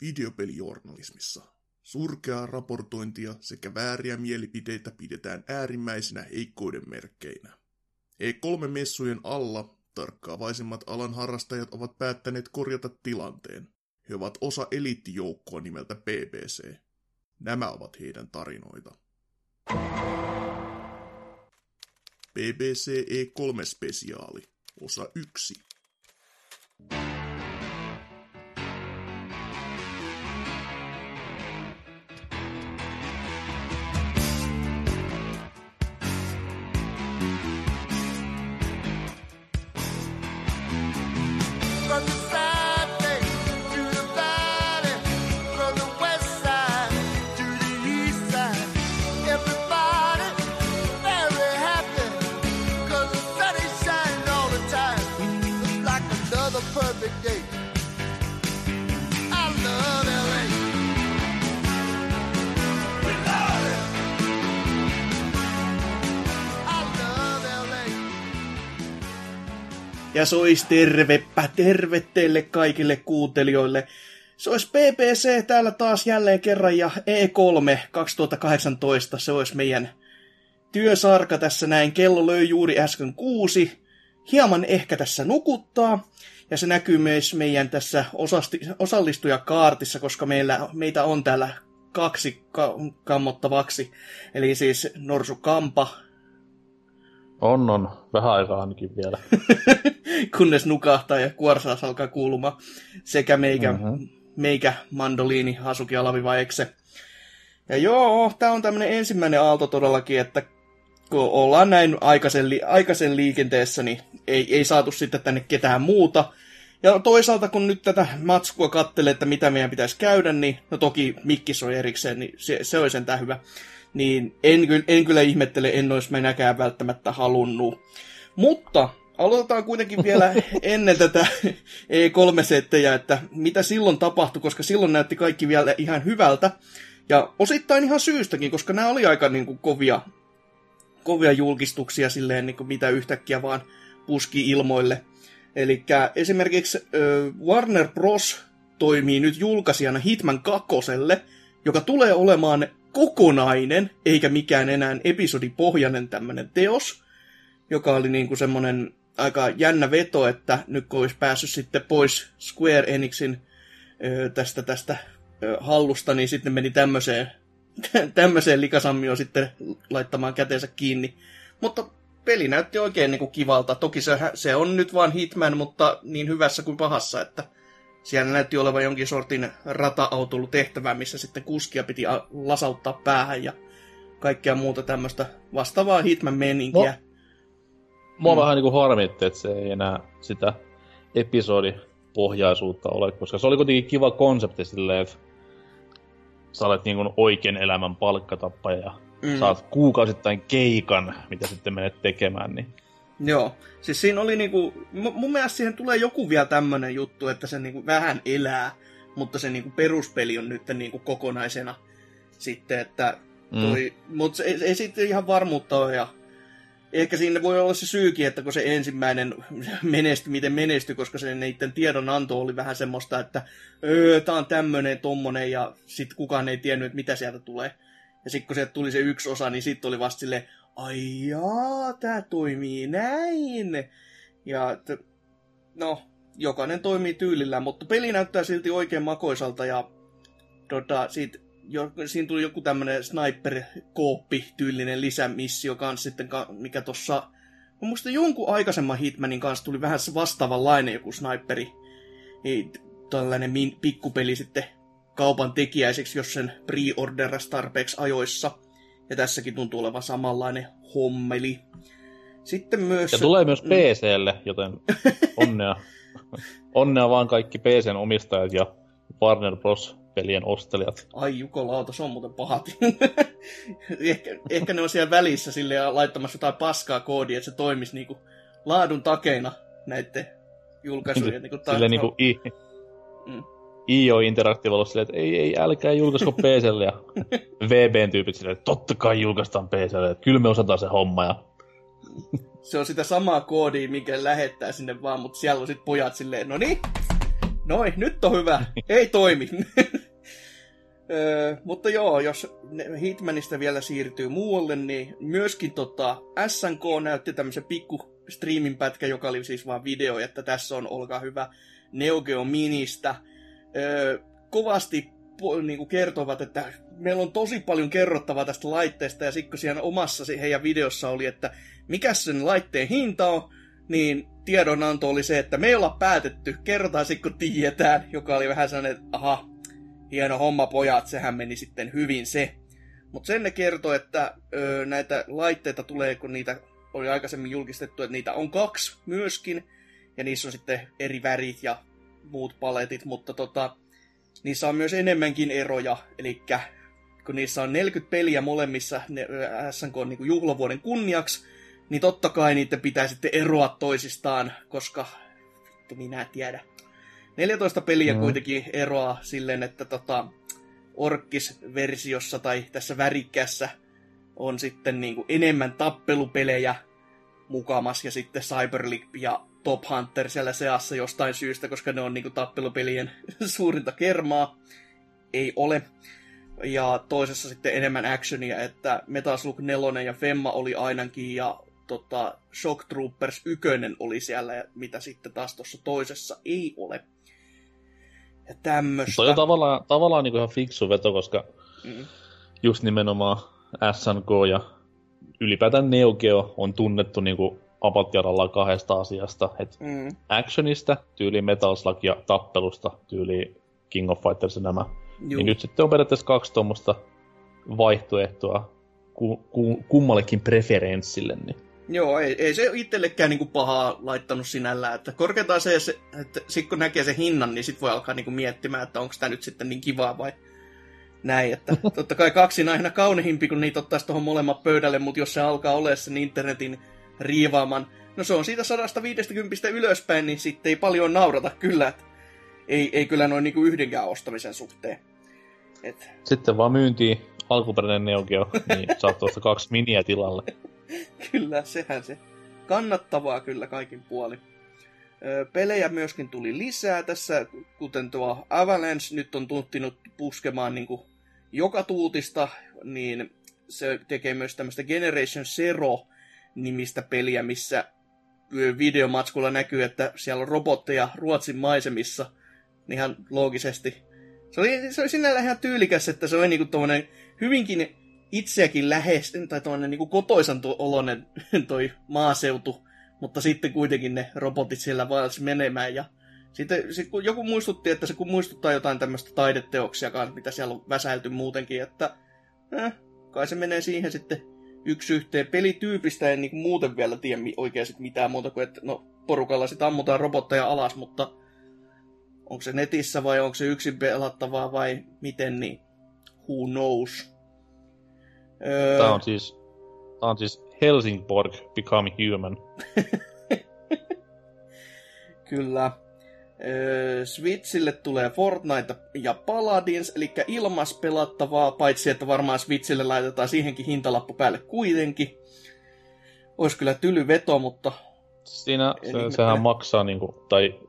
Videopelijournalismissa surkeaa raportointia sekä vääriä mielipiteitä pidetään äärimmäisinä heikkouden merkkeinä. E3-messujen alla tarkkaavaisimmat alan harrastajat ovat päättäneet korjata tilanteen. He ovat osa eliittijoukkoa nimeltä BBC. Nämä ovat heidän tarinoita. BBC E3-spesiaali, osa 1. perfect day. I love LA. We love it. Tervepä terve teille kaikille kuuntelijoille. Se olisi PPC täällä taas jälleen kerran ja E3 2018. Se olisi meidän työsarka tässä näin. Kello löi juuri äsken kuusi. Hieman ehkä tässä nukuttaa. Ja se näkyy myös meidän tässä osasti, osallistujakaartissa, koska meillä, meitä on täällä kaksi ka- kammottavaksi. Eli siis Norsu Kampa, On, on. Vähän aikaa ainakin vielä. kunnes nukahtaa ja kuorsaus alkaa kuulumaan. Sekä meikä, mm-hmm. meikä mandoliini, Hasuki Alaviva Ekse. Ja joo, tää on tämmönen ensimmäinen aalto todellakin, että kun ollaan näin aikaisen, li- aikaisen liikenteessä, niin ei, ei saatu sitten tänne ketään muuta. Ja toisaalta kun nyt tätä matskua kattelee, että mitä meidän pitäisi käydä, niin no toki mikki soi erikseen, niin se, se olisi sentään hyvä. Niin en, en kyllä ihmettele, en olisi minäkään välttämättä halunnut. Mutta aloitetaan kuitenkin vielä ennen tätä E3-settejä, että mitä silloin tapahtui, koska silloin näytti kaikki vielä ihan hyvältä. Ja osittain ihan syystäkin, koska nämä oli aika niin kuin, kovia, kovia julkistuksia silleen, niin kuin, mitä yhtäkkiä vaan puski ilmoille. Eli esimerkiksi äh, Warner Bros. toimii nyt julkaisijana Hitman 2, joka tulee olemaan kokonainen, eikä mikään enää episodipohjainen tämmöinen teos, joka oli niinku semmoinen aika jännä veto, että nyt kun olisi päässyt sitten pois Square Enixin tästä, tästä ö, hallusta, niin sitten meni tämmöiseen, tämmöiseen likasammioon sitten laittamaan käteensä kiinni. Mutta peli näytti oikein niin kuin kivalta. Toki se, se on nyt vaan Hitman, mutta niin hyvässä kuin pahassa, että siellä näytti olevan jonkin sortin rata-autoilu tehtävä, missä sitten kuskia piti lasauttaa päähän ja kaikkea muuta tämmöistä vastaavaa Hitman-meninkiä. Mua Mm. vähän niinku harmitti, että se ei enää sitä episodipohjaisuutta ole, koska se oli kuitenkin kiva konsepti silleen, että sä olet niinku oikean elämän palkkatappaja ja Mm. saat kuukausittain keikan, mitä sitten menet tekemään, niin Joo, siis siinä oli niinku, mu- mun mielestä siihen tulee joku vielä tämmönen juttu, että se niinku vähän elää, mutta se niinku peruspeli on nyt niinku kokonaisena sitten, että toi, mm. mutta se, ei, ei sitten ihan varmuutta ole ja ehkä siinä voi olla se syykin, että kun se ensimmäinen menestyi, miten menestyi, koska se niiden tiedonanto oli vähän semmoista, että öö, tää on tämmönen, tommonen, ja sitten kukaan ei tiennyt, että mitä sieltä tulee. Ja sitten kun sieltä tuli se yksi osa, niin sitten oli vasta silleen, ai jaa, tää toimii näin. Ja t- no, jokainen toimii tyylillä, mutta peli näyttää silti oikein makoisalta ja tota, siitä, jo, siinä tuli joku tämmönen sniper-kooppi-tyylinen lisämissio kanssa sitten, mikä tossa, mä muistan jonkun aikaisemman Hitmanin kanssa tuli vähän vastaavanlainen joku sniperi, tällainen min- pikkupeli sitten kaupan tekijäiseksi, jos sen pre-orderas tarpeeksi ajoissa. Ja tässäkin tuntuu olevan samanlainen hommeli. Sitten myös... Ja tulee myös Mm. PClle, joten onnea. onnea vaan kaikki PCn omistajat ja Warner Bros. Pelien ostelijat. Ai jukolauta, se on muuten pahat. ehkä, ehkä ne on siellä välissä sille ja laittamassa jotain paskaa koodia, että se toimisi niinku laadun takeina näiden julkaisujen. Niinku Silleen niinku I, Mm. IO Interactive ollut silleen, että ei, ei, älkää julkaisko PClle ja VBn tyypit silleen, että totta kai julkaistaan PClle, että kyllä me osataan se homma ja se on sitä samaa koodia, minkä lähettää sinne vaan, mutta siellä on sitten pojat silleen, no niin, Noin, nyt on hyvä. Ei toimi. Öö, mutta joo, jos Hitmanista vielä siirtyy muualle, niin myöskin tota, SNK näytti tämmöisen pikku streamin pätkä, joka oli siis vaan video, että tässä on, olkaa hyvä, Neo Geo Ministä. Öö, kovasti po- niinku kertovat, että meillä on tosi paljon kerrottavaa tästä laitteesta, ja sitten kun siellä omassa heidän videossa oli, että mikä sen laitteen hinta on, niin tiedonanto oli se, että me ei olla päätetty, kerrotaan sitten kun tiedetään, joka oli vähän sellainen, että aha, hieno homma pojat, sehän meni sitten hyvin se. Mutta sen ne kertoi, että ö, näitä laitteita tulee, kun niitä oli aikaisemmin julkistettu, että niitä on kaksi myöskin, ja niissä on sitten eri värit ja muut paletit, mutta tota, niissä on myös enemmänkin eroja, eli kun niissä on 40 peliä molemmissa ne, SNK on niin juhlavuoden kunniaksi, niin totta kai niiden pitää sitten eroa toisistaan, koska vittu minä tiedä. 14 peliä Mm. kuitenkin eroaa silleen, että tota, Orkkis-versiossa tai tässä värikkässä on sitten niin kuin enemmän tappelupelejä mukamas ja sitten Cyber League ja Top Hunter siellä seassa jostain syystä, koska ne on niin kuin tappelupelien suurinta kermaa. Ei ole. Ja toisessa sitten enemmän actionia, että Metal Slug 4 ja Femma oli ainakin ja tota, Shock Troopers 1 oli siellä, ja mitä sitten taas tuossa toisessa ei ole. Ja tämmöstä. Toi on tavallaan, tavallaan niin ihan fiksu veto, koska Mm. just nimenomaan SNK ja ylipäätään Neo Geo on tunnettu niin apatjaralla kahdesta asiasta. Et Mm. actionista, tyyli Metal Slug ja tappelusta, tyyli King of Fighters ja nämä. Juu. Niin nyt sitten on periaatteessa kaksi tuommoista vaihtoehtoa ku, ku, kummallekin preferenssille. Niin. Joo, ei, ei se itsellekään niinku pahaa laittanut sinällään. Että korkeintaan se, se että sit kun näkee sen hinnan, niin sit voi alkaa niinku miettimään, että onko tämä nyt sitten niin kivaa vai näin. Että totta kai kaksi on aina kaunihimpi, kun niitä ottaisi tuohon molemmat pöydälle, mutta jos se alkaa olla sen internetin riivaaman, no se on siitä 150 ylöspäin, niin sitten ei paljon naurata kyllä. Että ei, ei kyllä noin niinku yhdenkään ostamisen suhteen. Et, Sitten vaan myyntiin alkuperäinen Neo Geo, niin saat tuosta kaksi miniä tilalle. Kyllä, sehän se. Kannattavaa kyllä kaikin puolin. Ö, Pelejä myöskin tuli lisää tässä, kuten tuo Avalanche nyt on tuntinut puskemaan niin kuin joka tuutista, niin se tekee myös tämmöistä Generation Zero-nimistä peliä, missä videomatskulla näkyy, että siellä on robotteja Ruotsin maisemissa, ihan loogisesti. Se oli, se oli sinällään ihan tyylikäs, että se oli niinku tommonen hyvinkin itseäkin lähes, tai tuollainen niin kotoisan tuo oloinen toi maaseutu, mutta sitten kuitenkin ne robotit siellä vaelsi menemään ja sitten sit, kun joku muistutti, että se kun muistuttaa jotain tämmöistä taideteoksia kanssa, mitä siellä on väsäilty muutenkin, että eh, kai se menee siihen sitten yksi yhteen. Pelityypistä en niin muuten vielä tiedä oikein sit mitään muuta kuin, että no porukalla sitten ammutaan robotteja alas, mutta onko se netissä vai onko se yksin pelattavaa vai miten, niin who knows. Öö, Tämä on siis, tää on siis Helsingborg Become Human. Kyllä. Öö, Switchille tulee Fortnite ja Paladins, eli ilmas pelattavaa, paitsi että varmaan Switchille laitetaan siihenkin hintalappu päälle kuitenkin. Olisi kyllä tyly veto, mutta Siinä se, ihmettele. sehän maksaa niinku, tai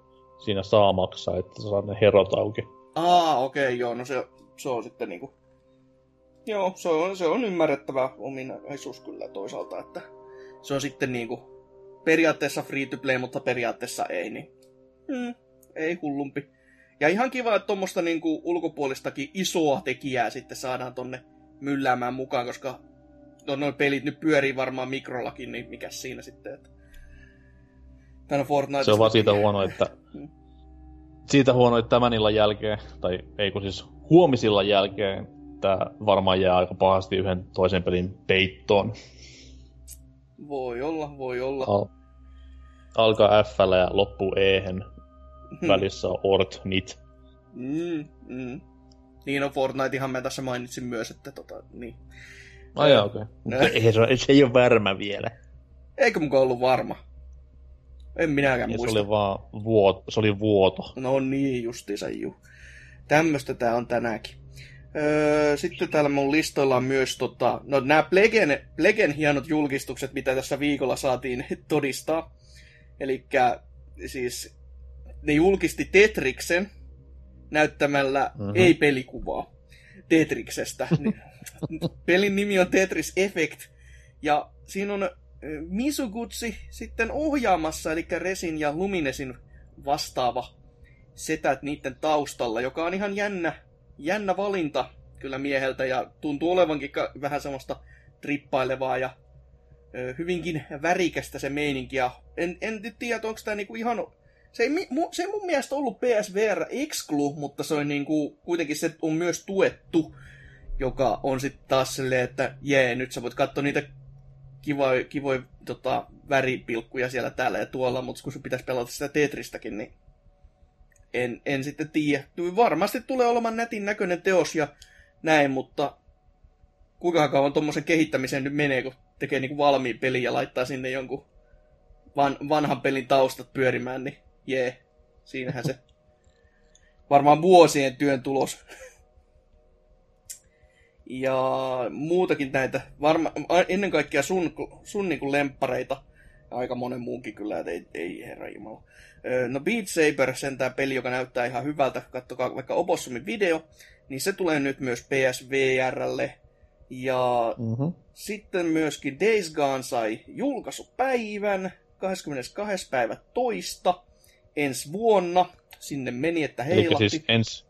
siinä saa maksaa, että sä saat ne herot auki. aa, okei, okay, joo, no se, se on sitten niinku... Joo, se on, se on ymmärrettävä ominaisuus kyllä toisaalta, että se on sitten niinku periaatteessa free to play, mutta periaatteessa ei, niin hmm, ei hullumpi. Ja ihan kiva, että tuommoista niinku ulkopuolistakin isoa tekijää sitten saadaan tonne mylläämään mukaan, koska no, noin pelit nyt pyörii varmaan mikrollakin, niin mikä siinä sitten, että... Tänä Fortnite Se on vaan siitä huono, että Mm. siitä huono, että tämän illan jälkeen, tai ei kun siis huomisillan jälkeen, tää varmaan jää aika pahasti yhden toisen pelin peittoon. Voi olla, voi olla. Al- alkaa F ja loppuu E-hen. Välissä on Ort, Nit. Mm, mm. Niin on Fortnitehan mä tässä mainitsin myös, että tota, niin. Ai jaa, okei. Okay. Ei, se, se ei ole värmä vielä. Eikö muka ollut varma? En minäkään Ja se muista. oli vaan vuoto. Se oli vuoto. No niin, justiinsa juu. Tämmöstä tää on tänäänkin. Öö, sitten täällä mun listoilla on myös tota, no nämä Plegen, Plegen hienot julkistukset, mitä tässä viikolla saatiin todistaa. Eli siis ne julkisti Tetriksen näyttämällä Mhm. mm-hmm. ei-pelikuvaa Tetriksestä. Pelin nimi on Tetris Effect, ja siinä on Misugutsi sitten ohjaamassa, eli Resin ja Luminesin vastaava setät niiden taustalla, joka on ihan jännä, jännä valinta kyllä mieheltä, ja tuntuu olevankin vähän semmoista trippailevaa ja ö, hyvinkin värikästä se meininki, ja en, en tiedä, onko tämä niinku ihan... Se ei, mu- se ei mun mielestä ollut PSVR Exclu, mutta se on niinku, kuitenkin se on myös tuettu, joka on sitten taas silleen, että jee, nyt sä voit katsoa niitä kivoja, kivoja tota, väripilkkuja siellä täällä ja tuolla, mutta kun sun pitäisi pelata sitä Tetristäkin, niin en, en sitten tiedä. Varmasti tulee olemaan nätin näköinen teos ja näin, mutta kuinka kauan tuommoisen kehittämiseen nyt menee, kun tekee niinku valmiin pelin ja laittaa sinne jonkun van, vanhan pelin taustat pyörimään, niin jee, siinähän se varmaan vuosien työn tulos. Ja muutakin näitä, varma, ennen kaikkea sun, sun niinku lemppareita, aika monen muunkin kyllä, että ei, ei herra jumala. No Beat Saber, sentään peli, joka näyttää ihan hyvältä, kattokaa vaikka Opossumin video, niin se tulee nyt myös PSVRlle. Ja Mm-hmm. sitten myöskin Days Gone sai julkaisupäivän 22. päivä toista ensi vuonna. Sinne meni, että Eli heilahti. siis ens,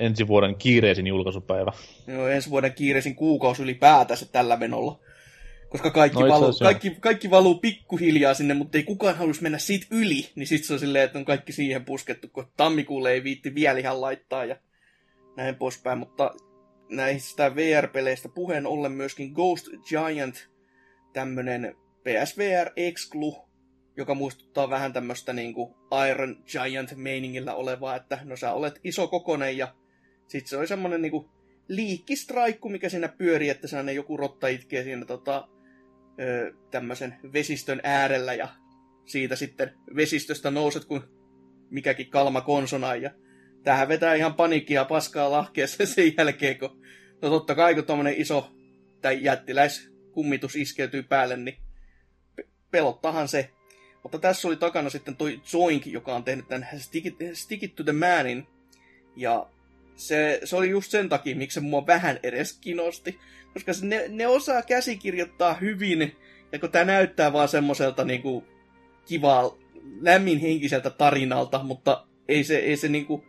ensi vuoden kiireisin julkaisupäivä. Joo, ensi vuoden kiireisin kuukausi ylipäätänsä tällä menolla. Koska kaikki, No valuu, kaikki, kaikki valuu pikkuhiljaa sinne, mutta ei kukaan haluaisi mennä siitä yli. Niin sit se on silleen, että on kaikki siihen puskettu, kun tammikuulle ei viitti vielä ihan laittaa ja näin poispäin. Mutta näistä VR-peleistä puheen ollen myöskin Ghost Giant, tämmönen PSVR Exclu, joka muistuttaa vähän tämmöistä niinku Iron Giant-meiningillä olevaa, että no sä olet iso kokonen ja sit se oli semmonen niinku liikkistraikku, mikä siinä pyörii, että sellainen joku rotta itkee siinä tota, ö, tämmöisen vesistön äärellä ja siitä sitten vesistöstä nouset kuin mikäkin kalma konsonaan ja tähän vetää ihan paniikkia ja paskaa lahkeessa sen jälkeen, kun no totta kai kun tommonen iso tai jättiläis kummitus iskeytyy päälle, niin pe- pelottahan se. Mutta tässä oli takana sitten toi Zoink, joka on tehnyt tämän Stick Stick It to the Manin. Ja se, se oli just sen takia, miksi se mua vähän edes kiinnosti. Koska se, ne, ne osaa käsikirjoittaa hyvin, ja kun tää näyttää vaan semmoiselta niinku kivaa, lämminhenkiseltä tarinalta, mutta ei se, ei se niinku...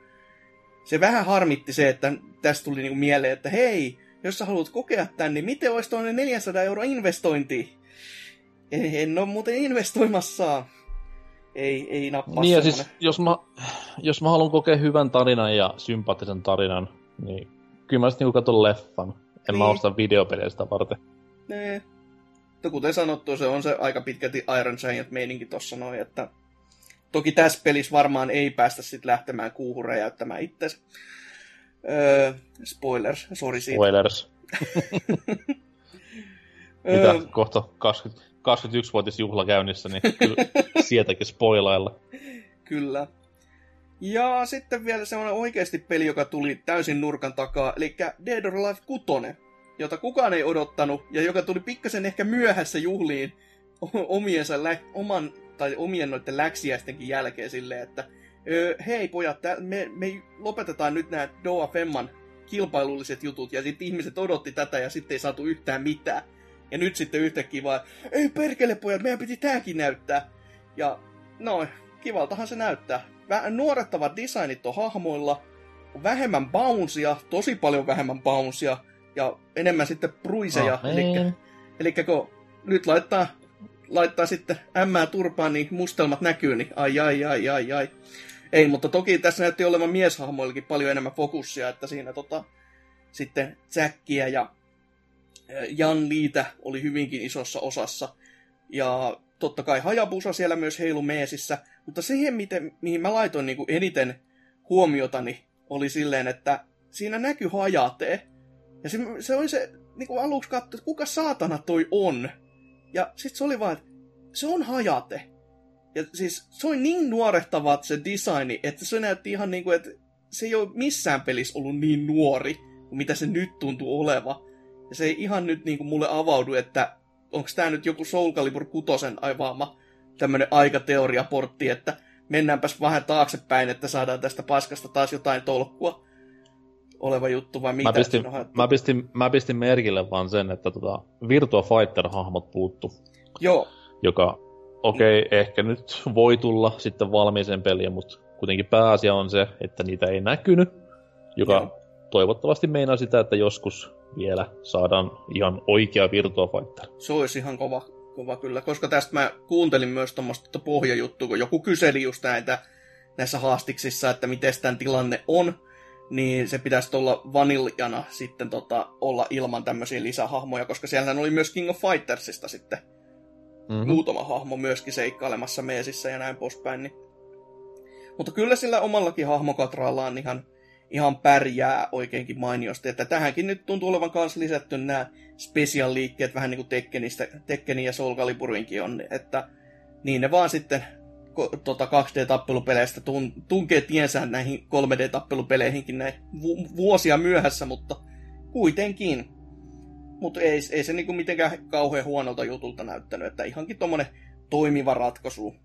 Se vähän harmitti se, että tästä tuli niinku mieleen, että hei, jos sä haluat kokea tän, niin miten olisi tuonne 400 euro investointi? En, en ole muuten investoimassa. Ei, ei nappaa Niin ja siis, jos mä, jos mä haluan kokea hyvän tarinan ja sympaattisen tarinan, niin kyllä mä sitten niinku katon leffan. En Niin. mä osta videopelejä sitä varten. Nee. Mutta kuten sanottu, se on se aika pitkälti Iron Giant-meininki tossa noin, että toki tässä pelissä varmaan ei päästä sit lähtemään kuuhun räjäyttämään itsensä. Öö, spoilers, sori siitä. Spoilers. Öö, Mitä kohta 20, 21-vuotis juhla käynnissä, niin kyllä sieltäkin spoilailla. Kyllä. Ja sitten vielä semmoinen oikeasti peli, joka tuli täysin nurkan takaa, eli Dead or Alive 6, jota kukaan ei odottanut, ja joka tuli pikkasen ehkä myöhässä juhliin omiensa lä- oman, tai omien noiden läksiäistenkin jälkeen silleen, että öö, hei pojat, me, me lopetetaan nyt nämä Doa Femman kilpailulliset jutut, ja sitten ihmiset odotti tätä, ja sitten ei saatu yhtään mitään. Ja nyt sitten yhtäkkiä vaan, ei perkele pojat, meidän piti tääkin näyttää. Ja no, kivaltahan se näyttää. Vähän nuorettavat designit on hahmoilla, vähemmän bouncea, tosi paljon vähemmän bouncea, ja enemmän sitten bruiseja. Ah, Eli. Eli kun nyt laittaa, laittaa sitten ämmää turpaan, niin mustelmat näkyy, niin ai ai ai ai ai. Ei, mutta toki tässä näytti olevan mieshahmoillakin paljon enemmän fokussia, että siinä tota, sitten Zackia ja Jan Liitä oli hyvinkin isossa osassa. Ja totta kai Hajabusa siellä myös heilu meesissä, mutta siihen, miten, mihin mä laitoin niin kuin eniten huomiotani, oli silleen, että siinä näkyy hajatee. Ja se, se oli se, niin kuin aluksi katsoin, että kuka saatana toi on. Ja sitten se oli vaan, että se on hajate. Ja siis se oli niin nuorehtava se designi, että se näytti ihan niin kuin, että se ei ole missään pelissä ollut niin nuori, kuin mitä se nyt tuntuu oleva. Ja se ei ihan nyt niin kuin mulle avaudu, että onko tämä nyt joku Soul Calibur 6 aivaama tämmönen aikateoriaportti, että mennäänpäs vähän taaksepäin, että saadaan tästä paskasta taas jotain tolkkua oleva juttu, vai mitä? Mä pistin, mä, pistin, mä pistin merkille vaan sen, että tota, Virtua Fighter-hahmot puuttu, Joo, joka okei, okay, ehkä nyt voi tulla sitten valmiiseen peliä, mutta kuitenkin pääasia on se, että niitä ei näkynyt, joka Joo. toivottavasti meinaa sitä, että joskus vielä saadaan ihan oikea Virtua Fighter. se olisi ihan kova, kova kyllä, koska tästä mä kuuntelin myös tuommoista pohjajuttua, kun joku kyseli just näitä näissä haastiksissa, että miten tämän tilanne on, niin se pitäisi olla vaniljana sitten tota, olla ilman tämmöisiä lisähahmoja, koska siellähän oli myös King of Fightersista sitten Mm-hmm. muutama hahmo myöskin seikkailemassa meesissä ja näin poispäin. Niin. Mutta kyllä sillä omallakin hahmokatrallaan ihan, ihan pärjää oikeinkin mainiosti. Että tähänkin nyt tuntuu olevan kanssa lisätty nämä special liikkeet vähän niin kuin Tekkenistä, Tekkenin ja Soul Caliburinkin on. Että niin ne vaan sitten tota 2D-tappelupeleistä tun, tunkee tiensä näihin 3D-tappelupeleihinkin näin vu- vuosia myöhässä, mutta kuitenkin. Mutta ei, ei se niinku mitenkään kauhean huonolta jutulta näyttänyt, että ihankin tommonen toimiva ratkaisu.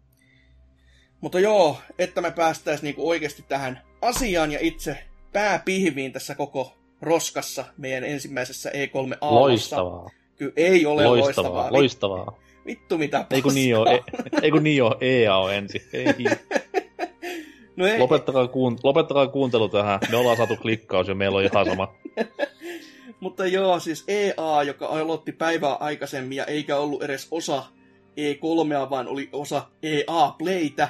Mutta joo, että me päästäisiin niinku oikeasti tähän asiaan ja itse pääpihviin tässä koko roskassa meidän ensimmäisessä E3-aallossa. Loistavaa. Kyllä ei ole loistavaa. Loistavaa. Loistavaa. Vittu mitä Ei kun niin oo, paskaa. e, ei kun niin EA on ensin. Ei. No ei, Lopettakaa, kuun, lopettakaa kuuntelu tähän. Me ollaan saatu klikkaus ja meillä on ihan sama. Mutta joo, siis EA, joka aloitti päivää aikaisemmin ja eikä ollut edes osa E3, vaan oli osa EA Playtä,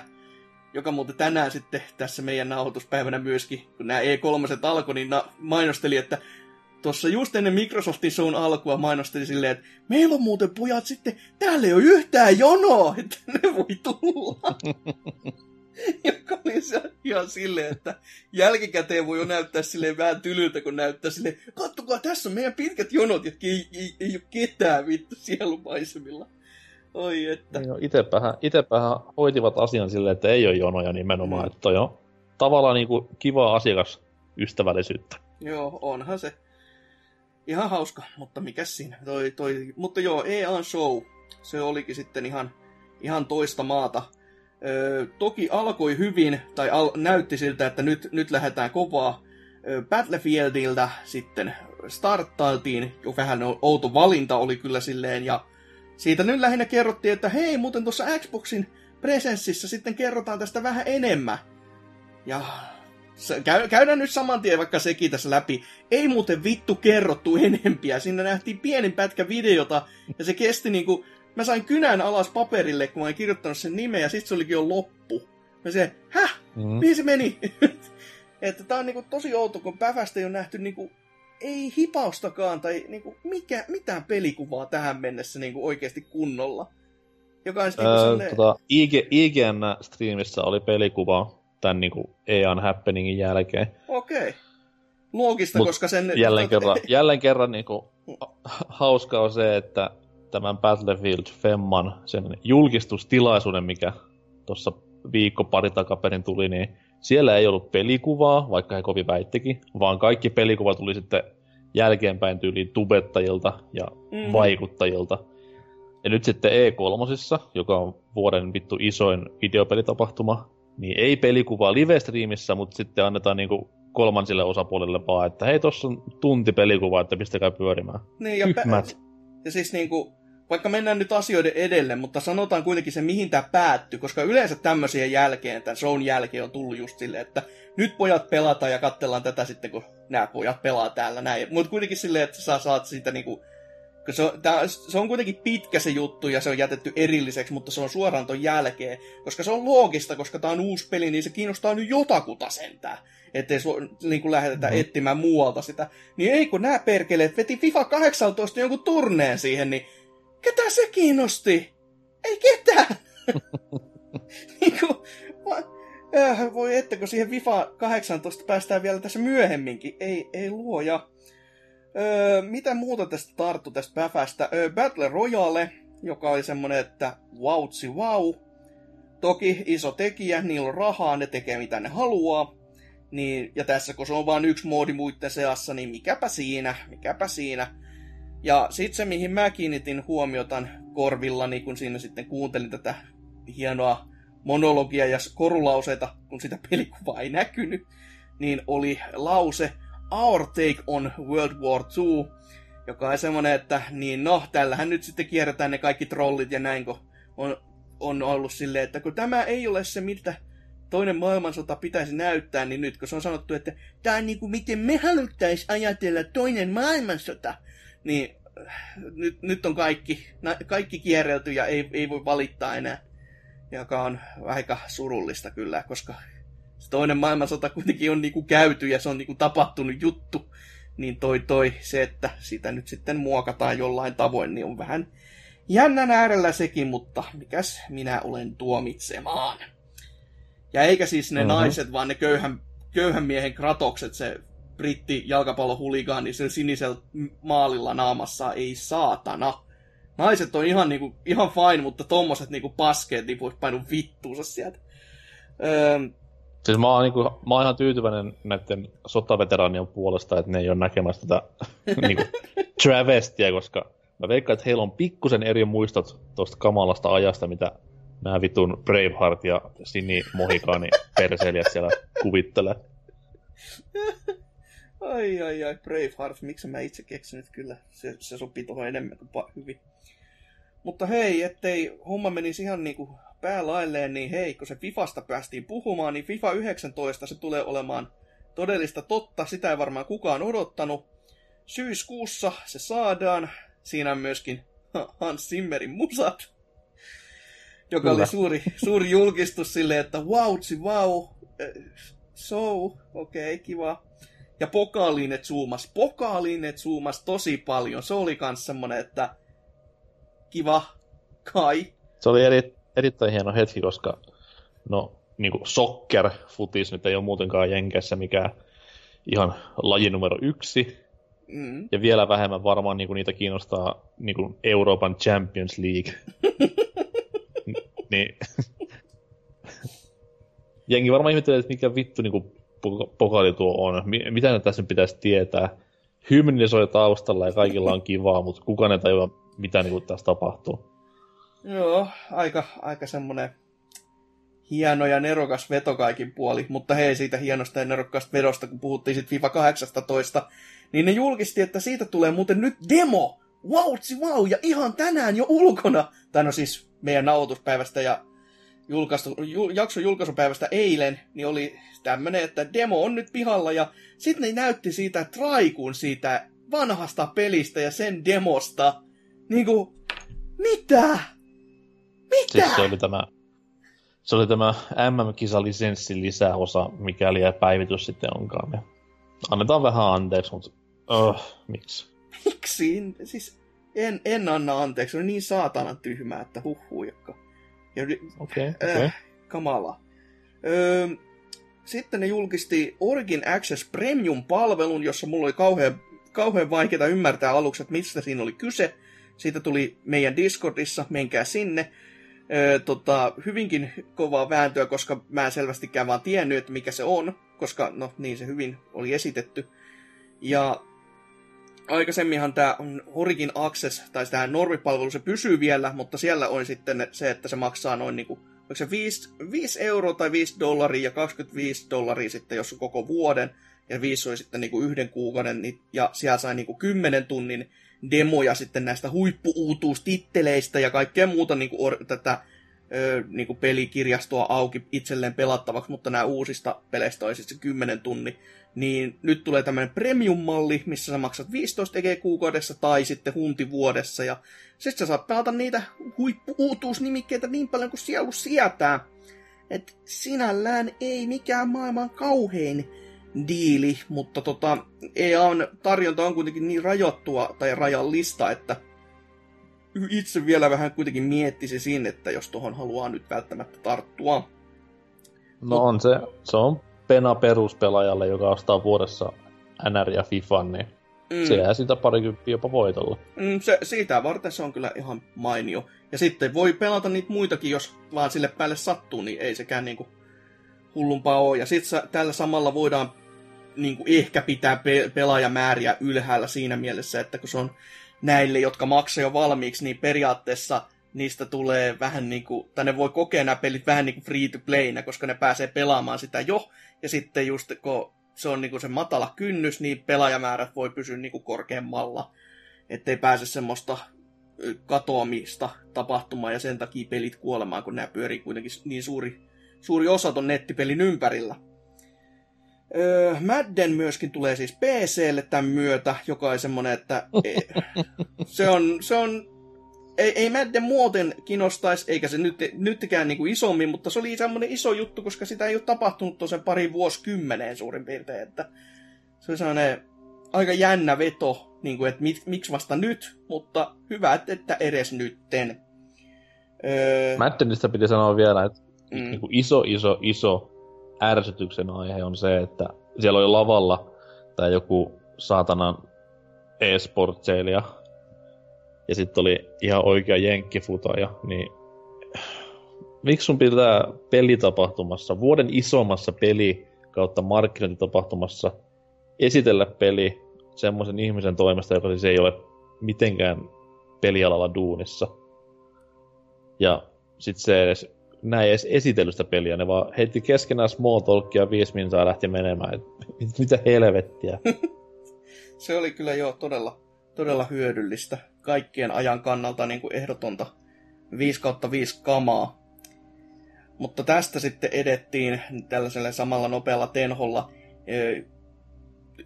joka muuten tänään sitten tässä meidän nauhoituspäivänä myöskin, kun nämä E3 alkoi, niin na- mainosteli, että tuossa just ennen Microsoftin shown alkua mainosteli silleen, että meillä on muuten pojat sitten, täällä ei ole yhtään jonoa, että ne voi tulla. joka oli se ihan silleen, että jälkikäteen voi jo näyttää silleen vähän tylyltä, kun näyttää silleen, kattokaa, tässä on meidän pitkät jonot, ja ei, ei, ei ole ketään vittu sielumaisemilla. Oi että. Niin, no, itepähän, itepähän hoitivat asian silleen, että ei ole jonoja nimenomaan. Mm. Että toi on tavallaan niin kuin kivaa asiakasystävällisyyttä. Joo, onhan se. Ihan hauska, mutta mikä siinä? Toi, toi, mutta joo, EA Show, se olikin sitten ihan, ihan toista maata. Öö, toki alkoi hyvin, tai al- näytti siltä, että nyt, nyt lähdetään kovaa. Öö, Battlefieldiltä sitten starttailtiin, jo vähän outo valinta oli kyllä silleen, ja siitä nyt lähinnä kerrottiin, että hei, muuten tuossa Xboxin presenssissä sitten kerrotaan tästä vähän enemmän. Ja käy, käydään nyt saman tien vaikka sekin tässä läpi. Ei muuten vittu kerrottu enempiä. Siinä nähtiin pienin pätkä videota, ja se kesti niinku... Mä sain kynän alas paperille, kun mä olin kirjoittanut sen nimen, ja sit se olikin jo loppu. Mä se, häh? Mm. Mihin se meni? että tää on niinku tosi outo, kun pävästä ei ole nähty niinku ei hipaustakaan tai niinku mikä, mitään pelikuvaa tähän mennessä niinku oikeasti kunnolla. Joka on niinku Öö, sellainen... tota, IG, IGN-striimissä oli pelikuva tämän niin kuin EAN happeningin jälkeen. Okei. Loogista, Mut koska sen... Jälleen kerran, jälleen kerran niin kuin, hauska on se, että tämän Battlefield Femman sen julkistustilaisuuden, mikä tuossa viikko pari takaperin tuli, niin siellä ei ollut pelikuvaa, vaikka he kovin väittikin, vaan kaikki pelikuva tuli sitten jälkeenpäin tyyliin tubettajilta ja mm. vaikuttajilta. Ja nyt sitten E3, joka on vuoden vittu isoin videopelitapahtuma, niin ei pelikuvaa live-striimissä, mutta sitten annetaan niinku kolmansille osapuolelle vaan, että hei, tossa on tunti pelikuvaa, että pistäkää pyörimään. Niin, ja, pä- ja siis niinku, vaikka mennään nyt asioiden edelle, mutta sanotaan kuitenkin se, mihin tämä päättyy, koska yleensä tämmöisiä jälkeen, tämän shown jälkeen on tullut just silleen, että nyt pojat pelataan ja katsellaan tätä sitten, kun nämä pojat pelaa täällä näin. Mutta kuitenkin silleen, että sä saat siitä niinku, kun se on, tää, se on kuitenkin pitkä se juttu ja se on jätetty erilliseksi, mutta se on suoraan ton jälkeen, koska se on loogista, koska tämä on uusi peli, niin se kiinnostaa nyt jotakuta sentään. Ettei su, niin kuin lähdetä mm-hmm. etsimään muualta sitä. Niin ei kun nämä perkeleet veti FIFA 18 jonkun turneen siihen, niin ketä se kiinnosti? Ei ketään! niin kuin, äh, voi että, kun siihen FIFA 18 päästään vielä tässä myöhemminkin. Ei, ei luoja. Öö, mitä muuta tästä tarttu tästä päfästä? Öö, Battle Royale, joka oli semmonen, että wautsi wow. Toki iso tekijä, niillä on rahaa, ne tekee mitä ne haluaa. Niin, ja tässä kun se on vain yksi moodi muiden seassa, niin mikäpä siinä, mikäpä siinä. Ja sitten se, mihin mä kiinnitin huomiotan korvillani, kun siinä sitten kuuntelin tätä hienoa monologia ja korulauseita, kun sitä pelikuvaa ei näkynyt, niin oli lause Our take on World War II, joka on semmoinen, että niin no, tällähän nyt sitten kierretään ne kaikki trollit ja näin, kun on, on ollut silleen, että kun tämä ei ole se, mitä toinen maailmansota pitäisi näyttää, niin nyt kun se on sanottu, että tämä on niin kuin miten me haluttaisiin ajatella toinen maailmansota, niin nyt, nyt on kaikki, kaikki kierrelty ja ei, ei voi valittaa enää, joka on aika surullista kyllä, koska se toinen maailmansota kuitenkin on niin kuin käyty ja se on niin kuin tapahtunut juttu, niin toi toi se, että sitä nyt sitten muokataan jollain tavoin, niin on vähän jännän äärellä sekin, mutta mikäs minä olen tuomitsemaan. Ja eikä siis ne uh-huh. naiset, vaan ne köyhän, köyhän miehen kratokset, se britti jalkapallohuligaani niin se sinisellä maalilla naamassa, ei saatana. Naiset on ihan, niinku, ihan fine, mutta tommoset niinku paskeet niin voisi painua vittuunsa sieltä. Öö, Siis mä oon, niinku, mä oon ihan tyytyväinen näiden sotaveteraanien puolesta, että ne ei ole näkemässä tätä niinku, travestia, koska mä veikkaan, että heillä on pikkusen eri muistot tuosta kamalasta ajasta, mitä nämä vitun Braveheart ja Sini Mohikaani perseilijät siellä kuvittelee. ai ai ai, Braveheart, miksi mä itse keksinyt kyllä, se, se sopii tuohon enemmän kuin hyvin. Mutta hei, ettei homma menisi ihan niinku päälailleen, niin hei, kun se Fifasta päästiin puhumaan, niin FIFA 19 se tulee olemaan todellista totta, sitä ei varmaan kukaan odottanut. Syyskuussa se saadaan, siinä on myöskin Hans Zimmerin musat, joka Kyllä. oli suuri, suuri julkistus silleen, että wow, wow, so, okei, okay, kiva. Ja Pokaalinet zoomas, Pokaalinet zoomas tosi paljon. Se oli kans semmonen, että kiva, kai. Se oli eri, erittäin hieno hetki, koska no, niin kuin soccer-futis nyt ei ole muutenkaan Jenkessä mikään ihan laji numero yksi. Mm. Ja vielä vähemmän varmaan niin kuin niitä kiinnostaa niin kuin Euroopan Champions League. niin. Jengi varmaan ihmettelee, että mikä vittu niin kuin pokaali tuo on. Mitä ne tässä pitäisi tietää? Hymni soi taustalla ja kaikilla on kivaa, mutta kukaan ei tajua, mitä niin tässä tapahtuu. Joo, aika, aika semmonen hieno ja nerokas veto kaikin puoli, mutta hei siitä hienosta ja nerokkaasta vedosta, kun puhuttiin sitten FIFA 18, niin ne julkisti, että siitä tulee muuten nyt demo! Wow, wow, ja ihan tänään jo ulkona! Tai no siis meidän nauhoituspäivästä ja julkaistu, ju, jakson julkaisupäivästä eilen, niin oli tämmönen, että demo on nyt pihalla, ja sitten ne näytti siitä traikun siitä vanhasta pelistä ja sen demosta. Niinku, mitä? Mitä? Siis se oli tämä, se oli tämä MM-kisalisenssin lisäosa, mikäli ja päivitys sitten onkaan. Ja annetaan vähän anteeksi, mutta oh, miksi? Miksi? Siis en, en anna anteeksi, on niin saatana tyhmää, että huhhuijakka. Okay, okay. Äh, kamala. Öö, sitten ne julkisti Origin Access Premium-palvelun, jossa mulla oli kauhean, kauhean vaikeaa ymmärtää aluksi, että mistä siinä oli kyse. Siitä tuli meidän Discordissa, menkää sinne öö, tota, hyvinkin kovaa vääntöä, koska mä en selvästikään vaan tiennyt, että mikä se on, koska no niin se hyvin oli esitetty. Ja aikaisemminhan tämä Origin Access, tai tämä normipalvelu, se pysyy vielä, mutta siellä on sitten se, että se maksaa noin niin kuin, onko se 5, 5 euroa tai 5 dollaria ja 25 dollaria sitten, jos on koko vuoden, ja 5 oli sitten niin kuin yhden kuukauden, niin, ja siellä sai niin kuin 10 tunnin demoja sitten näistä huippuutuustitteleistä ja kaikkea muuta niin kuin or, tätä ö, niin kuin pelikirjastoa auki itselleen pelattavaksi, mutta nämä uusista peleistä olisi sitten 10 tunnin. Niin nyt tulee tämmöinen premium-malli, missä sä maksat 15 EG kuukaudessa tai sitten hunti vuodessa. Ja sitten sä saat pelata niitä huippuutuusnimikkeitä niin paljon kuin sielu sietää. Et sinällään ei mikään maailman kauhein diili, mutta tota, EAN tarjonta on kuitenkin niin rajoittua tai rajallista, että itse vielä vähän kuitenkin miettisi sinne, että jos tuohon haluaa nyt välttämättä tarttua. No on se, se on pena peruspelaajalle, joka ostaa vuodessa NR ja FIFA, niin mm. se jää sitä parikymppiä jopa voitolla. Mm, se, siitä varten se on kyllä ihan mainio. Ja sitten voi pelata niitä muitakin, jos vaan sille päälle sattuu, niin ei sekään niinku hullumpaa ole. Ja sitten tällä samalla voidaan niin kuin ehkä pitää pe- pelaajamääriä ylhäällä siinä mielessä, että kun se on näille, jotka maksaa jo valmiiksi, niin periaatteessa niistä tulee vähän niin kuin, tai ne voi kokea nämä pelit vähän niin kuin free to playna, koska ne pääsee pelaamaan sitä jo, ja sitten just kun se on niin kuin se matala kynnys, niin pelaajamäärät voi pysyä niin kuin korkeammalla, ettei pääse semmoista katoamista tapahtumaan, ja sen takia pelit kuolemaan, kun nämä pyörii kuitenkin niin suuri, suuri osa ton nettipelin ympärillä. Öö, Madden myöskin tulee siis PClle tämän myötä, joka on semmonen, että e, se on, se on ei, ei Madden muuten kiinnostaisi, eikä se nyt, nytkään niin kuin isommin, mutta se oli semmoinen iso juttu, koska sitä ei ole tapahtunut tosiaan pari vuosikymmeneen suurin piirtein, että se oli sellainen aika jännä veto, niin kuin, että mit, miksi vasta nyt, mutta hyvä, että, edes nytten. Öö, Maddenista piti sanoa vielä, että mm. niin kuin iso, iso, iso ärsytyksen aihe on se, että siellä oli lavalla tai joku saatanan e-sportseilija ja sitten oli ihan oikea jenkkifutaja, niin miksi sun pitää pelitapahtumassa, vuoden isommassa peli kautta markkinointitapahtumassa esitellä peli semmoisen ihmisen toimesta, joka siis ei ole mitenkään pelialalla duunissa. Ja sitten se edes, näin edes esitellystä peliä, ne vaan heitti keskenään small talkia viisi minsaa lähti menemään. Et, mit- mitä helvettiä. se oli kyllä jo todella, todella hyödyllistä. Kaikkien ajan kannalta niin kuin ehdotonta 5 kautta 5 kamaa. Mutta tästä sitten edettiin tällaisella samalla nopealla tenholla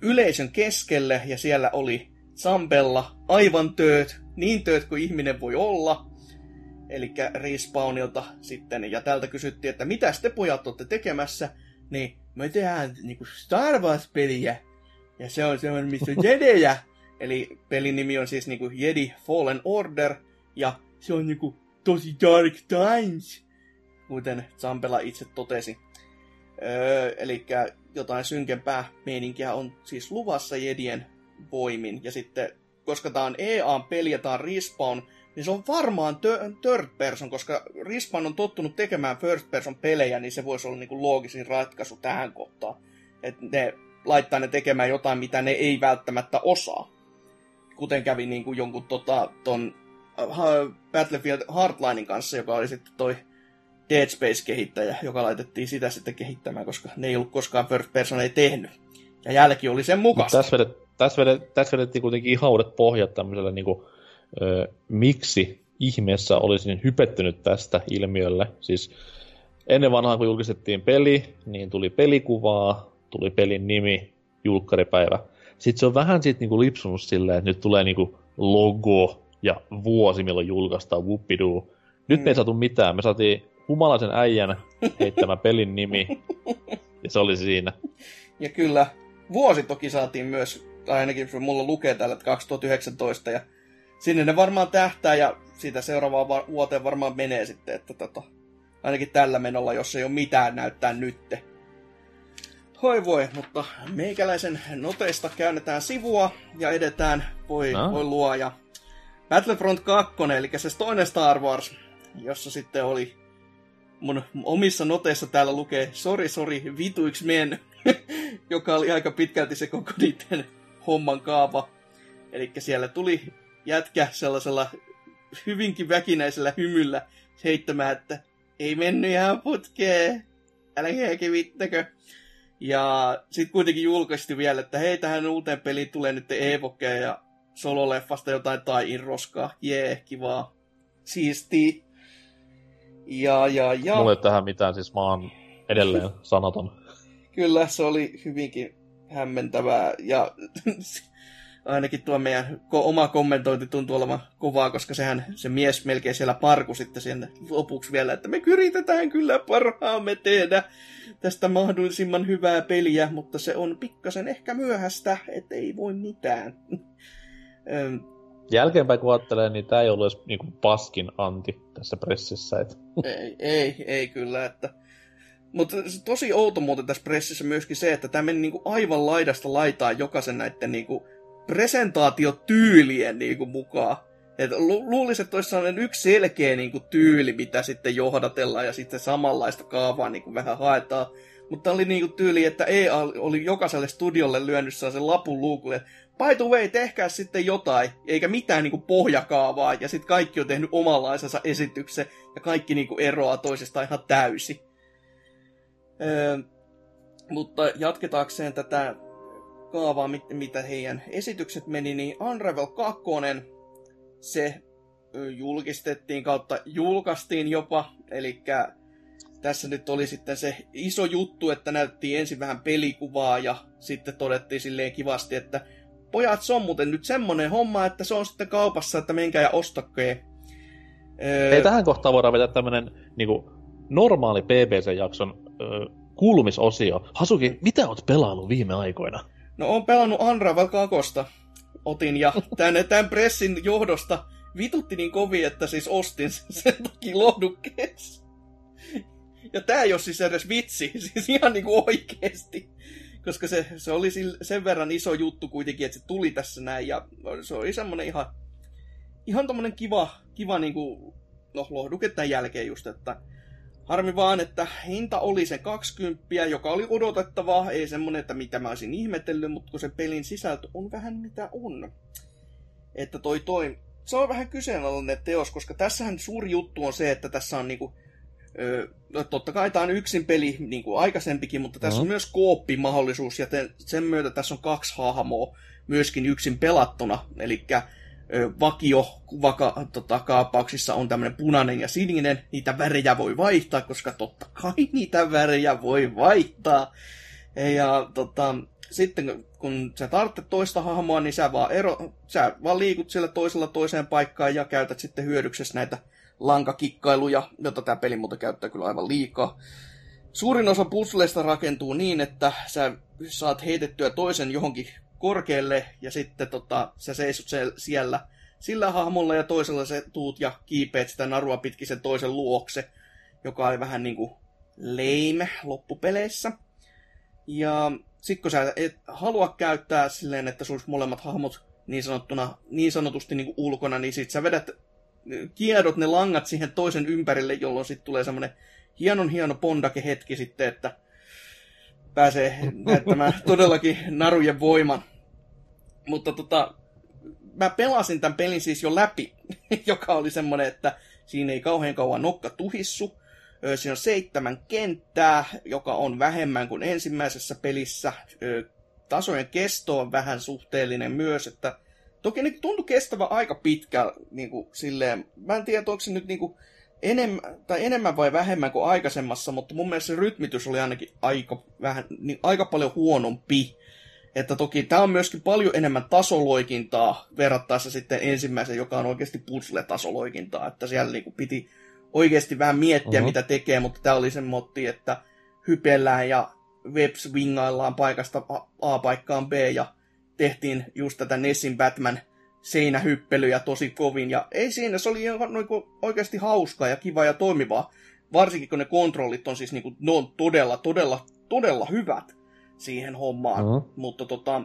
yleisön keskelle, ja siellä oli Sampella aivan tööt, niin tööt kuin ihminen voi olla. Eli Respawnilta sitten, ja tältä kysyttiin, että mitä te pojat olette tekemässä, niin me tehdään niinku Star Wars-peliä, ja se on semmoinen, missä on jedejä. Eli pelin nimi on siis niinku Jedi Fallen Order, ja se on niinku tosi dark times, kuten Zampela itse totesi. Öö, eli jotain synkempää meininkiä on siis luvassa Jedien voimin. Ja sitten, koska tämä on EA-peli ja tämä on Respawn, niin se on varmaan third person, koska Respawn on tottunut tekemään first person pelejä, niin se voisi olla niinku loogisin ratkaisu tähän kohtaan. Että ne laittaa ne tekemään jotain, mitä ne ei välttämättä osaa. Kuten kävi niin kuin jonkun tota, ton uh, Battlefield Hardlinein kanssa, joka oli sitten toi Dead Space-kehittäjä, joka laitettiin sitä sitten kehittämään, koska ne ei ollut koskaan first person ei tehnyt. Ja jälki oli sen mukaista. tässä, vedet, tässä, vedet, tässä vedettiin kuitenkin ihan uudet pohjat tämmöiselle, niin kuin, ö, miksi ihmeessä olisi niin hypettynyt tästä ilmiölle. Siis ennen vanhaa, kun julkistettiin peli, niin tuli pelikuvaa, tuli pelin nimi, julkkaripäivä. Sitten se on vähän siitä niin kuin lipsunut silleen, että nyt tulee niin kuin logo ja vuosi, milloin julkaistaan whoopidoo. Nyt me ei saatu mitään. Me saatiin humalaisen äijän heittämä pelin nimi, ja se oli siinä. Ja kyllä, vuosi toki saatiin myös, tai ainakin mulla lukee täällä, että 2019, ja sinne ne varmaan tähtää, ja siitä seuraavaan va- vuoteen varmaan menee sitten, että tota, ainakin tällä menolla, jos ei ole mitään näyttää nytte. Hoi voi, mutta meikäläisen noteista käännetään sivua ja edetään, voi, No. voi luoja. Battlefront 2, eli se toinen Star Wars, jossa sitten oli mun omissa noteissa täällä lukee sori sori vituiksi men, joka oli aika pitkälti se koko niiden homman kaava. Eli siellä tuli jätkä sellaisella hyvinkin väkinäisellä hymyllä heittämään, että ei mennyt ihan putkeen, älkää kivittäkö. Ja sitten kuitenkin julkaisti vielä, että hei, tähän uuteen peliin tulee nyt Evoke ja sololeffasta jotain tai roskaa. Jee, kivaa. Siisti. Ja, ja, ja. Mulla ei tähän mitään, siis mä oon edelleen sanaton. Kyllä, se oli hyvinkin hämmentävää. Ja ainakin tuo meidän ko- oma kommentointi tuntuu olevan kovaa, koska sehän se mies melkein siellä parku sitten sen lopuksi vielä, että me yritetään kyllä parhaamme tehdä tästä mahdollisimman hyvää peliä, mutta se on pikkasen ehkä myöhäistä, että ei voi mitään. Jälkeenpäin kun ajattelee, niin tää ei ollut edes niinku paskin anti tässä pressissä. Et. ei, ei, ei kyllä, että... Mutta tosi outo muuten tässä pressissä myöskin se, että tämä meni niinku aivan laidasta laitaan jokaisen näiden niinku presentaatiotyylien niinku mukaan. Et lu- luulisin, että olisi sellainen yksi selkeä niinku tyyli, mitä sitten johdatellaan ja sitten samanlaista kaavaa niinku vähän haetaan. Mutta oli niinku tyyli, että EA oli jokaiselle studiolle lyönyt sen lapun luukulle, by the way, tehkää sitten jotain, eikä mitään niinku pohjakaavaa, ja sitten kaikki on tehnyt omanlaisensa esityksen, ja kaikki niinku eroaa toisestaan ihan täysi. Öö, mutta jatketaakseen tätä kaavaa, mit- mitä heidän esitykset meni, niin Unravel 2, se julkistettiin kautta julkaistiin jopa, eli tässä nyt oli sitten se iso juttu, että näyttiin ensin vähän pelikuvaa ja sitten todettiin silleen kivasti, että pojat, se on muuten nyt semmonen homma, että se on sitten kaupassa, että menkää ja ostakkeen. Öö, Ei tähän kohtaan voidaan vetää tämmönen niinku, normaali BBC-jakson kuulumisosio. Hasuki, mitä oot pelaillut viime aikoina? No on pelannut Unravel 2. Otin ja tämän, tämän pressin johdosta vitutti niin kovin, että siis ostin sen, takia lohdukkeessa. Ja tää ei ole siis edes vitsi, siis ihan niinku oikeesti. Koska se, se oli sen verran iso juttu kuitenkin, että se tuli tässä näin. Ja se oli semmonen ihan, ihan tommonen kiva, kiva niinku, no lohduke tämän jälkeen just, että Harmi vaan, että hinta oli se 20, joka oli odotettavaa, ei semmonen, että mitä mä olisin ihmetellyt, mutta kun se pelin sisältö on vähän mitä on. Että toi toi, se on vähän kyseenalainen teos, koska tässähän suuri juttu on se, että tässä on niinku, ö, no totta kai tämä on yksin peli niin kuin aikaisempikin, mutta tässä on Mhm. myös kooppimahdollisuus, ja sen myötä tässä on kaksi hahmoa myöskin yksin pelattuna, eli vakio vaka, tota, kaapauksissa on tämmöinen punainen ja sininen, niitä värejä voi vaihtaa, koska totta kai niitä värejä voi vaihtaa. Ja tota, sitten kun sä tarvitset toista hahmoa, niin sä vaan, ero, sä vaan liikut siellä toisella toiseen paikkaan ja käytät sitten hyödyksessä näitä lankakikkailuja, jota tämä peli muuten käyttää kyllä aivan liikaa. Suurin osa puzzleista rakentuu niin, että sä saat heitettyä toisen johonkin korkealle ja sitten tota, sä seisot se- siellä sillä hahmolla ja toisella se tuut ja kiipeät sitä narua pitkin sen toisen luokse, joka oli vähän niinku lame loppupeleissä. Ja sit kun sä et halua käyttää silleen, että olisi molemmat hahmot niin, sanottuna, niin sanotusti niin ulkona, niin sit sä vedät, kiedot ne langat siihen toisen ympärille, jolloin sit tulee semmonen hienon hieno pondake hetki sitten, että pääsee näyttämään todellakin narujen voiman. Mutta tota, mä pelasin tämän pelin siis jo läpi, joka oli semmonen, että siinä ei kauhean kauan nokka tuhissu. Siinä on seitsemän kenttää, joka on vähemmän kuin ensimmäisessä pelissä. Tasojen kesto on vähän suhteellinen myös, että toki ne tuntui kestävä aika pitkä, niin kuin silleen, mä en tiedä, onko se nyt niin kuin enemmän, tai enemmän vai vähemmän kuin aikaisemmassa, mutta mun mielestä se rytmitys oli ainakin aika, vähän, niin aika paljon huonompi. Että toki tämä on myöskin paljon enemmän tasoloikintaa verrattaessa sitten ensimmäisen, joka on oikeasti puzzle-tasoloikintaa. Että siellä niinku piti oikeasti vähän miettiä, Mhm. mitä tekee, mutta tämä oli sen motti, että hypellään ja webswingaillaan paikasta A- A paikkaan B ja tehtiin just tätä Nessin Batman seinähyppelyjä tosi kovin. Ja ei siinä, se oli ihan niinku oikeasti hauskaa ja kiva ja toimivaa. Varsinkin kun ne kontrollit on siis niinku, ne on todella, todella, todella hyvät siihen hommaan. Mhm. Mutta tota,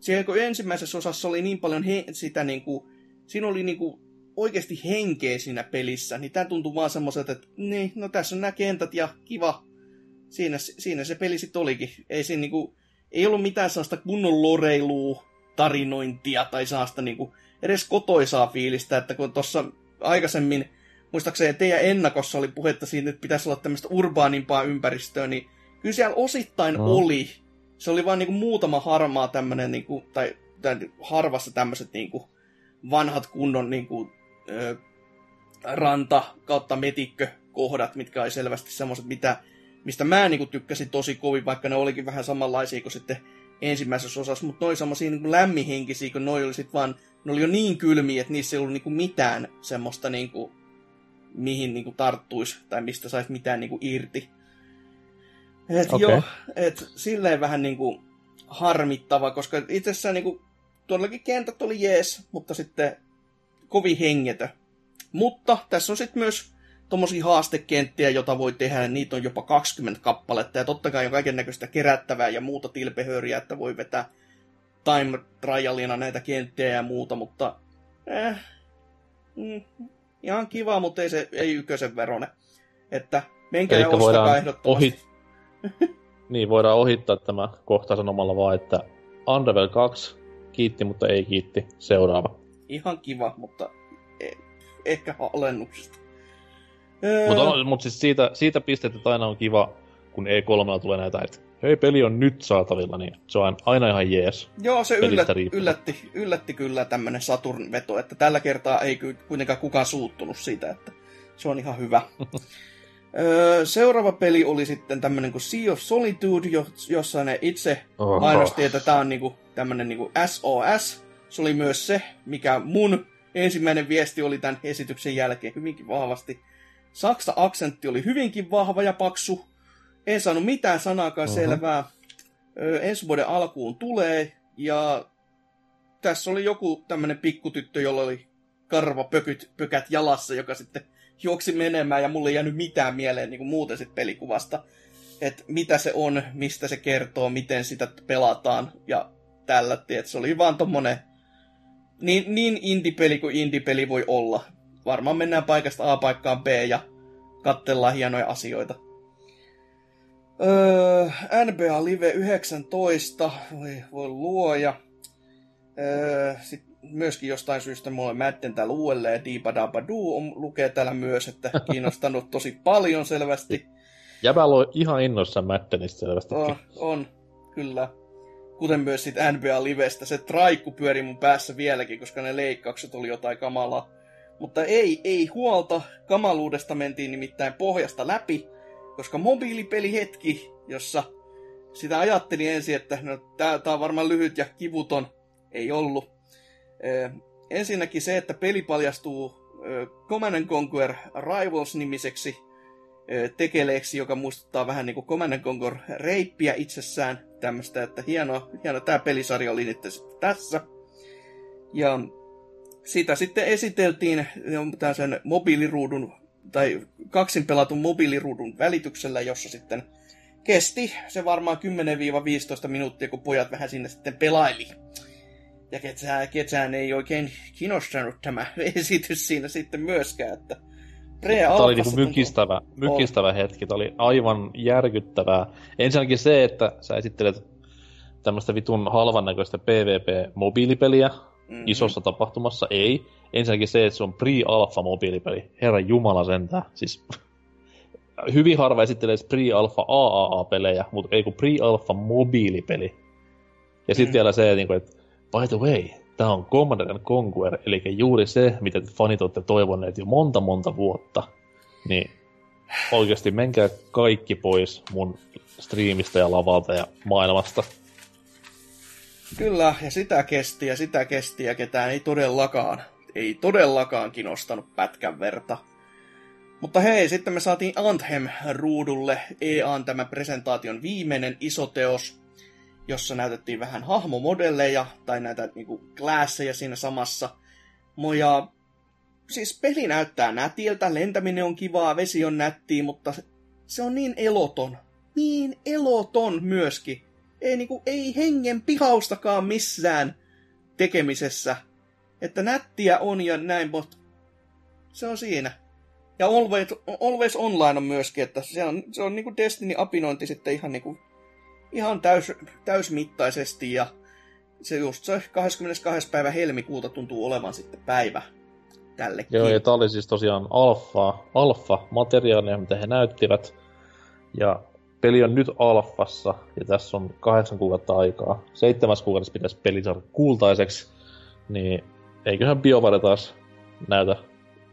siellä kun ensimmäisessä osassa oli niin paljon he, sitä niinku, siinä oli niinku oikeasti henkeä siinä pelissä, niin tämä tuntui vaan semmoiselta, että niin, no tässä on nämä kentät ja kiva. Siinä, siinä se peli sitten olikin. Ei siinä niinku, ei ollut mitään sellaista kunnon loreilua, tarinointia tai sellaista niinku, edes kotoisaa fiilistä, että kun tuossa aikaisemmin, muistaakseni teidän ennakossa oli puhetta siitä, että pitäisi olla tämmöistä urbaanimpaa ympäristöä, niin kyllä siellä osittain Mm. oli. Se oli vaan niinku muutama harmaa tämmönen, niinku, tai, tai harvassa tämmöiset niinku, vanhat kunnon niinku, ö, ranta kautta metikkökohdat, mitkä oli selvästi semmoiset, mitä, mistä mä niinku tykkäsin tosi kovin, vaikka ne olikin vähän samanlaisia kuin sitten ensimmäisessä osassa, mutta noin semmoisia niinku lämminhenkisiä, kun noi oli sit vaan, ne oli jo niin kylmiä, että niissä ei ollut niinku mitään semmoista niinku, mihin niinku tarttuisi, tai mistä saisi mitään niinku irti. Et Okei. joo, et silleen vähän niinku harmittava, koska itsessään niinku, todellakin kentät oli jees, mutta sitten kovin hengetö. Mutta tässä on sitten myös tommosia haastekenttiä, jota voi tehdä, ja niitä on jopa 20 kappaletta, ja totta kai on kaiken näköistä kerättävää ja muuta tilpehöriä, että voi vetää time trialina näitä kenttiä ja muuta, mutta eh, mm, ihan kiva, mutta ei se ei ykösen verone. Että menkää ja Elikkä ostakaa voidaan ehdottomasti. ohi, niin, voidaan ohittaa tämä kohta sanomalla vaan, että Undervel 2 kiitti, mutta ei kiitti. Seuraava. Ihan kiva, mutta e- ehkä alennuksesta. Mutta mut siis siitä, siitä pistettä että aina on kiva, kun E3 tulee näitä, että hei, peli on nyt saatavilla, niin se on aina ihan jees. Joo, se pelistä yllätti, yllätti, kyllä tämmönen Saturn-veto, että tällä kertaa ei kuitenkaan kukaan suuttunut siitä, että se on ihan hyvä. Öö, seuraava peli oli sitten tämmönen kuin Sea of Solitude, jo- jossa ne itse Oho. mainosti, että tää on niinku tämmönen niinku SOS. Se oli myös se, mikä mun ensimmäinen viesti oli tämän esityksen jälkeen hyvinkin vahvasti. Saksa-aksentti oli hyvinkin vahva ja paksu. En saanut mitään sanaakaan Oho. selvää. Ö, ensi vuoden alkuun tulee, ja tässä oli joku tämmönen pikkutyttö, jolla oli karvapökyt, pökät jalassa, joka sitten juoksi menemään, ja mulle ei jäänyt mitään mieleen niin kuin muuten sit pelikuvasta. Että mitä se on, mistä se kertoo, miten sitä pelataan, ja tällä, tiedät, se oli vaan tommonen niin, niin indie-peli kuin indie-peli voi olla. Varmaan mennään paikasta A paikkaan B ja katsellaan hienoja asioita. Öö, NBA Live 19, voi, voi luoja. Öö, sit myöskin jostain syystä mulle Madden täällä uudelleen, Diibadabadoo on, lukee täällä myös, että kiinnostanut tosi paljon selvästi. Jäbällä on ihan innoissaan Maddenista selvästikin. On, on, kyllä. Kuten myös sit NBA Livestä. Se traikku pyöri mun päässä vieläkin, koska ne leikkaukset oli jotain kamalaa. Mutta ei, ei huolta. Kamaluudesta mentiin nimittäin pohjasta läpi, koska mobiilipeli hetki, jossa sitä ajattelin ensin, että no, tää on varmaan lyhyt ja kivuton. Ei ollut. Ö, ensinnäkin se, että peli paljastuu ö, Command and Conquer Rivals-nimiseksi ö, tekeleeksi, joka muistuttaa vähän niin kuin Command and Conquer reippiä itsessään. Tämmöistä, että hienoa, hieno tämä pelisarja oli nyt tässä. Ja sitä sitten esiteltiin sen mobiiliruudun tai kaksin pelatun mobiiliruudun välityksellä, jossa sitten kesti se varmaan 10-15 minuuttia, kun pojat vähän sinne sitten pelaili. Ja ketään, ketään ei oikein kiinnostanut tämä esitys siinä sitten myöskään, että Tämä oli niinku mykistävä, mykistävä hetki. Tämä oli aivan järkyttävää. Ensinnäkin se, että sä esittelet tämmöistä vitun halvan näköistä PvP-mobiilipeliä Mhm. isossa tapahtumassa. Ei. Ensinnäkin se, että se on pre-alpha mobiilipeli. Herra Jumala sentään. Siis hyvin harva esittelee pre-alpha AAA-pelejä, mutta ei kun pre-alpha mobiilipeli. Ja sitten Mm. vielä se, niinku, että by the way, tämä on Command and Conquer, eli juuri se, mitä te fanit olette toivoneet jo monta monta vuotta. Niin oikeasti menkää kaikki pois mun striimistä ja lavalta ja maailmasta. Kyllä, ja sitä kesti ja sitä kesti ja ketään ei todellakaan, ei todellakaan kiinnostanut pätkän verta. Mutta hei, sitten me saatiin Anthem-ruudulle EAN tämä presentaation viimeinen iso teos, jossa näytettiin vähän hahmomodelleja tai näitä niinku klasseja siinä samassa. Ja siis peli näyttää nätiltä, lentäminen on kivaa, vesi on nättiä, mutta se on niin eloton. Niin eloton myöskin. Ei, niinku, ei hengen pihaustakaan missään tekemisessä. Että nättiä on ja näin, mutta se on siinä. Ja Always, Always Online on myöskin, että se on, se on niinku Destiny-apinointi sitten ihan, niinku, ihan täys, täysmittaisesti ja se just se 22. päivä helmikuuta tuntuu olevan sitten päivä tällekin. Joo, ja tää oli siis tosiaan alfa, alfa-materiaalia, mitä he näyttivät. Ja peli on nyt alfassa, ja tässä on kahdeksan kuukautta aikaa. Seitsemäs kuukaudessa pitäisi peli saada kuultaiseksi, niin eiköhän BioWare taas näytä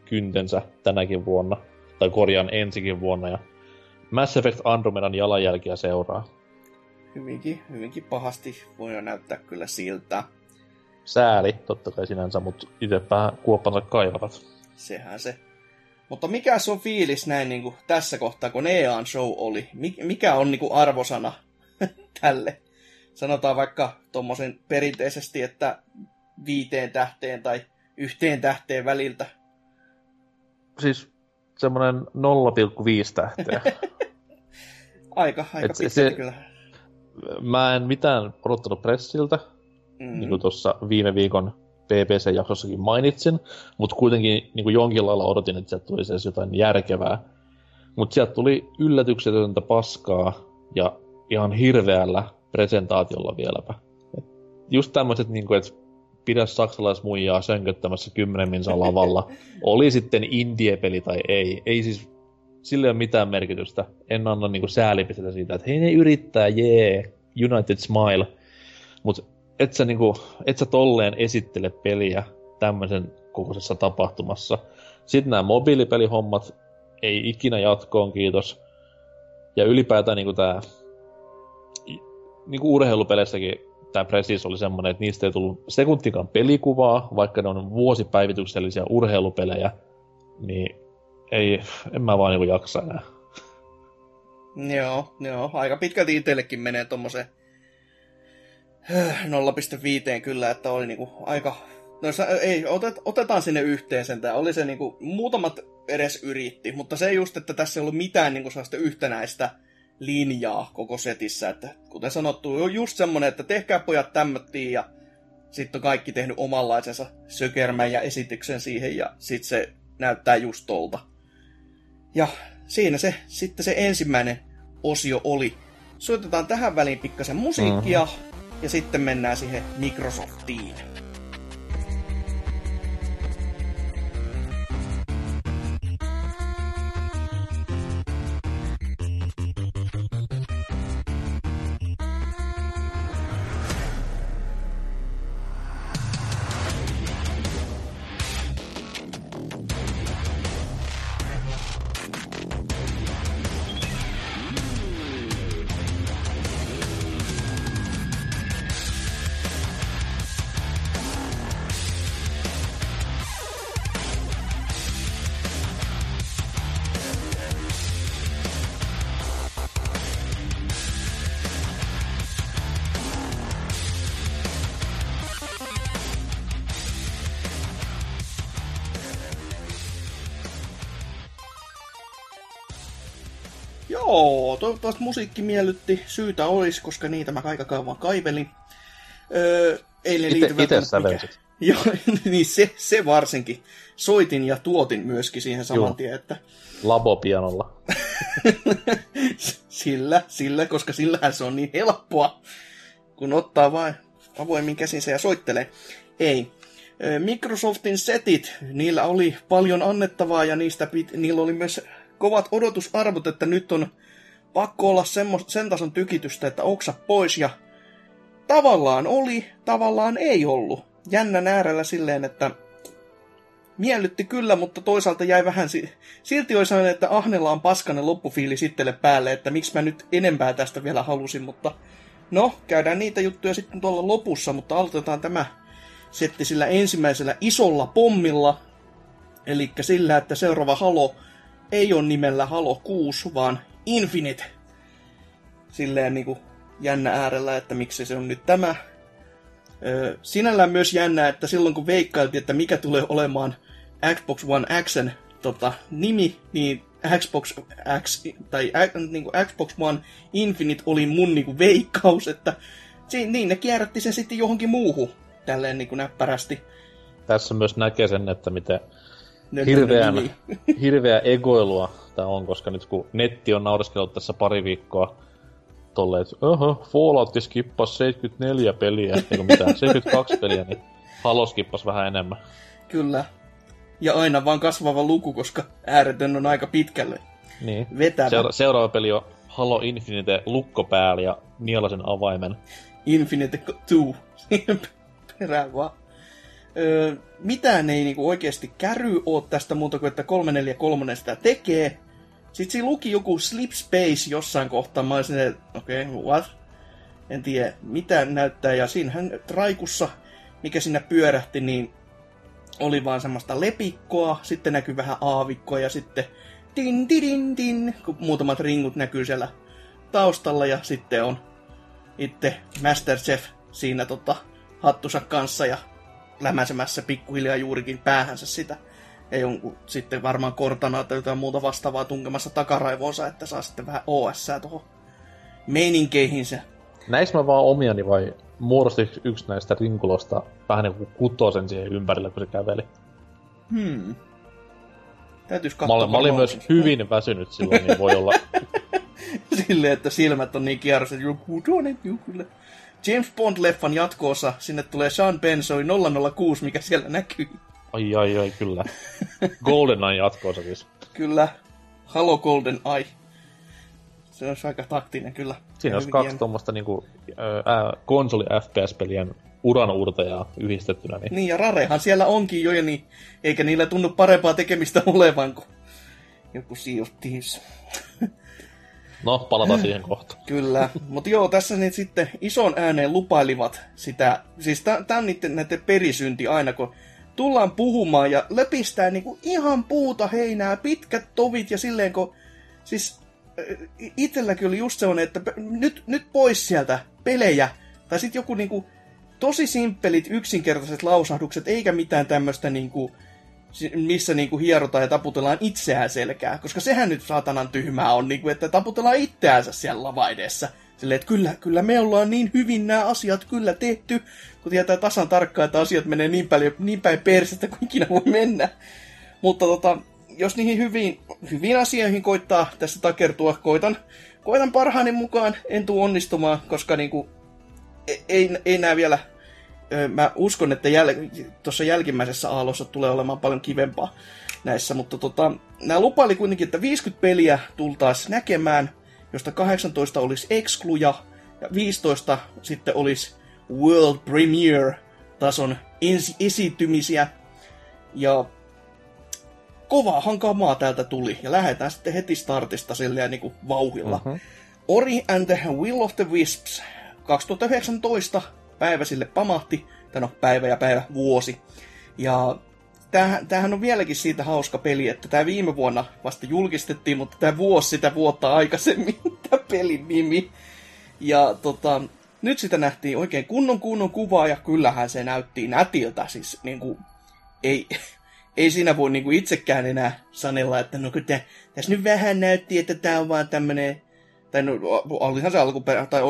kyntensä tänäkin vuonna, tai korjaan ensikin vuonna, ja Mass Effect Andromedan jalanjälkiä seuraa. Hyvinkin, hyvinkin pahasti voi jo näyttää kyllä siltä. Sääli, totta kai sinänsä, mutta itsepä kuoppansa kaivavat. Sehän se. Mutta mikä se on fiilis näin niin kuin tässä kohtaa, kun EAN show oli? Mi- Mikä on niin kuin arvosana tälle? Sanotaan vaikka tuommoisen perinteisesti, että viiteen tähteen tai yhteen tähteen väliltä. Siis semmonen 0,5 tähteä. Aika, aika Et se- kyllä. Mä en mitään odottanut pressiltä, mm. niin kuin tuossa viime viikon BBC-jaksossakin mainitsin, mutta kuitenkin niin kuin jonkin lailla odotin, että sieltä tulisi edes jotain järkevää. Mutta sieltä tuli yllätyksetöntä paskaa, ja ihan hirveällä presentaatiolla vieläpä. Et just tämmöiset, niin kuin, että pidä saksalaismuijaa sönköttämässä 10 minsa lavalla, oli sitten indie-peli tai ei. Ei siis, sillä ei ole mitään merkitystä. En anna niin säälipistetä siitä, että hei ne yrittää, jee, United Smile. Mutta et sä, niinku, et sä tolleen esittele peliä tämmöisen kokoisessa tapahtumassa. Sitten nämä mobiilipelihommat ei ikinä jatkoon, kiitos. Ja ylipäätään niinku tää niinku urheilupeleissäkin tämä Precis oli semmoinen, että niistä ei tullut sekuntikaan pelikuvaa, vaikka ne on vuosipäivityksellisiä urheilupelejä, niin ei, en mä vaan niinku jaksa enää. Joo, joo, aika pitkälti itsellekin menee tommoseen 0.5 kyllä, että oli niinku aika... No ei, otet, otetaan sinne yhteen. Tää oli se niinku, muutamat edes yritti, mutta se just, että tässä ei ollut mitään niinku sellaista yhtenäistä linjaa koko setissä. Että kuten sanottu, on just semmonen, että tehkää pojat tämmöttiin ja sitten on kaikki tehnyt omanlaisensa sökermän ja esityksen siihen ja sitten se näyttää just tolta. Ja siinä se sitten se ensimmäinen osio oli. Soitetaan tähän väliin pikkasen musiikkia mm-hmm. Ja sitten mennään siihen Microsoftiin. Toivottavasti musiikki miellytti. Syytä olisi, koska niitä mä aika kauan kaivelin. Öö, eilen Ite, ite sävelsit. Joo, niin se, se varsinkin. Soitin ja tuotin myöskin siihen saman tien, että... Labopianolla. sillä, sillä, koska sillähän se on niin helppoa, kun ottaa vain avoimin käsinsä ja soittelee. Ei. Microsoftin setit, niillä oli paljon annettavaa ja niistä pit, niillä oli myös kovat odotusarvot, että nyt on pakko olla semmo, sen tason tykitystä, että oksa pois ja tavallaan oli, tavallaan ei ollut. Jännän äärellä silleen, että miellytti kyllä, mutta toisaalta jäi vähän... Si- Silti olisi sanonut, että Ahnella on paskanen loppufiili sittele päälle, että miksi mä nyt enempää tästä vielä halusin, mutta no, käydään niitä juttuja sitten tuolla lopussa, mutta aloitetaan tämä setti sillä ensimmäisellä isolla pommilla, eli sillä, että seuraava Halo ei ole nimellä Halo 6, vaan Infinite. Silleen niinku jännä äärellä, että miksi se on nyt tämä. Öö, sinällään myös jännä, että silloin kun veikkailtiin, että mikä tulee olemaan Xbox One Xn tota, nimi, niin Xbox X, tai niin kuin Xbox One Infinite oli mun niin kuin veikkaus, että niin ne kierrätti sen sitten johonkin muuhun tälleen niin kuin näppärästi. Tässä myös näkee sen, että miten hirveän, hirveä egoilua tämä on, koska nyt kun netti on naureskellut tässä pari viikkoa tolleen, että oho, Fallout skippas 74 peliä, eikö mitään, 72 peliä, niin Halo skippas vähän enemmän. Kyllä. Ja aina vaan kasvava luku, koska ääretön on aika pitkälle Niin. vetävä. Seura- seuraava peli on Halo Infinite lukko päällä ja nielasen avaimen. Infinite 2. Perään vaan. Öö, mitään ei niinku oikeasti käry oo tästä muuta kuin, että 343 sitä tekee. Sitten siinä luki joku Slip Space jossain kohtaa. Mä olisin, että okei, okay, what? En tiedä, mitä näyttää. Ja siinähän traikussa, mikä sinne pyörähti, niin oli vaan semmoista lepikkoa. Sitten näkyy vähän aavikkoa ja sitten din, din, din, din, kun muutamat ringut näkyy siellä taustalla. Ja sitten on itse Masterchef siinä tota, hattusa kanssa ja lämäsemässä pikkuhiljaa juurikin päähänsä sitä. Ei jonkun sitten varmaan kortana tai jotain muuta vastaavaa tunkemassa takaraivoonsa, että saa sitten vähän OS tuohon meininkeihinsä. Näis mä vaan omiani vai muodosti yksi näistä rinkulosta vähän niin kuin kutosen siihen ympärille, kun se käveli? Hmm. Täytyis Mä, katsoa. olin- mä olin myös hyvin väsynyt silloin, niin voi olla, Silleen, että silmät on niin kierros, että joku tuonne kyllä. James Bond-leffan jatkoosa, sinne tulee Sean Penn, se oli 006, mikä siellä näkyy. Ai ai ai, kyllä. GoldenEye jatkoosa siis. Kyllä. Halo Golden Eye. Se on aika taktinen kyllä. Siinä olisi kaksi tuommoista niinku, ää, konsoli FPS-pelien uran uurtajaa yhdistettynä, niin Niin, ja Rarehan siellä onkin jo, niin, eikä niillä tunnu parempaa tekemistä olevan kuin joku Sea of Thieves. no, palataan siihen kohtaan. Kyllä, mutta joo, tässä nyt sitten ison ääneen lupailivat sitä, siis tämä on niiden, näiden perisynti aina, kun tullaan puhumaan ja löpistää niinku ihan puuta heinää, pitkät tovit ja silleen, kun siis äh, itselläkin oli just sellainen, että nyt, nyt pois sieltä pelejä, tai sitten joku niinku tosi simppelit, yksinkertaiset lausahdukset, eikä mitään tämmöistä niinku, missä niinku hierotaan ja taputellaan itseään selkää, koska sehän nyt saatanan tyhmää on, niinku, että taputellaan itseänsä siellä lava edessä. Silleen, että kyllä, kyllä me ollaan niin hyvin nämä asiat kyllä tehty, kun tietää tasan tarkkaan, että asiat menee niin, paljon, niin päin persettä kuin ikinä voi mennä. Mutta tota, jos niihin hyviin, hyviin asioihin koittaa tässä takertua, koitan, koitan parhaani mukaan, en tuu onnistumaan, koska niinku, ei, ei, ei nää vielä mä uskon, että jäl, tuossa jälkimmäisessä aallossa tulee olemaan paljon kivempaa näissä, mutta tota, nämä lupaili kuitenkin, että 50 peliä tultaisiin näkemään, josta 18 olisi excluja ja 15 sitten olisi World Premiere tason ensi- esiintymisiä. Ja kovaahan kamaa täältä tuli, ja lähdetään sitten heti startista silleen niin kuin vauhilla. Mhm. Ori and the Will of the Wisps 2019 päivä sille pamahti, tai no päivä ja päivä, vuosi. Ja tämähän, on vieläkin siitä hauska peli, että tämä viime vuonna vasta julkistettiin, mutta tämä vuosi sitä vuotta aikaisemmin, tämä pelin nimi. Ja tota, nyt sitä nähtiin oikein kunnon kunnon kuvaa, ja kyllähän se näytti nätiltä, siis niin kuin, ei, ei siinä voi niinku itsekään enää sanella, että no tä, tässä nyt vähän näytti, että tämä on vaan tämmönen, tai no olihan se alkuperä, tai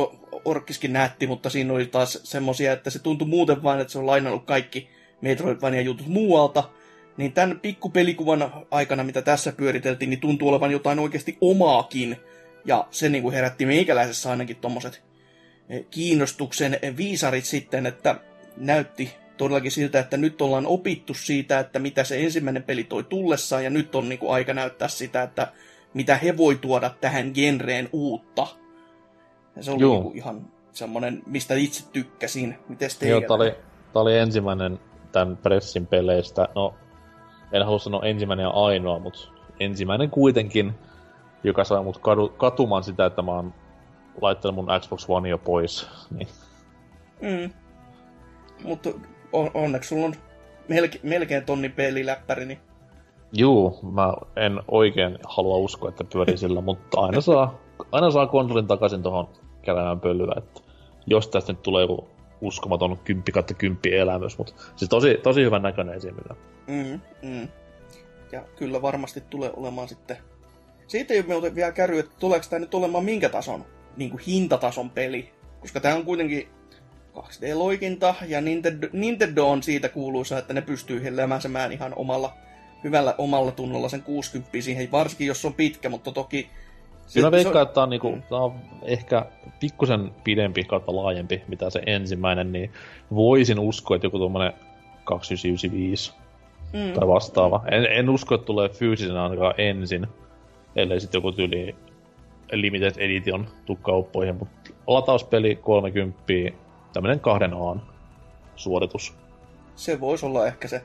Orkkiskin näytti, mutta siinä oli taas semmosia, että se tuntui muuten vaan, että se on lainannut kaikki Metroidvania jutut muualta, niin tämän pikkupelikuvan aikana, mitä tässä pyöriteltiin, niin tuntuu olevan jotain oikeasti omaakin. Ja se niin kuin herätti meikäläisessä ainakin tommoset eh, kiinnostuksen viisarit sitten, että näytti todellakin siltä, että nyt ollaan opittu siitä, että mitä se ensimmäinen peli toi tullessaan, ja nyt on niin kuin aika näyttää sitä, että mitä he voi tuoda tähän genreen uutta. Ja se oli Joo. niin kuin ihan semmoinen, mistä itse tykkäsin. Miten Joo, tää oli, tää oli ensimmäinen tämän pressin peleistä. No, en halua sanoa ensimmäinen ja ainoa, mutta ensimmäinen kuitenkin, joka sai mut kadu, katumaan sitä, että mä oon laittanut mun Xbox One jo pois. Niin. Mm. Mutta on, onneksi sulla on melke, melkein tonni peliläppäri, niin Juu, mä en oikein halua uskoa, että pyörii sillä, mutta aina saa, aina saa konsolin takaisin tuohon käymään pölyä, että jos tästä nyt tulee joku uskomaton 10 kautta 10 elämys, mutta siis tosi, tosi hyvän näköinen esimerkiksi. Mm, mm. Ja kyllä varmasti tulee olemaan sitten... Siitä ei ole vielä käry, että tuleeko tämä nyt olemaan minkä tason, niin kuin hintatason peli. Koska tämä on kuitenkin 2D-loikinta, ja Nintendo, Nintendo on siitä kuuluisa, että ne pystyy lämäsemään ihan omalla, hyvällä omalla tunnolla sen 60 siihen, varsinkin jos se on pitkä, mutta toki... Kyllä mä se- veikkaan, että tää on, niinku, tää on ehkä pikkusen pidempi kautta laajempi, mitä se ensimmäinen, niin voisin uskoa, että joku tuommoinen 2995 Mm, tai vastaava. En, en usko, että tulee fyysisenä ainakaan ensin, ellei sitten joku tyyli Limited Edition tuu kauppoihin, mutta latauspeli 30, tämmönen kahden aan suoritus. se voisi olla ehkä se,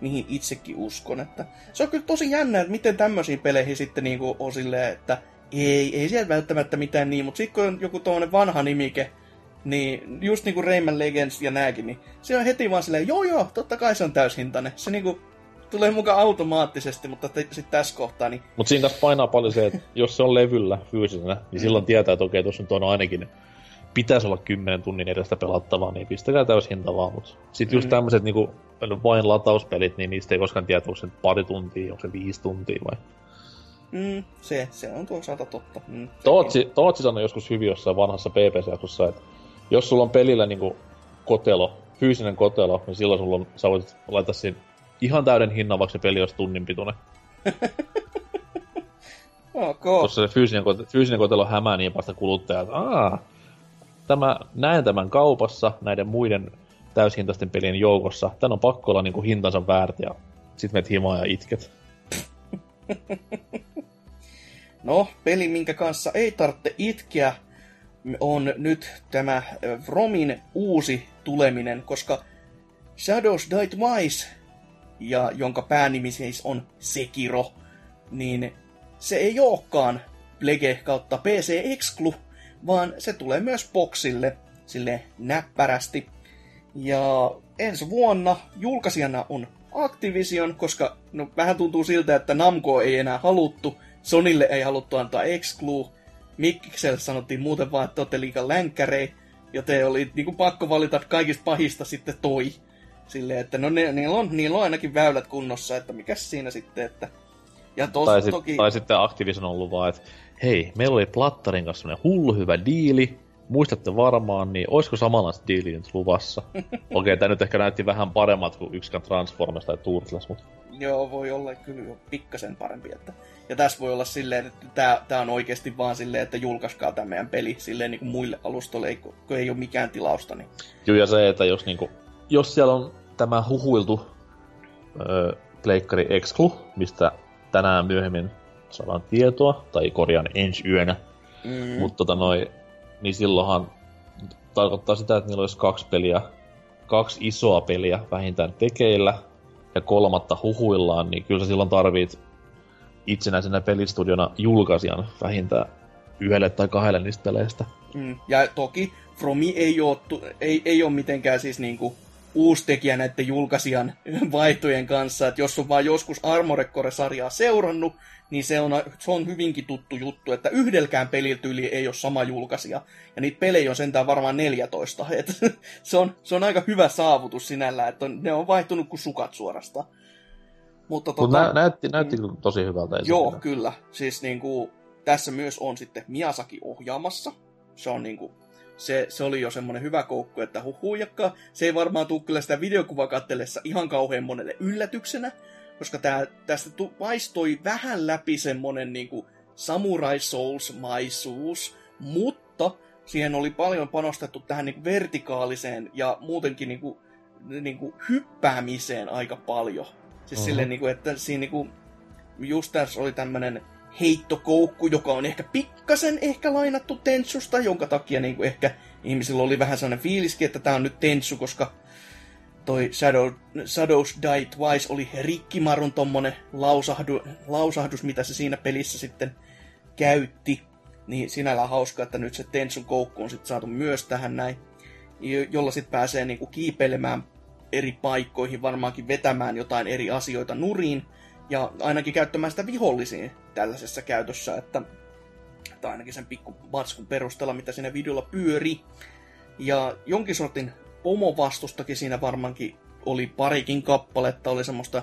mihin itsekin uskon. Että se on kyllä tosi jännä, että miten tämmöisiin peleihin sitten niinku on silleen, että ei, ei siellä välttämättä mitään niin, mutta sitten kun on joku tuommoinen vanha nimike, niin just niinku Rayman Legends ja nääkin, niin se on heti vaan silleen, joo joo, totta kai se on täyshintainen. Se niinku tulee mukaan automaattisesti, mutta sitten tässä kohtaa, niin Mutta siinä kanssa painaa paljon se, että jos se on levyllä fyysisenä, niin silloin tietää, että okei, tuossa nyt on ainakin pitäisi olla 10 tunnin edestä pelattavaa, niin pistäkää täyshinta vaan. Mutta sitten just Mm. tämmöiset niinku, vain latauspelit, niin niistä ei koskaan tiedä, onko se pari tuntia, onko se viisi tuntia vai... mm, se, se on toisaalta totta. Mm, Tootsi, Tootsi sanoi joskus hyvin jossain vanhassa PPC-jaksossa, että jos sulla on pelillä niinku kotelo, fyysinen kotelo, niin silloin sulla on, sä voit laittaa siinä ihan täyden hinnan, vaikka se peli olisi tunnin pituinen. Ok. Koska se fyysinen, kote- fyysinen kotelo hämää niin vasta kuluttajat. Aa, tämä, näen tämän kaupassa näiden muiden täyshintaisten pelien joukossa. Tän on pakko olla niinku hintansa väärti ja sit menet himaa ja itket. No, peli, minkä kanssa ei tarvitse itkeä, on nyt tämä äh, Vromin uusi tuleminen, koska Shadows Die Twice, ja jonka päänimi siis on Sekiro, niin se ei olekaan Plege kautta PC Exclu, vaan se tulee myös Boxille sille näppärästi. Ja ensi vuonna julkaisijana on Activision, koska no, vähän tuntuu siltä, että Namco ei enää haluttu, Sonille ei haluttu antaa Exclu, Mikkikselle sanottiin muuten vaan, että te olette liikaa länkkärei, joten oli niinku pakko valita kaikista pahista sitten toi. Silleen, että no ne, niillä, on, niillä on ainakin väylät kunnossa, että mikä siinä sitten, että... Ja tos, Tai, sit, toki... tai sitten Activision on ollut vaan, että hei, meillä oli Plattarin kanssa semmonen hullu hyvä diili, muistatte varmaan, niin olisiko samanlaista diili nyt luvassa? Okei, okay, tämä nyt ehkä näytti vähän paremmat kuin yksikään Transformers tai Turtles, mutta Joo, voi olla kyllä jo pikkasen parempi. Että... Ja tässä voi olla silleen, että tämä, tämä on oikeasti vaan silleen, että julkaiskaa tämä meidän peli silleen niin kuin muille alustoille, ei, kun ei ole mikään tilausta. Niin... Joo, ja se, että jos, niinku, jos siellä on tämä huhuiltu öö, Pleikkari Exclu, mistä tänään myöhemmin saadaan tietoa, tai korjaan ensi yönä, Mm. mutta tota noi, niin silloinhan tarkoittaa sitä, että niillä olisi kaksi peliä, kaksi isoa peliä vähintään tekeillä, ja kolmatta huhuillaan, niin kyllä sä silloin tarvit itsenäisenä pelistudiona julkaisijan vähintään yhdelle tai kahdelle niistä peleistä. Mm. Ja toki Fromi ei ole, ei, ei ole mitenkään siis niinku uusi tekijä näiden julkaisijan vaihtojen kanssa, että jos on vaan joskus Armored Core-sarjaa seurannut, niin se on, se on hyvinkin tuttu juttu, että yhdelläkään peliltä yli ei ole sama julkaisija. Ja niitä pelejä on sentään varmaan 14. Et se, on, se on aika hyvä saavutus sinällä, että on, ne on vaihtunut kuin sukat suorastaan. Mutta tota, nä- näytti, näytti kyllä tosi hyvältä Joo, kyllä. Siis niinku, tässä myös on sitten Miyazaki ohjaamassa. Se on niinku, se, se oli jo semmoinen hyvä koukku, että huhujakka. Se ei varmaan tule kyllä sitä videokuvaa kattellessa ihan kauhean monelle yllätyksenä, koska tää, tästä tu, paistoi vähän läpi semmonen niinku Samurai Souls-maisuus, mutta siihen oli paljon panostettu tähän niinku vertikaaliseen ja muutenkin niinku, niinku hyppäämiseen aika paljon. Siis Mhm. silleen, niinku, että siinä niinku, just tässä oli tämmönen heittokoukku, joka on ehkä pikkasen ehkä lainattu Tenssusta, jonka takia niin kuin ehkä ihmisillä oli vähän sellainen fiiliskin, että tämä on nyt Tenssu, koska toi Shadow, Shadows Die Twice oli rikkimarun tommonen lausahdu, lausahdus, mitä se siinä pelissä sitten käytti. Niin sinällään hauska, että nyt se Tenssun koukku on sitten saatu myös tähän näin, jo- jolla sitten pääsee niinku kiipeilemään eri paikkoihin, varmaankin vetämään jotain eri asioita nuriin, ja ainakin käyttämään sitä vihollisiin tällaisessa käytössä, että, tai ainakin sen pikku matskun perusteella, mitä siinä videolla pyöri. Ja jonkin sortin pomovastustakin siinä varmaankin oli parikin kappaletta, oli semmoista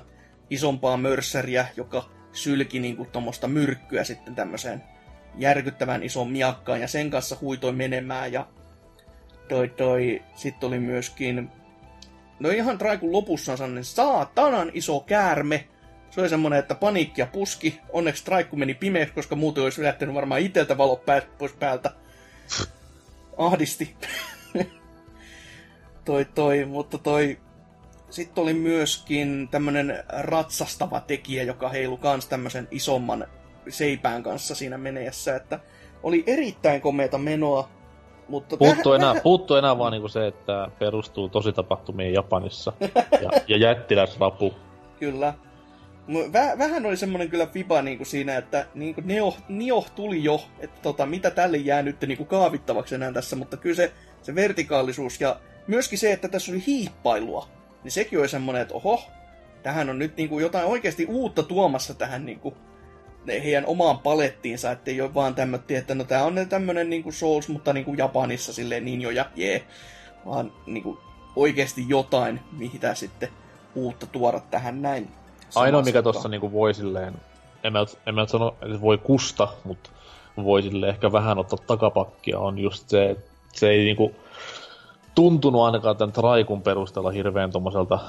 isompaa mörssäriä, joka sylki niinku tuommoista myrkkyä sitten tämmöiseen järkyttävän ison miakkaan, ja sen kanssa huitoi menemään, ja toi toi, sitten oli myöskin, no ihan Traikun lopussa on saatanan iso käärme, se oli semmonen, että paniikki ja puski. Onneksi Traikku meni pimeäksi, koska muuten olisi lähtenyt varmaan iteltä valot pää, pois päältä. Ahdisti. toi toi, mutta toi... Sitten oli myöskin tämmönen ratsastava tekijä, joka heilu kans tämmöisen isomman seipään kanssa siinä meneessä, että oli erittäin komeata menoa, mutta Puuttuu enää, puuttuu enää vaan niinku se, että perustuu tositapahtumiin Japanissa. Ja, ja jättiläisrapu. Kyllä. Väh, vähän oli semmoinen kyllä fiba niinku siinä, että niinku Neo, Neo tuli jo, että tota, mitä tälle jää nyt niinku kaavittavaksi enää tässä, mutta kyllä se, se vertikaalisuus ja myöskin se, että tässä oli hiippailua, niin sekin oli semmoinen, että oho, tähän on nyt niinku jotain oikeasti uutta tuomassa tähän niinku heidän omaan palettiinsa, ettei ole vaan tämmöinen, että no tää on tämmönen niinku Souls, mutta niinku Japanissa silleen niin jo ja jee, vaan niinku oikeasti jotain, mitä sitten uutta tuoda tähän näin. Ainoa mikä tossa niinku voi silleen, en mä, en mä sano, että voi kusta, mutta voi silleen ehkä vähän ottaa takapakkia, on just se, että se ei niinku tuntunut ainakaan tämän Traikun perusteella hirveän tommoselta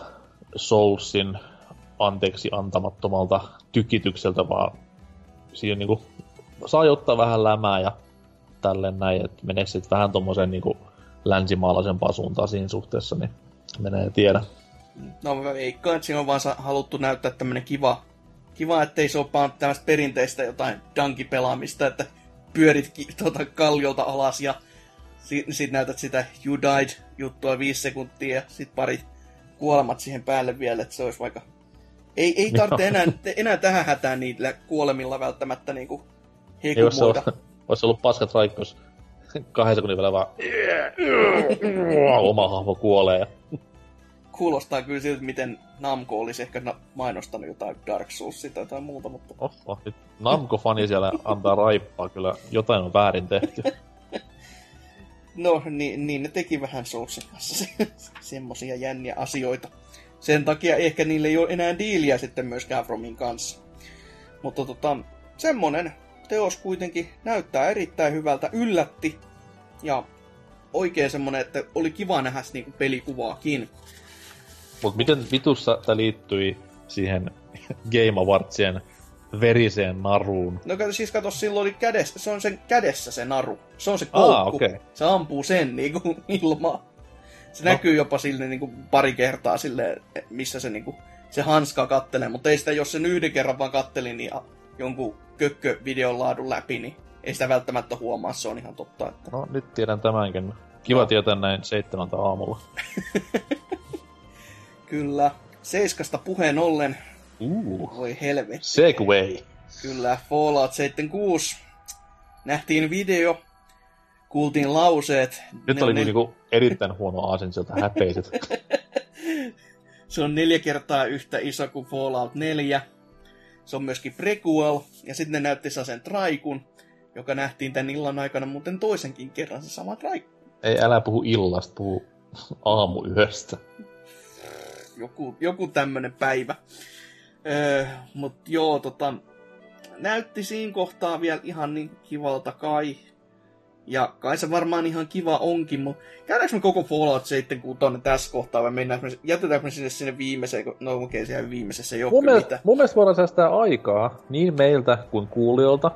Soulsin anteeksi antamattomalta tykitykseltä, vaan siinä niinku saa ottaa vähän lämää ja tälleen näin, että meneekö sitten vähän tommoseen niinku länsimaalaisempaan suuntaan siinä suhteessa, niin menee tiedä. No mä veikkaan, että siinä on vaan haluttu näyttää tämmönen kiva, kiva ettei se ole vaan tämmöistä perinteistä jotain dankipelaamista, että pyörit ki- tuota kalliolta alas ja sit, sit näytät sitä You Died juttua viisi sekuntia ja sit pari kuolemat siihen päälle vielä, että se olisi vaikka... Ei, ei tarvitse enää, enää tähän hätään niillä kuolemilla välttämättä niinku hekumoida. olisi, olisi ollut paskat raikkos kahden sekunnin vielä vaan oma hahmo kuolee. ja Kuulostaa kyllä siltä, miten Namco olisi ehkä na- mainostanut jotain Dark Soulsia tai jotain muuta, mutta Oho, nyt Namco-fani siellä antaa raippaa, kyllä jotain on väärin tehty. No, niin, niin ne teki vähän Soulsin kanssa se, semmosia jänniä asioita. Sen takia ehkä niille ei ole enää diiliä sitten myöskään Fromin kanssa. Mutta tota, semmonen teos kuitenkin näyttää erittäin hyvältä, yllätti. Ja oikein semmonen, että oli kiva nähdä niinku pelikuvaakin. Mut miten vitussa tämä liittyi siihen Game Awardsien veriseen naruun? No kato, siis kato, silloin oli kädessä, se on sen kädessä se naru. Se on se Aa, koukku. okei. Se ampuu sen niinku ilmaan. Se No. näkyy jopa sille niinku pari kertaa sille, missä se niinku se hanska kattelee, mutta ei sitä, jos sen yhden kerran vaan katteli, niin jonkun kökkö-videon laadun läpi, niin ei sitä välttämättä huomaa, se on ihan totta. Että... No nyt tiedän tämänkin. Kiva No. tietää näin seitsemältä aamulla. Kyllä. Seiskasta puheen ollen, Uh, voi helvetti. Segway. Kyllä, Fallout 76. Nähtiin video, kuultiin lauseet. Nyt Ne- oli ne- niinku erittäin huono aasin sieltä häpeiset. Se on neljä kertaa yhtä iso kuin Fallout 4. Se on myöskin prequel. Ja sitten ne näytti sen traikun, joka nähtiin tän illan aikana muuten toisenkin kerran se sama traiku. Ei, älä puhu illasta, puhu aamuyöstä. Joku, joku tämmönen päivä. Öö, mut joo, tota, näytti siinä kohtaa vielä ihan niin kivalta kai. Ja kai se varmaan ihan kiva onkin, mutta käydäänkö me koko Fallout 76 tonne tässä kohtaa vai mennäänkö me, jätetäänkö me sinne sinne viimeiseen, no okei, okay, siellä viimeisessä ei ole Mun mielestä, mun mielestä voidaan säästää aikaa niin meiltä kuin kuulijoilta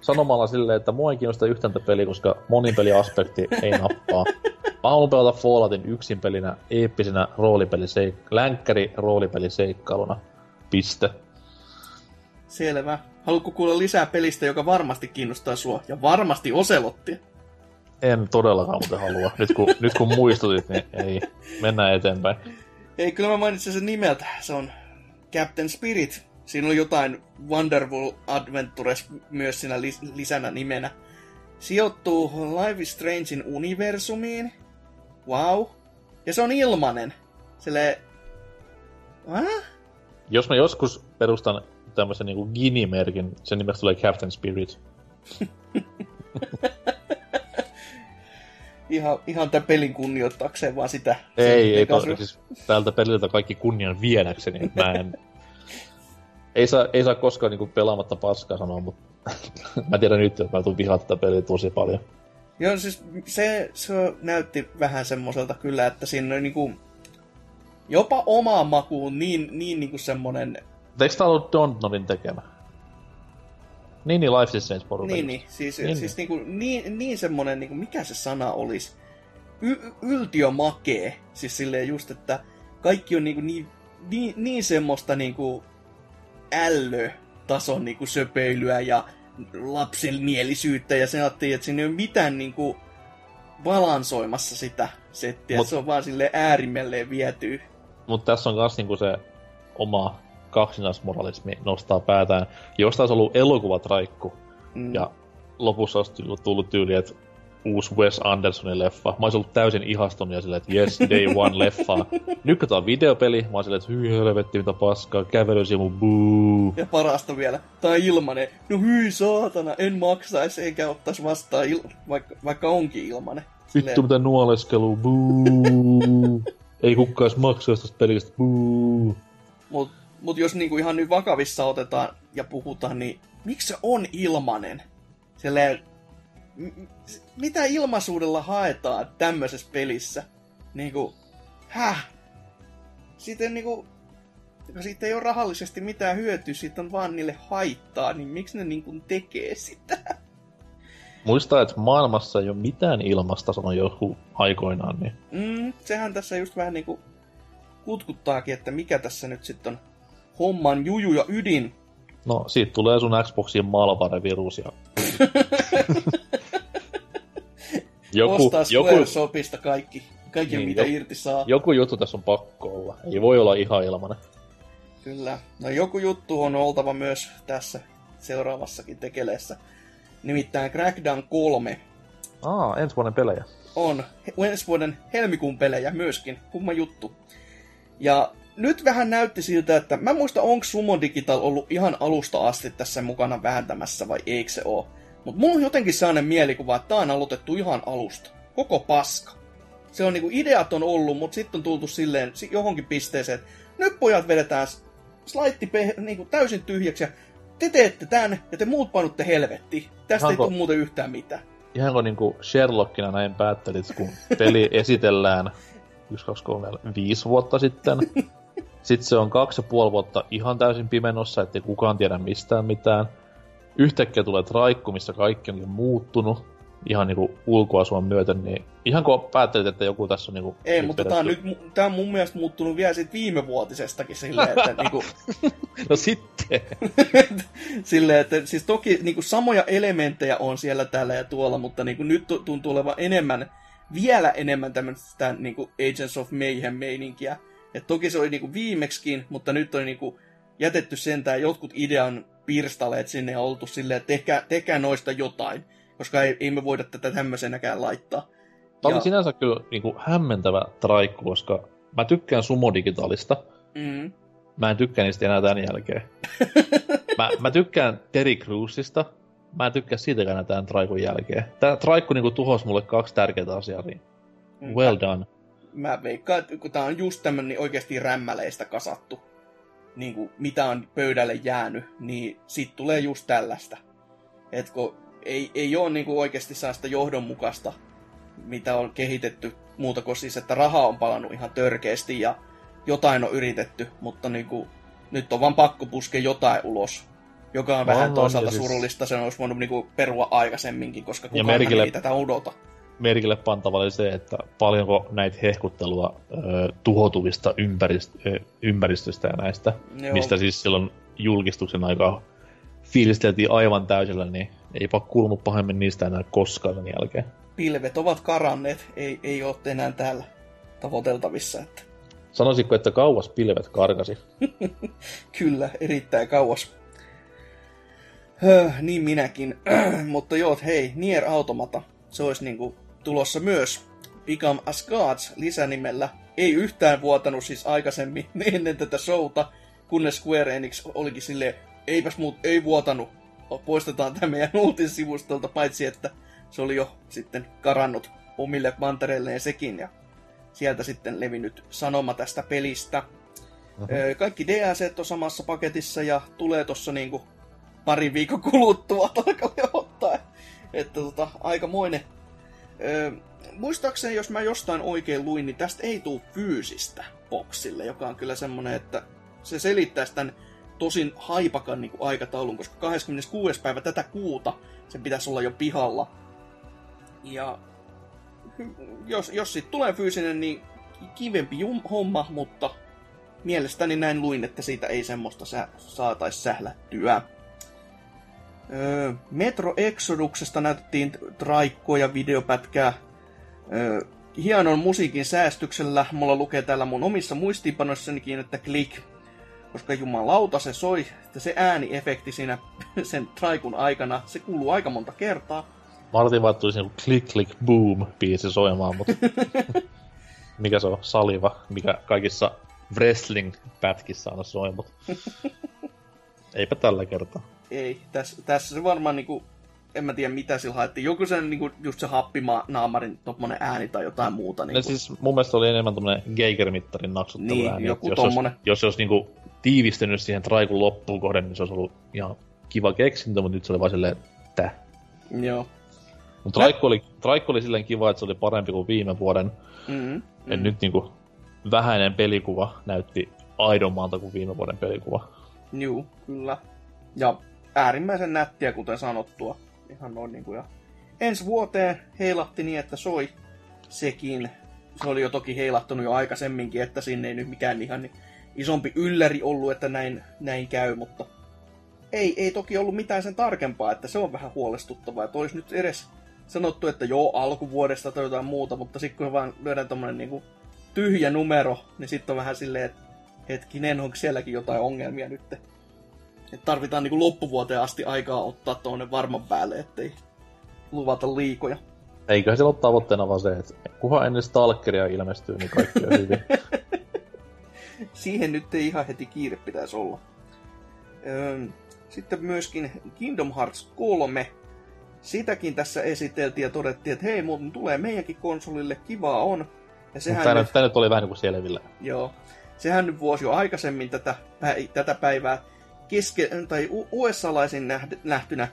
sanomalla silleen, että mua ei kiinnosta yhtään tätä peliä, koska monipeliaspekti ei nappaa. Mä haluan pelata Falloutin yksin pelinä, eeppisenä roolipeliseik- länkkäri roolipeliseikkailuna. Piste. Selvä. Haluatko kuulla lisää pelistä, joka varmasti kiinnostaa sua? Ja varmasti Oselottia. En todellakaan muuten halua. Nyt kun, nyt kun muistutit, niin ei. Mennään eteenpäin. Ei, kyllä mä mainitsin sen nimeltä. Se on Captain Spirit. Siinä oli jotain Wonderful Adventures myös siinä lis- lisänä nimenä. Sijoittuu Life is Strangein universumiin. Wow. Ja se on ilmanen. Sille... Äh? Jos mä joskus perustan tämmöisen niinku Gini-merkin, sen nimestä tulee Captain Spirit. Ihan, ihan tämän pelin kunnioittaakseen vaan sitä. Ei, ei to, siis tältä peliltä kaikki kunnian viedäkseni, että mä en... ei, saa, ei saa koskaan niinku pelaamatta paskaa sanoa, mutta mä tiedän nyt, että mä tuun vihaa tätä peliä tosi paljon. Joo, siis se, se näytti vähän semmoiselta kyllä, että siinä oli niinku jopa omaan makuun niin, niin niinku semmonen... Eikö tää ollut Dontnorin tekemä? Niin, niin Life is Strange porukka. Niin, niin, siis, Niin, niin, siis niinku, niin, niin semmonen, niinku, mikä se sana olisi? Y- yltiömakee. Siis silleen just, että kaikki on niinku niin, niin, niin semmoista niinku ällö-tason niinku söpeilyä ja lapsenmielisyyttä ja sen ajattelin, että siinä ei ole mitään niinku balansoimassa sitä settiä. Mut- Se on vaan sille äärimmelleen vietyy. Mutta tässä on myös niinku se oma kaksinaismoralismi nostaa päätään. Jos taas ollut elokuvatraikku Mm. ja lopussa olisi tullut tyyli, että uusi Wes Andersonin leffa. Mä olisin ollut täysin ihastunut ja silleen, että yes, day one leffa. Nyt kun tää on videopeli, mä oon silleen, että hyi helvetti, mitä paskaa, kävelysimu, buu. Ja parasta vielä, tää on ilmanen. No hyi saatana, en maksaisi eikä ottais vastaan, il- vaikka, vaikka onkin ilmanen. Vittu mitä nuoleskelu, buu. Ei kukaan maksaisi tästä pelistä, buu. Mut, mut jos niinku ihan nyt vakavissa otetaan ja puhutaan, niin miksi se on ilmanen? Silleen, mitä ilmaisuudella haetaan tämmöisessä pelissä? Niinku, häh? Sitten niinku, siitä ei ole rahallisesti mitään hyötyä, siitä on vaan niille haittaa, niin miksi ne niin kuin tekee sitä? Muistaa, että maailmassa ei ole mitään ilmasta, sanoi joku aikoinaan, niin Mm, sehän tässä just vähän niinku kutkuttaakin, että mikä tässä nyt sitten on homman juju ja ydin. no siitä tulee sun Xboxin malware-virus ja... joku, Ostaa joku, Squaresopista kaikki, kaikki Niin, mitä jo- irti saa. joku juttu tässä on pakko olla. Ei voi olla ihan ilmanen. Kyllä. No joku juttu on oltava myös tässä seuraavassakin tekeleessä. Nimittäin Crackdown 3 Aa, ensi vuoden pelejä. on ensi vuoden helmikuun pelejä myöskin. Kumma juttu. Ja nyt vähän näytti siltä, että mä muista, onko Sumo Digital ollut ihan alusta asti tässä mukana vääntämässä vai eikö se oo. Mutta mulla on jotenkin sellainen mielikuva, että tää on aloitettu ihan alusta. Koko paska. Se on niinku, ideat on ollut, mutta sitten on tultu silleen si- johonkin pisteeseen, että nyt pojat vedetään slaitti niinku täysin tyhjäksi ja te teette tän ja te muut panutte helvetti. Tästä ei Ihanko- tule muuten yhtään mitään. Ihan kuin niinku Sherlockina näin päättelit, kun peli esitellään 1, 2, 3, 5 vuotta sitten. Sitten se on kaksi ja puoli vuotta ihan täysin pimenossa, ettei kukaan tiedä mistään mitään. Yhtäkkiä tulee traikku, missä kaikki onkin muuttunut ihan niinku ulkoasuan myöten, niin ihan kun päättelit, että joku tässä on niinku... Ei, mutta tää on, nyt, tää on mun mielestä muuttunut vielä siitä viime vuotisestakin silleen, että, niinku, No sitten! silleen, että siis toki niinku, samoja elementtejä on siellä täällä ja tuolla, mutta niinku, nyt tu- tuntuu olevan enemmän, vielä enemmän tämmöistä niinku Agents of Mayhem-meininkiä. Et toki se oli niinku viimeksikin, mutta nyt on niinku jätetty sentään jotkut idean pirstaleet sinne ja oltu silleen, että tehkää, tehkää noista jotain, koska ei, ei me voida tätä tämmöisenäkään laittaa. Tämä Ja- oli sinänsä kyllä niinku hämmentävä traikku, koska mä tykkään Sumo-digitaalista. Mm, Mä en tykkää niistä enää tämän jälkeen. mä, mä tykkään Terry Cruzista. Mä en tykkää siitäkään enää tämän traikun jälkeen. Tää traikku niinku tuhos mulle kaksi tärkeää asiaa, niin mm. well done. mä veikkaan, että kun tää on just tämmönen niin oikeasti rämmäleistä kasattu, niin kuin mitä on pöydälle jäänyt, niin sit tulee just tällaista. Et kun ei, ei ole niin kuin oikeasti sellaista johdonmukaista, mitä on kehitetty muuta kuin siis, että raha on palannut ihan törkeästi ja jotain on yritetty, mutta niin kuin, nyt on vaan pakko puskea jotain ulos. Joka on On, vähän toisaalta ja siis- surullista, sen olisi voinut niinku perua aikaisemminkin, koska kukaan merkille- ei tätä odota. Merkille pantava oli se, että paljonko näitä hehkuttelua ö, tuhotuvista ympärist- ö, ympäristöstä ja näistä, Joo. mistä siis silloin julkistuksen aikaa fiilisteltiin aivan täysillä, niin eipä kuulunut pahemmin niistä enää koskaan sen jälkeen. pilvet ovat karanneet, ei, ei ole enää täällä tavoiteltavissa. Että Sanoisitko, että kauas pilvet karkasi? kyllä, erittäin kauas. Höh, niin minäkin. Mutta joo, hei, Nier Automata. Se olisi niinku tulossa myös Become as Gods lisänimellä. Ei yhtään vuotanut siis aikaisemmin ennen tätä showta, kunnes Square Enix olikin silleen, eipäs muut, ei vuotanut. Poistetaan tämä meidän uutissivustolta, paitsi että se oli jo sitten karannut omille mantereilleen sekin, ja sieltä sitten levinnyt sanoma tästä pelistä. Ö, Kaikki DLC on samassa paketissa ja tulee tossa niinku parin viikon kuluttua tarkalleen ottaen. Että tota, aikamoinen. Ö, muistaakseni, jos mä jostain oikein luin, niin tästä ei tule fyysistä boksille, joka on kyllä semmonen, että se selittäisi tämän tosin haipakan niin aikataulun, koska 26. päivä tätä kuuta sen pitäisi olla jo pihalla. Ja jos, jos siitä tulee fyysinen, niin kivempi jum, homma, mutta mielestäni näin luin, että siitä ei semmoista sä, saataisi sählättyä. Öö, Metro Exoduksesta näytettiin traikkoa ja videopätkää. Öö, hienon musiikin säästyksellä, mulla lukee täällä mun omissa muistiinpanoissanikin, että click, koska jumalauta se soi, että se ääniefekti siinä sen traikun aikana, se kuuluu aika monta kertaa. Martin vaan tuli click click boom biisi soimaan, mutta mikä se on? Saliva, mikä kaikissa wrestling-pätkissä aina soi, mutta eipä tällä kertaa. Ei, tässä, tässä se varmaan niinku, en mä tiedä mitä sillä haettiin. Joku sen niinku, just se happinaamarin tommonen ääni tai jotain muuta. Ne Niinku. siis mun mielestä oli enemmän tämmönen Geiger-mittarin naksuttelu Niin, ääni. joku jos, tommonen. Jos, jos olisi niinku tiivistynyt siihen traikun loppuun kohden, niin se olisi ollut ihan kiva keksintö, mutta nyt se oli vaan silleen, että Joo. Mutta traikku oli, traikku oli silleen kiva, että se oli parempi kuin viime vuoden. Mm-hmm. Mm. Et nyt niinku vähäinen pelikuva näytti aidommalta kuin viime vuoden pelikuva. Juu, kyllä. Ja äärimmäisen nättiä, kuten sanottua. Ihan noin niin kuin, ja ensi vuoteen heilahti niin, että soi sekin. Se oli jo toki heilahtunut jo aikaisemminkin, että sinne ei nyt mikään ihan niin isompi ylläri ollut, että näin, näin käy, mutta ei, ei toki ollut mitään sen tarkempaa, että se on vähän huolestuttavaa, että olisi nyt edes sanottu, että joo, alkuvuodesta tai jotain muuta, mutta sitten kun vaan lyödään tommonen niinku tyhjä numero, niin sitten on vähän silleen, että hetkinen, onko sielläkin jotain ongelmia nyt? Et tarvitaan niinku loppuvuoteen asti aikaa ottaa tuonne varman päälle, ettei luvata liikoja. Eiköhän siellä ole tavoitteena vaan se, että kunhan ennen Stalkeria ilmestyy, niin kaikki on hyvin. Siihen nyt ei ihan heti kiire pitäisi olla. Sitten myöskin Kingdom Hearts 3. Sitäkin tässä esiteltiin ja todettiin, että hei, muuten tulee meidänkin konsolille, kivaa on. Ja sehän Tämä nyt, tää nyt oli vähän niin kuin selvillä. joo, sehän nyt vuosi jo aikaisemmin tätä, tätä päivää keske, tai u- USA-laisin nähd- nähtynä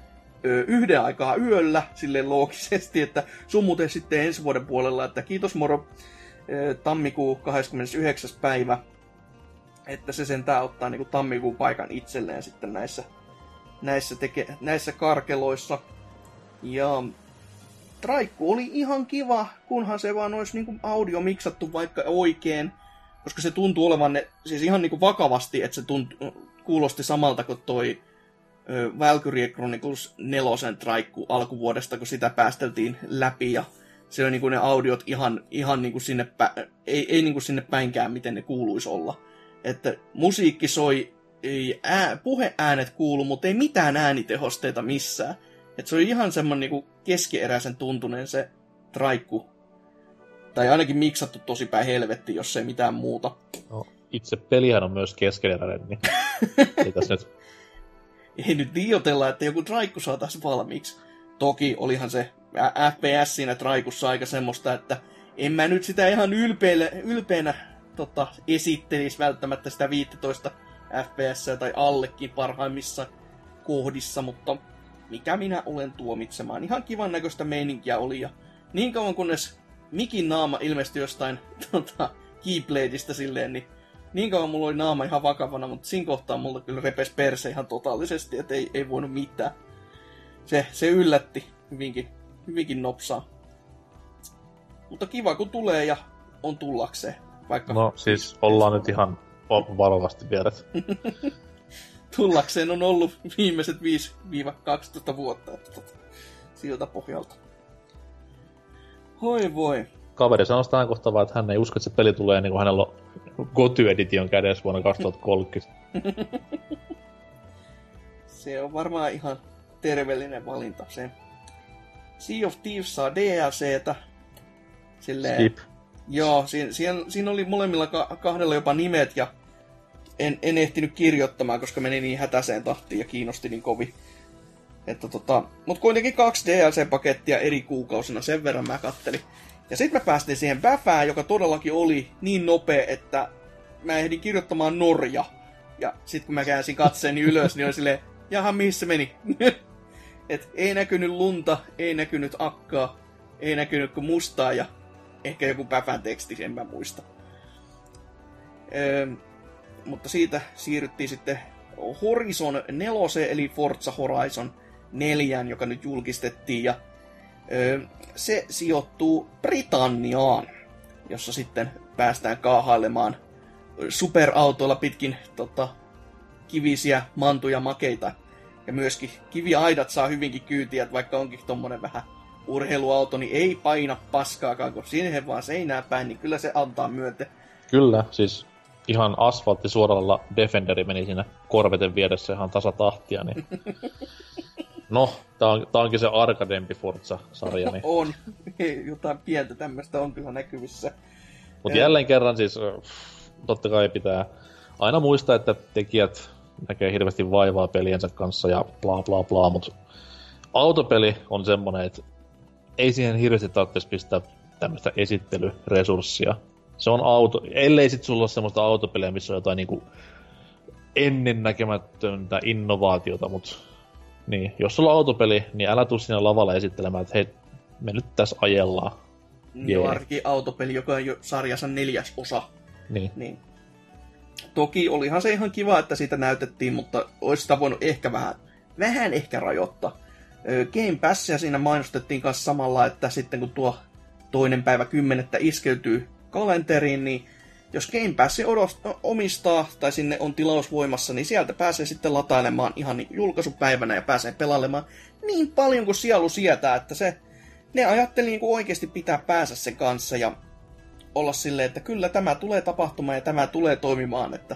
ö, yhden aikaa yöllä, sille loogisesti, että summuten sitten ensi vuoden puolella, että kiitos moro, ö, tammikuu 29. päivä, että se sentään ottaa niin kuin tammikuun paikan itselleen sitten näissä, näissä, teke, näissä karkeloissa. Ja Traikku oli ihan kiva, kunhan se vaan olisi niin kuin audio miksattu vaikka oikein, koska se tuntuu olevan ne, siis ihan niin kuin vakavasti, että se tunt, kuulosti samalta kuin toi Valkyrie Chronicles 4 traikku alkuvuodesta, kun sitä päästeltiin läpi ja on niin kuin ne audiot ihan, ihan niin kuin sinne, pä, ei, ei niin kuin sinne päinkään, miten ne kuuluisi olla. Että musiikki soi, ei ää, puheäänet kuulu, mutta ei mitään äänitehosteita missään. Että se oli ihan semmoinen niinku keskieräisen tuntunen se traikku. Tai ainakin miksattu tosi päin helvetti, jos ei mitään muuta. No, itse pelihän on myös keskeneräinen, niin ei tässä nyt... Ei nyt liioitella, että joku traikku saataisiin valmiiksi. Toki olihan se FPS siinä traikussa aika semmoista, että en mä nyt sitä ihan ylpeille, ylpeänä tota, esittelisi välttämättä sitä 15 FPS tai allekin parhaimmissa kohdissa, mutta mikä minä olen tuomitsemaan. Ihan kivan näköistä meininkiä oli ja niin kauan kunnes Mikin naama ilmestyi jostain tota, Keybladeista silleen, niin niin kauan mulla oli naama ihan vakavana, mutta siinä kohtaa mulla kyllä repes perse ihan totaalisesti, että ei, ei voinut mitään. Se, se yllätti hyvinkin, hyvinkin nopsaa. Mutta kiva kun tulee ja on tullakseen. Vaikka No siis ollaan nyt ihan va- varovasti vieret. tullakseen on ollut viimeiset 5-12 vuotta. Että tota, siltä pohjalta. Hoi voi. Kaveri sanoi kohtaan vaan, että hän ei usko, että se peli tulee niin kuin hänellä on Goty Edition kädessä vuonna 2030. Se on varmaan ihan terveellinen valinta se. Sea of Thieves saa DLCtä. Silleen, Skip. Joo, siinä, siinä, siinä oli molemmilla ka- kahdella jopa nimet ja en, en ehtinyt kirjoittamaan, koska meni niin hätäiseen tahtiin ja kiinnosti niin kovin. Että tota, mut kuitenkin kaksi DLC-pakettia eri kuukausina, sen verran mä kattelin. Ja sitten mä päästiin siihen Bäfään, joka todellakin oli niin nopea, että mä ehdin kirjoittamaan Norja. Ja sitten kun mä käänsin katseeni ylös, niin oli silleen, jaha, se meni? Et ei näkynyt lunta, ei näkynyt akkaa, ei näkynyt kuin mustaa ja ehkä joku päfän teksti, en mä muista. Öö, mutta siitä siirryttiin sitten Horizon 4, eli Forza Horizon 4, joka nyt julkistettiin, ja se sijoittuu Britanniaan, jossa sitten päästään kaahailemaan superautoilla pitkin tota, kivisiä mantuja makeita. Ja myöskin kiviaidat saa hyvinkin kyytiä, että vaikka onkin tommonen vähän urheiluauto, niin ei paina paskaakaan, kun siihen vaan seinää päin, niin kyllä se antaa myöten. Kyllä, siis ihan asfaltti suoralla Defenderi meni siinä korveten vieressä ihan tasatahtia, niin... No, tää, on, tää onkin se arkadempi Forza-sarja, niin... On. Jotain pientä tämmöistä on kyllä näkyvissä. Mutta jälleen kerran siis, totta kai pitää aina muistaa, että tekijät näkee hirveästi vaivaa peliensä kanssa ja bla bla bla, mutta autopeli on semmonen, että ei siihen hirveästi tarvitsisi pistää tämmöistä esittelyresurssia. Se on auto, ellei sit sulla ole semmoista autopeliä, missä on jotain niinku ennennäkemätöntä innovaatiota, mutta niin, jos sulla on autopeli, niin älä tuu sinne lavalle esittelemään, että hei, me nyt tässä ajellaan. Joo, Jee. ainakin autopeli, joka on jo sarjansa neljäs osa. Niin. Niin. Toki olihan se ihan kiva, että siitä näytettiin, mutta olisi sitä voinut ehkä vähän, vähän ehkä rajoittaa. Game Passia siinä mainostettiin kanssa samalla, että sitten kun tuo toinen päivä kymmenettä iskeytyy kalenteriin, niin jos Game Pass omistaa tai sinne on tilaus voimassa, niin sieltä pääsee sitten latailemaan ihan julkaisupäivänä ja pääsee pelailemaan niin paljon kuin sielu sietää, että se, ne ajatteli niin kuin oikeasti pitää päässä sen kanssa ja olla silleen, että kyllä tämä tulee tapahtumaan ja tämä tulee toimimaan, että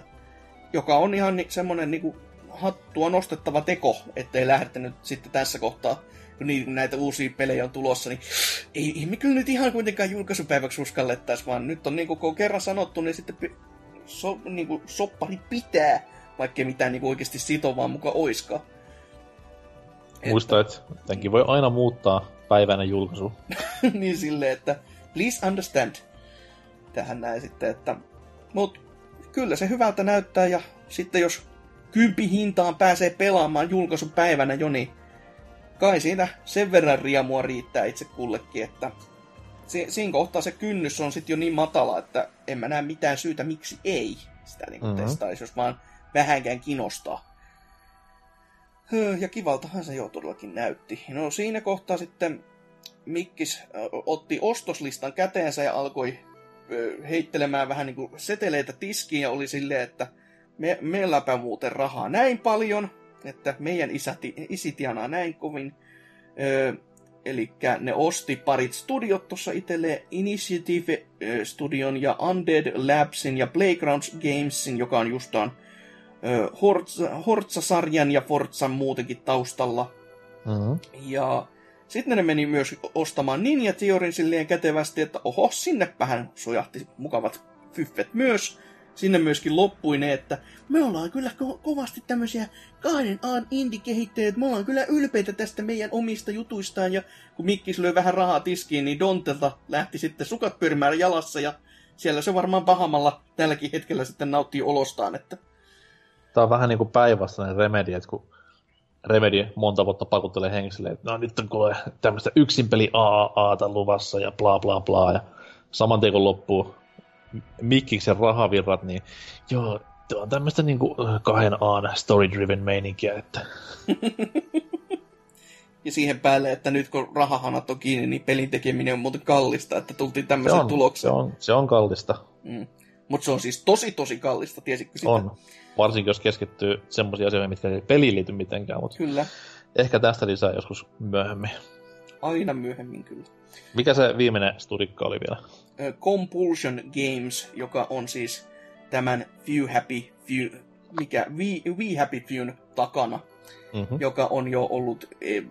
joka on ihan semmoinen niin kuin hattua nostettava teko, ettei lähdetä sitten tässä kohtaa kun niin, näitä uusia pelejä on tulossa, niin ei, ei me kyllä nyt ihan kuitenkaan julkaisupäiväksi uskallettaisi, vaan nyt on niin kuin, kun on kerran sanottu, niin sitten so, niin kuin, soppari pitää, vaikkei mitään niin kuin oikeasti sitovaa mukaan oiskaan. Muista, että tämänkin voi aina muuttaa päivänä julkaisu. niin silleen, että please understand. Tähän näin sitten, että mut kyllä se hyvältä näyttää ja sitten jos kympi hintaan pääsee pelaamaan julkaisupäivänä jo, niin kai siinä sen verran riemua riittää itse kullekin, että si- siinä kohtaa se kynnys on sitten jo niin matala, että en mä näe mitään syytä, miksi ei sitä niin mm-hmm. testaisi, jos vaan vähänkään kiinnostaa. Ja kivaltahan se jo todellakin näytti. No siinä kohtaa sitten Mikkis otti ostoslistan käteensä ja alkoi heittelemään vähän niin kuin seteleitä tiskiin ja oli silleen, että me, meilläpä muuten rahaa näin paljon, että meidän isäti, isi tienaa näin kovin. Öö, Eli ne osti parit studiot tuossa itselleen, Initiative Studion ja Undead Labsin ja Playgrounds Gamesin, joka on justaan Horza, Horza-sarjan ja Forzan muutenkin taustalla. Mm-hmm. Ja sitten ne meni myös ostamaan Ninja Theorin silleen kätevästi, että oho, sinnepähän sojahti mukavat fyffet myös sinne myöskin loppui ne, että me ollaan kyllä ko- kovasti tämmöisiä kahden aan indie-kehittäjiä, me ollaan kyllä ylpeitä tästä meidän omista jutuistaan, ja kun Mikkis löi vähän rahaa tiskiin, niin Dontelta lähti sitten sukat pyörimään jalassa, ja siellä se varmaan pahamalla tälläkin hetkellä sitten nauttii olostaan, että... Tämä on vähän niin kuin päinvastainen Remedy, että kun Remedy monta vuotta pakuttelee henkilölle, että no nyt on kuule tämmöistä yksinpeli AAAta luvassa ja bla bla bla, ja saman tien kun loppuu Mikkiksen rahavirrat, niin joo, tuo on tämmöistä niinku kahden aan story-driven meininkiä, että... ja siihen päälle, että nyt kun rahahanat on kiinni, niin pelin tekeminen on muuten kallista, että tultiin tämmöisen tulokseen. Se on, se on kallista. Mm. Mutta se on siis tosi tosi kallista, tiesitkö sitä? On. Varsinkin jos keskittyy semmoisia asioita, mitkä ei peliin liity mitenkään. Mutta kyllä. Ehkä tästä lisää joskus myöhemmin. Aina myöhemmin kyllä. Mikä se viimeinen studikka oli vielä? Compulsion Games, joka on siis tämän Few Happy Few, mikä We, We Happy Fewn takana, mm-hmm. joka on jo ollut e,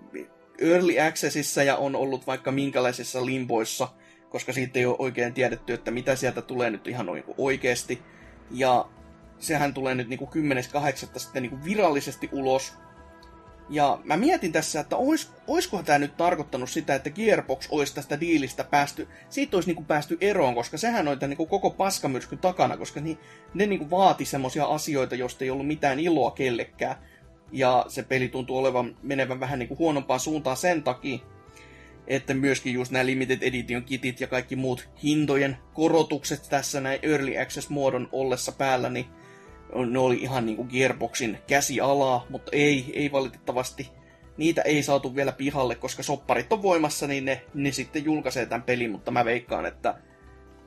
Early Accessissa ja on ollut vaikka minkälaisissa limboissa, koska siitä ei ole oikein tiedetty, että mitä sieltä tulee nyt ihan oikeasti. Ja sehän tulee nyt niin 10.8. sitten niin virallisesti ulos, ja mä mietin tässä, että ois, oiskohan tämä nyt tarkoittanut sitä, että Gearbox olisi tästä diilistä päästy, siitä olisi niinku päästy eroon, koska sehän on niinku koko paskamyrskyn takana, koska ni, ne niinku vaati semmoisia asioita, joista ei ollut mitään iloa kellekään. Ja se peli tuntuu olevan menevän vähän niinku huonompaan suuntaan sen takia, että myöskin just nämä Limited Edition kitit ja kaikki muut hintojen korotukset tässä näin Early Access-muodon ollessa päällä, niin ne oli ihan niinku Gearboxin käsialaa, mutta ei, ei valitettavasti. Niitä ei saatu vielä pihalle, koska sopparit on voimassa, niin ne, ne sitten julkaisee tämän pelin, mutta mä veikkaan, että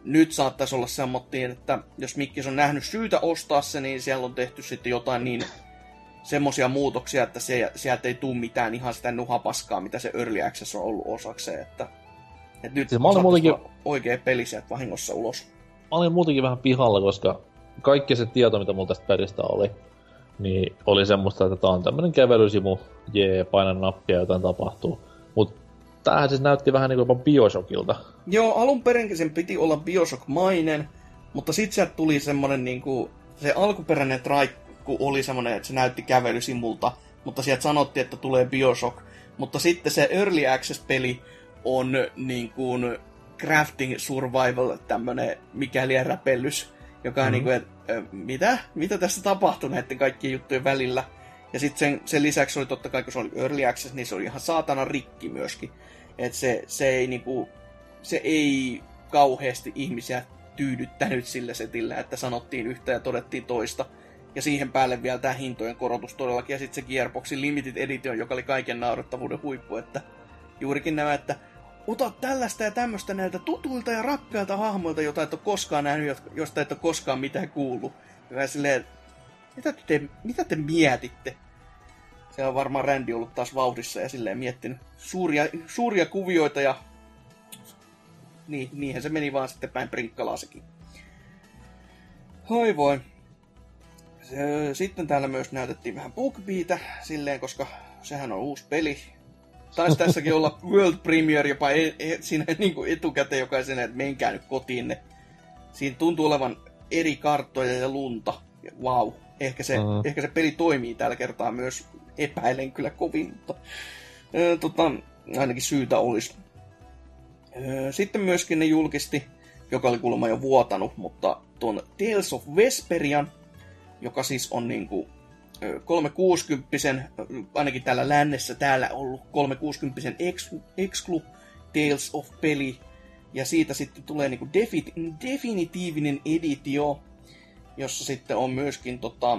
nyt saattaisi olla semmoinen, että jos Mikkis on nähnyt syytä ostaa se, niin siellä on tehty sitten jotain niin semmoisia muutoksia, että se, sieltä ei tule mitään ihan sitä nuhapaskaa, mitä se Early Access on ollut osakseen. Että, että nyt siis mä muutenkin... oikea peli sieltä vahingossa ulos. Mä olin muutenkin vähän pihalla, koska kaikki se tieto, mitä mulla tästä pelistä oli, niin oli semmoista, että tää on tämmönen kävelysimu, jee, painan nappia ja jotain tapahtuu. Mut tämähän siis näytti vähän niinku jopa Bioshockilta. Joo, alun perinkin sen piti olla Bioshock-mainen, mutta sit sieltä tuli semmonen niinku, se alkuperäinen traikku oli semmonen, että se näytti kävelysimulta, mutta sieltä sanottiin, että tulee Bioshock. Mutta sitten se Early Access-peli on niin kuin crafting survival, tämmönen mikäli räpellys joka mm-hmm. niin kuin, että mitä? Mitä tässä tapahtuu näiden kaikkien juttujen välillä? Ja sitten sen, sen lisäksi oli totta kai, kun se oli Early Access, niin se oli ihan saatana rikki myöskin. Että se, se, ei, niin kuin, se ei kauheasti ihmisiä tyydyttänyt sillä setillä, että sanottiin yhtä ja todettiin toista. Ja siihen päälle vielä tämä hintojen korotus todellakin, ja sitten se Gearboxin Limited Edition, joka oli kaiken naurettavuuden huippu, että juurikin nämä, että ota tällaista ja tämmöistä näiltä tutuilta ja rakkailta hahmoilta, joita et ole koskaan nähnyt, josta et ole koskaan mitään kuullut. Ja silleen, mitä te, mitä te mietitte? Se on varmaan Randy ollut taas vauhdissa ja silleen miettinyt suuria, suuria kuvioita ja niin, niinhän se meni vaan sitten päin prinkkalaa sekin. Hoi voi. Sitten täällä myös näytettiin vähän BookBeata silleen, koska sehän on uusi peli. Taisi tässäkin olla World Premiere jopa e- e- siinä niin kuin etukäteen jokaisen, että menkää nyt kotiinne. Siinä tuntuu olevan eri karttoja ja lunta. Wow. Ehkä se, uh-huh. ehkä se peli toimii tällä kertaa myös. Epäilen kyllä kovin, mutta ö, tota, ainakin syytä olisi. Ö, sitten myöskin ne julkisti, joka oli kuulemma jo vuotanut, mutta tuon Tales of Vesperian, joka siis on niinku 360 ainakin täällä lännessä täällä ollut 360 Exclu Tales of peli, ja siitä sitten tulee niinku defi- definitiivinen editio, jossa sitten on myöskin, tota,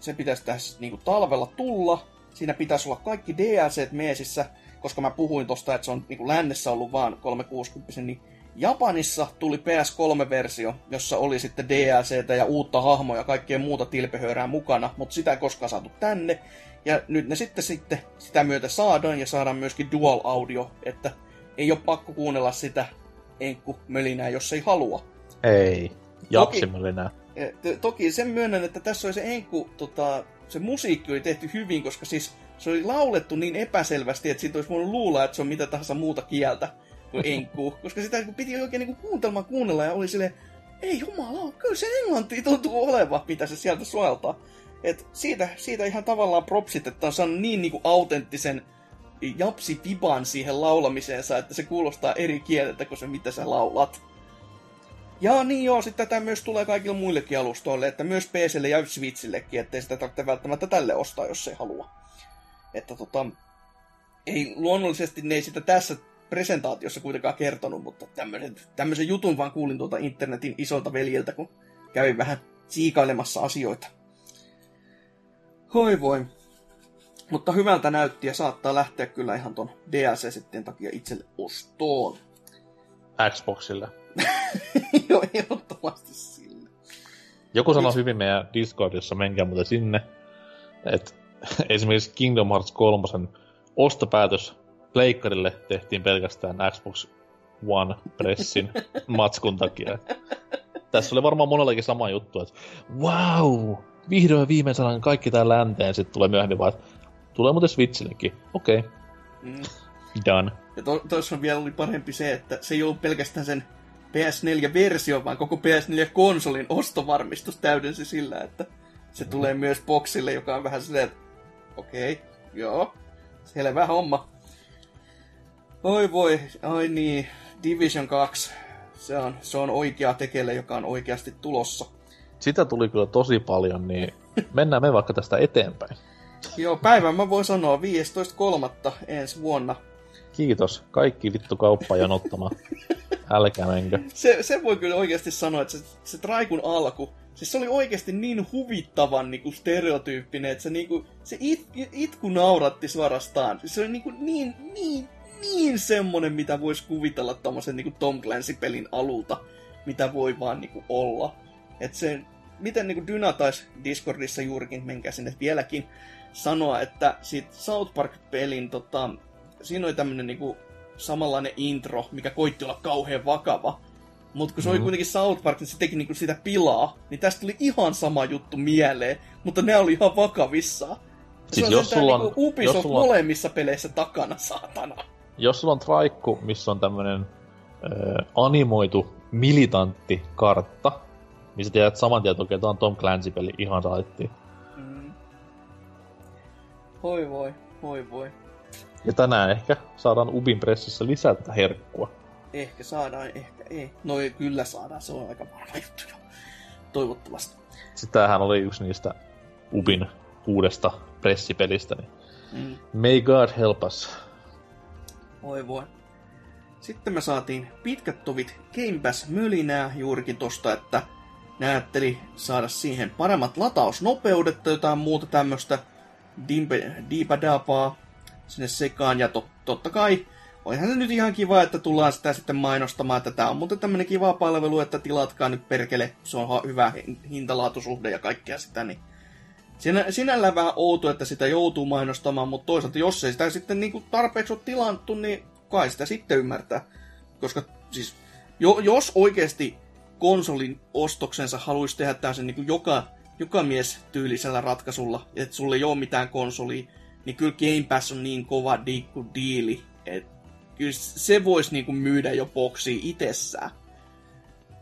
se pitäisi tässä niinku talvella tulla, siinä pitäisi olla kaikki DLC meesissä, koska mä puhuin tosta, että se on niinku lännessä ollut vaan 360, niin Japanissa tuli PS3-versio, jossa oli sitten DLCtä ja uutta hahmoa ja kaikkea muuta tilpehöörää mukana, mutta sitä ei koskaan saatu tänne. Ja nyt ne sitten, sitten sitä myötä saadaan ja saadaan myöskin dual audio, että ei ole pakko kuunnella sitä enkku mölinää, jos ei halua. Ei, japsimölinää. Toki, toki sen myönnän, että tässä oli se enkku, tota, se musiikki oli tehty hyvin, koska siis se oli laulettu niin epäselvästi, että siitä olisi voinut luulla, että se on mitä tahansa muuta kieltä kuin enkku. Koska sitä piti oikein niinku kuuntelma kuunnella ja oli silleen, ei jumala, kyllä se englanti tuntuu oleva, mitä se sieltä sueltaa. Et siitä, siitä ihan tavallaan propsit, että on saanut niin niinku autenttisen japsi viban siihen laulamiseensa, että se kuulostaa eri kieleltä kuin se, mitä sä laulat. Ja niin joo, sitten tätä myös tulee kaikille muillekin alustoille, että myös PClle ja Switchillekin, ettei sitä tarvitse välttämättä tälle ostaa, jos ei halua. Että tota, ei luonnollisesti ne ei sitä tässä presentaatiossa kuitenkaan kertonut, mutta tämmöisen, tämmöisen jutun vaan kuulin tuolta internetin isolta veljiltä, kun kävin vähän siikailemassa asioita. Hoi voi. Mutta hyvältä näytti ja saattaa lähteä kyllä ihan ton DLC-settien takia itselle ostoon. Xboxille. Joo, ehdottomasti sille. Joku sanoi hyvin meidän Discordissa, menkää muuten sinne, että esimerkiksi Kingdom Hearts 3 ostopäätös pleikkarille tehtiin pelkästään Xbox One Pressin matskun takia. Tässä oli varmaan monellakin sama juttu, että wow, vihdoin viimein saadaan kaikki tää länteen, sitten tulee myöhemmin vaan, että tulee muuten Switchillekin. Okei. Okay. Mm. Done. Ja to, tuossa vielä oli parempi se, että se ei ollut pelkästään sen PS4-versio, vaan koko PS4-konsolin ostovarmistus täydensi sillä, että se mm. tulee myös boxille, joka on vähän silleen, että okei, okay, joo, selvä homma. Oi voi, ai niin, Division 2, se on, se on oikea tekele, joka on oikeasti tulossa. Sitä tuli kyllä tosi paljon, niin mennään me vaikka tästä eteenpäin. Joo, päivän mä voin sanoa 15.3. ensi vuonna. Kiitos. Kaikki vittu kauppa janottama. Älkää menkö. Se, se voi kyllä oikeasti sanoa, että se, se Traikun alku, siis se oli oikeasti niin huvittavan niin kuin stereotyyppinen, että se, niin kuin, se it, itku nauratti suorastaan. Se oli niin, kuin, niin, niin, niin semmonen, mitä voisi kuvitella tommosen niin kuin Tom Clancy-pelin alulta, mitä voi vaan niin kuin olla. Että se, miten niin kuin Dyna taisi Discordissa juurikin, menkää sinne vieläkin, sanoa, että siitä South Park-pelin, tota, siinä oli tämmönen niinku samanlainen intro, mikä koitti olla kauhean vakava. Mutta kun se mm. oli mhm. kuitenkin South Park, niin se teki niinku sitä pilaa, niin tästä tuli ihan sama juttu mieleen, mutta ne oli ihan vakavissaan. Siis se on jos sulla on, niinku Ubisoft jos sulla molemmissa peleissä takana, saatana. Jos sulla on traikku, missä on tämmönen äh, animoitu militantti kartta, missä tiedät saman tien, että okei, okay, on Tom Clancy-peli ihan raitti. Mm. Voi voi, voi voi. Ja tänään ehkä saadaan Ubin pressissä lisää tätä herkkua. Ehkä saadaan, ehkä ei. No ei, kyllä saadaan, se on aika varma juttu jo. Toivottavasti. Sitten tämähän oli yksi niistä Ubin uudesta pressipelistä, niin mm. May God help us. Voi voi. Sitten me saatiin pitkät tovit Game Pass mölinää juurikin tosta, että ne ajatteli saada siihen paremmat latausnopeudet tai jotain muuta tämmöistä diipadapaa sinne sekaan. Ja to, totta kai, olihan se nyt ihan kiva, että tullaan sitä sitten mainostamaan, että tämä on muuten tämmöinen kiva palvelu, että tilatkaa nyt perkele, se on hyvä hin- hintalaatusuhde ja kaikkea sitä, niin Sinä, sinällään vähän outo, että sitä joutuu mainostamaan, mutta toisaalta jos ei sitä sitten niin kuin tarpeeksi ole tilanttu, niin kai sitä sitten ymmärtää. Koska siis, jo, jos oikeasti konsolin ostoksensa haluaisi tehdä tämmöisen niin joka, joka mies tyylisellä ratkaisulla, että sulle ei ole mitään konsolia, niin kyllä Game Pass on niin kova diikku diili, että kyllä se voisi niin kuin myydä jo boksi itsessään.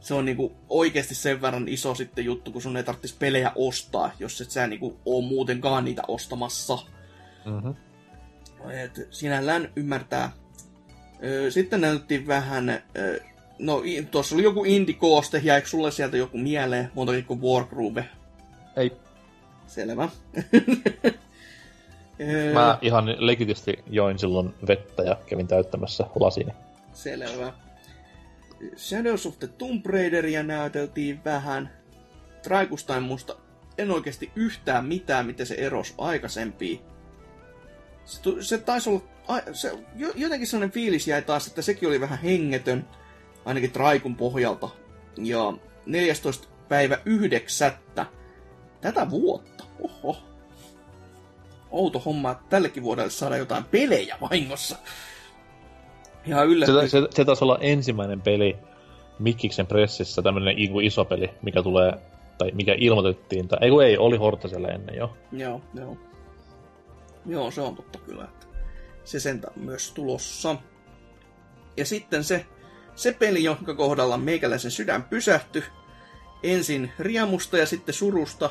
Se on niinku oikeasti sen verran iso sitten juttu, kun sun ei tarvitsisi pelejä ostaa, jos et sä niinku oo muutenkaan niitä ostamassa. Mm-hmm. Et sinällään ymmärtää. Sitten näytettiin vähän, no tuossa oli joku indie-kooste, jäikö sulle sieltä joku mieleen, muutakin kuin Wargroove? Ei, Selvä. Mä ihan legitisti join silloin vettä ja kävin täyttämässä lasini. Selvä. Shadows of the Tomb Raideria näyteltiin vähän. Traikusta en muista en oikeasti yhtään mitään, miten se erosi aikaisempiin. Se, se taisi olla... Se, jo- jotenkin sellainen fiilis jäi taas, että sekin oli vähän hengetön, ainakin Traikun pohjalta. Ja 14. päivä 9. tätä vuotta. Oho. Outo homma, että tällekin vuodelle saada jotain pelejä vahingossa. Ihan Se, yllätyin. se, se taisi olla ensimmäinen peli Mikkiksen pressissä, tämmönen iso peli, mikä tulee, tai mikä ilmoitettiin, tai ei kun ei, oli Hortasella ennen jo. Joo, joo. Joo, se on totta kyllä. Että se sentään on myös tulossa. Ja sitten se, se peli, jonka kohdalla meikäläisen sydän pysähtyi. Ensin riemusta ja sitten surusta.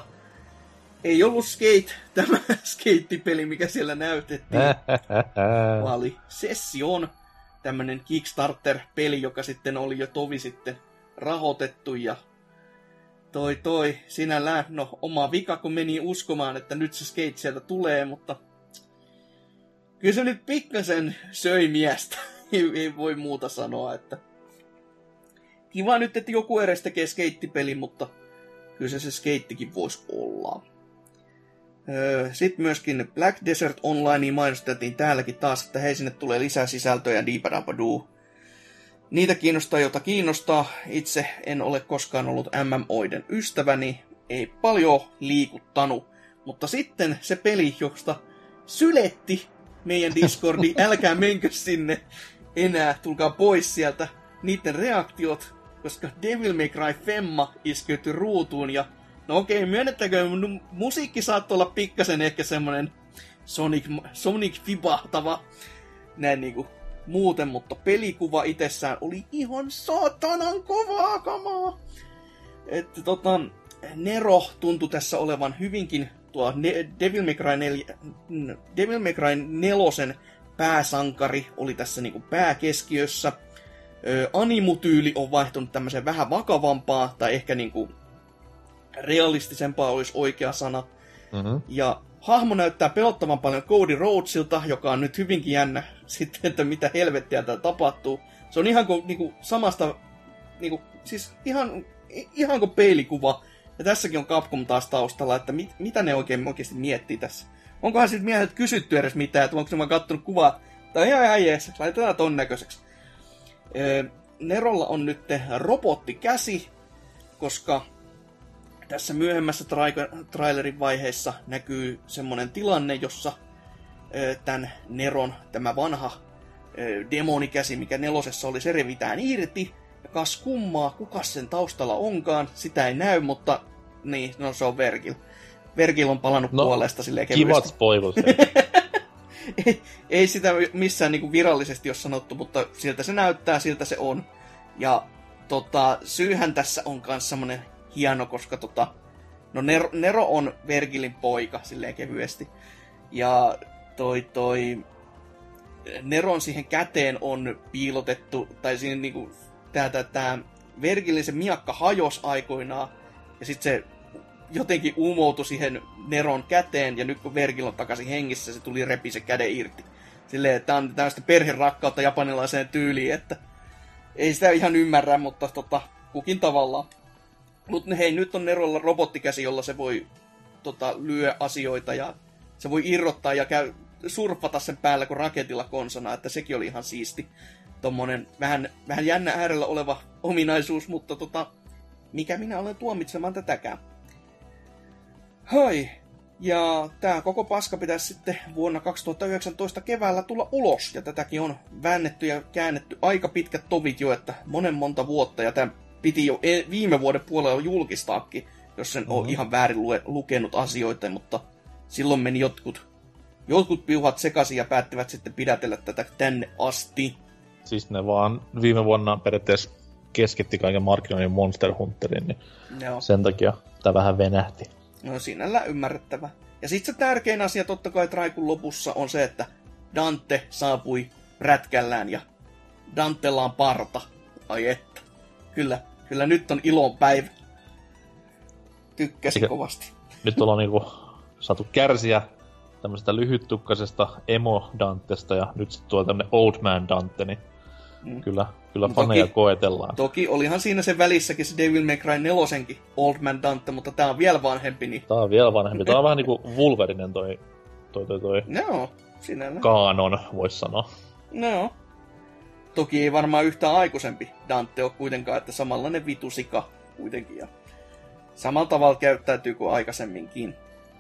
Ei ollut Skate, tämä skeittipeli, mikä siellä näytettiin, vaan oli Session, tämmönen Kickstarter-peli, joka sitten oli jo tovi sitten rahoitettu ja toi toi, sinällään, no oma vika, kun meni uskomaan, että nyt se skate sieltä tulee, mutta kyllä se nyt pikkasen söi miestä. ei, ei voi muuta sanoa, että kiva nyt, että joku edes tekee skeittipeli, mutta kyllä se se skeittikin voisi olla. Öö, Sitten myöskin Black Desert Online mainosteltiin täälläkin taas, että hei sinne tulee lisää sisältöjä diipadabadoo. Niitä kiinnostaa, jota kiinnostaa. Itse en ole koskaan ollut MMOiden ystäväni, ei paljon liikuttanut. Mutta sitten se peli, josta syletti meidän Discordi, älkää menkö sinne enää, tulkaa pois sieltä. Niiden reaktiot, koska Devil May Cry Femma iskeytyi ruutuun ja No okei, myönnettäkö, mu- musiikki saattoi olla pikkasen ehkä semmonen Sonic, Sonic vibahtava näin niinku muuten, mutta pelikuva itsessään oli ihan saatanan kovaa kamaa. Että tota, Nero tuntui tässä olevan hyvinkin tuo Devil May Cry, 4, Devil May Cry 4 pääsankari oli tässä niinku pääkeskiössä. Animutyyli on vaihtunut tämmöiseen vähän vakavampaa, tai ehkä niinku realistisempaa olisi oikea sana. mm-hmm. Ja hahmo näyttää pelottavan paljon Cody Rhodesilta, joka on nyt hyvinkin jännä sitten, että mitä helvettiä täällä tapahtuu. Se on ihan kuin niinku, samasta, niinku, siis ihan, ihan kuin peilikuva. Ja tässäkin on Capcom taas taustalla, että mit, mitä ne oikein oikeasti miettii tässä. Onkohan sitten miehet kysytty edes mitään, että onko se vaan kattonut kuvaa, tai ihan ihan jees, laitetaan ton näköiseksi. Öö, Nerolla on nyt robottikäsi, koska tässä myöhemmässä tra- trailerin vaiheessa näkyy semmonen tilanne, jossa tämän Neron, tämä vanha demonikäsi, mikä nelosessa oli, se revitään irti. Ja kas kummaa, kuka sen taustalla onkaan, sitä ei näy, mutta niin, no se on Vergil. Vergil on palannut No, puolesta silleen Kivat kevyesti. spoilut. ei, ei sitä missään niinku virallisesti ole sanottu, mutta siltä se näyttää, siltä se on. Ja tota, syyhän tässä on myös semmonen hieno, koska tota, no Nero, Nero on Vergilin poika, silleen kevyesti. Ja toi toi, Neron siihen käteen on piilotettu, tai siinä niinku, tää, tää, tää Vergilin se miakka hajos aikoinaan, ja sitten se jotenkin uumoutui siihen Neron käteen, ja nyt kun Vergil on takaisin hengissä, se tuli repi se käden irti. silleen, että on tämmöistä perherakkautta japanilaiseen tyyliin, että ei sitä ihan ymmärrä, mutta tota, kukin tavallaan. Mutta hei, nyt on Nerolla robottikäsi, jolla se voi tota, lyö asioita ja se voi irrottaa ja käy, surffata sen päällä kuin raketilla konsana, että sekin oli ihan siisti. Tommonen vähän, vähän jännä äärellä oleva ominaisuus, mutta tota, mikä minä olen tuomitsemaan tätäkään. Hoi, ja tämä koko paska pitäisi sitten vuonna 2019 keväällä tulla ulos, ja tätäkin on väännetty ja käännetty aika pitkät tovit jo, että monen monta vuotta, ja tämä piti jo e- viime vuoden puolella julkistaakin, jos sen mm-hmm. on ihan väärin lue- lukenut asioita, mutta silloin meni jotkut, jotkut piuhat sekaisin ja päättivät sitten pidätellä tätä tänne asti. Siis ne vaan viime vuonna periaatteessa keskitti kaiken markkinoinnin Monster Hunterin, niin Joo. sen takia tämä vähän venähti. No sinällä ymmärrettävä. Ja sitten se tärkein asia totta kai Traikun lopussa on se, että Dante saapui rätkällään ja Dantella on parta. Ai että. Kyllä, kyllä nyt on ilon päivä. Tykkäsin Eikä- kovasti. Nyt ollaan niinku saatu kärsiä tämmöisestä lyhyttukkaisesta emo Dantesta ja nyt sitten tuo tämmönen Old Man Dante, niin Mm. kyllä, kyllä No faneja toki- koetellaan. Toki olihan siinä sen välissäkin se Devil May Cry 4 Old Man Dante, mutta tää on vielä vanhempi, niin Tää on vielä vanhempi. Tää on vähän niinku Wolverinen toi, toi, toi, toi no, sinällä. kaanon, vois sanoa. No. Toki ei varmaan yhtään aikuisempi Dante ole kuitenkaan, että samanlainen vitusika kuitenkin. Ja samalla tavalla käyttäytyy kuin aikaisemminkin.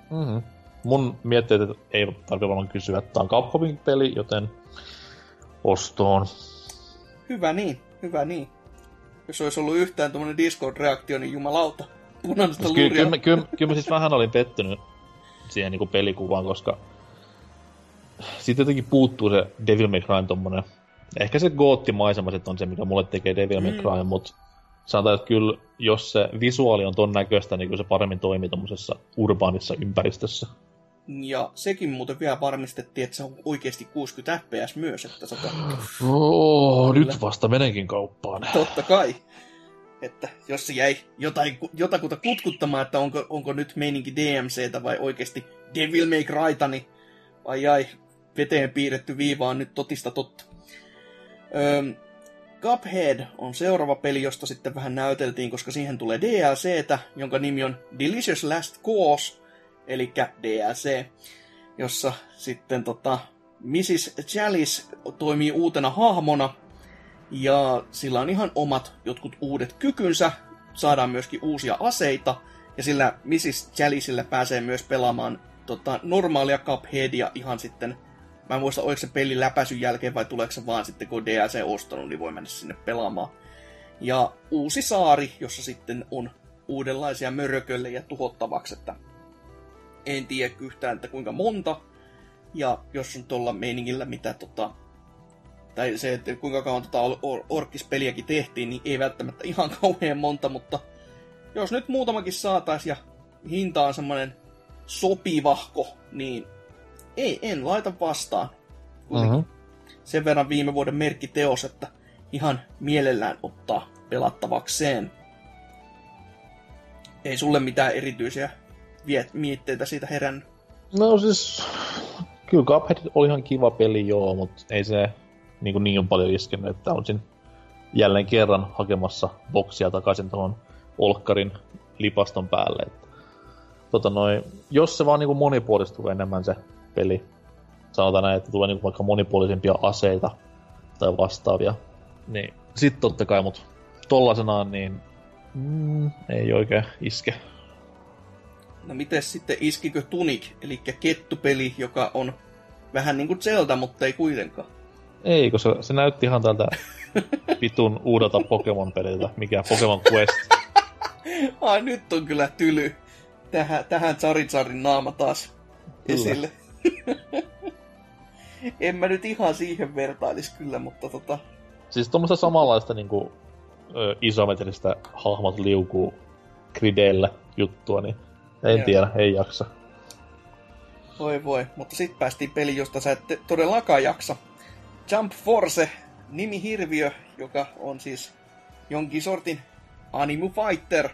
Mm-hmm. Mun mietteet ei tarvitse varmaan kysyä, että tää on Capcomin peli, joten ostoon. Hyvä niin, hyvä niin. Jos olisi ollut yhtään tuommoinen Discord-reaktio, niin jumalauta. Punaista Ky- luuria. kyllä, kyllä, kyllä mä siis vähän olin pettynyt siihen niinku pelikuvaan, koska siitä jotenkin puuttuu se Devil May Cry tommonen, ehkä se goottimaisema sit on se, mikä mulle tekee Devil May Mm. Cry, mut sanotaan, että kyllä jos se visuaali on ton näköistä, niin kyllä se paremmin toimii tommosessa urbaanissa ympäristössä. Ja sekin muuten vielä varmistettiin, että se on oikeasti 60 fps myös, että sata... Oh, Kyllä. nyt vasta menenkin kauppaan. Totta kai. Että jos se jäi jotain, jotakuta kutkuttamaan, että onko, onko nyt meininki DMCtä vai oikeasti Devil May Cryta, niin ai ai, veteen piirretty viiva on nyt totista totta. Öm, Cuphead on seuraava peli, josta sitten vähän näyteltiin, koska siihen tulee DLCtä, jonka nimi on Delicious Last Course, eli DLC, jossa sitten tota, Mrs. Chalice toimii uutena hahmona, ja sillä on ihan omat jotkut uudet kykynsä, saadaan myöskin uusia aseita, ja sillä Mrs. Chalicella pääsee myös pelaamaan tota, normaalia Cupheadia ihan sitten, mä en muista, oliko se peli läpäisyn jälkeen vai tuleeko se vaan sitten, kun DLC ostanut, niin voi mennä sinne pelaamaan. Ja uusi saari, jossa sitten on uudenlaisia mörköllejä tuhottavaksi, että en tiedä yhtään, että kuinka monta. Ja jos on tuolla meiningillä, mitä tota, tai se, että kuinka kauan tota or- or- orkkispeliäkin tehtiin, niin ei välttämättä ihan kauhean monta, mutta jos nyt muutamakin saatais ja hinta on semmoinen sopivahko, niin ei, en laita vastaan. Mm-hmm. Sen verran viime vuoden merkkiteos, että ihan mielellään ottaa pelattavakseen. Ei sulle mitään erityisiä viet- mietteitä siitä herännyt. No siis, kyllä Cuphead oli ihan kiva peli joo, mutta ei se niin, kuin niin paljon iskenyt, että olisin jälleen kerran hakemassa boksia takaisin tuohon Olkkarin lipaston päälle. Että, tota noi, jos se vaan niin kuin monipuolistuu enemmän se peli, sanotaan näin, että tulee niin kuin vaikka monipuolisempia aseita tai vastaavia, niin sit totta kai, mutta tollasenaan niin mm, ei oikein iske. No miten sitten iskikö Tunic, eli kettupeli, joka on vähän niin kuin Zelda, mutta ei kuitenkaan. Ei, koska se, se näytti ihan tältä vitun uudelta Pokemon-peliltä, mikä Pokemon Quest. Ai nyt on kyllä tyly. Tähän, tähän Charizardin naama taas Kyllä. esille. En mä nyt ihan siihen vertailis kyllä, mutta tota... Siis tuommoista samanlaista niinku, ö, isometristä hahmot liukuu grideillä juttua, niin en Joo. tiedä, ei jaksa. Voi voi, mutta sitten päästiin peli, josta sä et todellakaan jaksa. Jump Force, nimihirviö, joka on siis jonkin sortin Animu Fighter.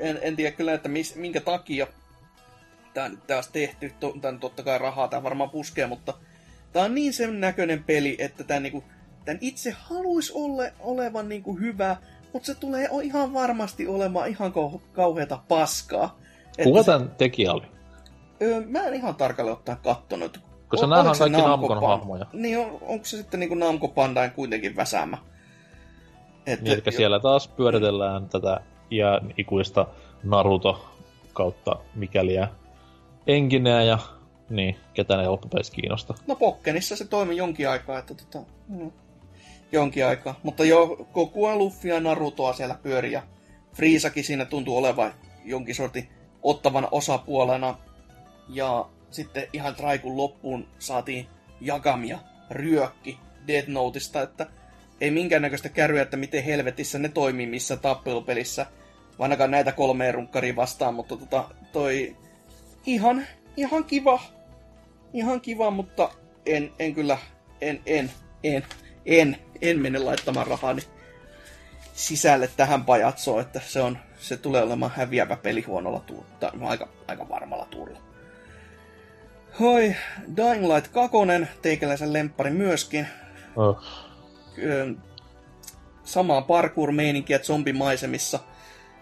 En, en tiedä kyllä, että mis, minkä takia tää on taas tehty, to, tää on totta kai rahaa, tää varmaan puskee, mutta tää on niin sen näköinen peli, että tää niinku, tän itse haluaisi ole, olevan niinku hyvä, mutta se tulee ihan varmasti olemaan ihan kau- kauheata paskaa. Että Kuka se- tämän tekijä oli? Öö, mä en ihan tarkalleen ottaen kattonut. Koska oliko on se kaikki Pan- hahmoja. Niin, on, onko se sitten niinku Namco Pandain kuitenkin väsäämä? Että, Niin, eli siellä taas pyöritellään tätä ja ikuista Naruto kautta mikäliä engineä ja niin, ketään ei loppupeleissä kiinnosta. No Pokkenissa se toimi jonkin aikaa, että tota, mm, jonkin aikaa. Mutta jo Gokua, Luffia ja Narutoa siellä pyöri ja Friisakin siinä tuntuu olevan jonkin sortin ottavana osapuolena. Ja sitten ihan Traikun loppuun saatiin Jagamia ryökki Dead Noteista, että ei minkäännäköistä kärryä, että miten helvetissä ne toimii missä tappelupelissä. Ainakaan näitä kolmea runkkaria vastaan, mutta tota, toi ihan, ihan kiva ihan kiva, mutta en, en kyllä, en, en, en, en, en mene laittamaan rahani sisälle tähän pajatsoon, että se, on, se tulee olemaan häviävä peli huonolla tuurilla, tai aika, aika varmalla tuurilla. Hoi, Dying Light 2, teikäläisen lemppari myöskin. Oh. Samaa parkour-meininkiä zombimaisemissa.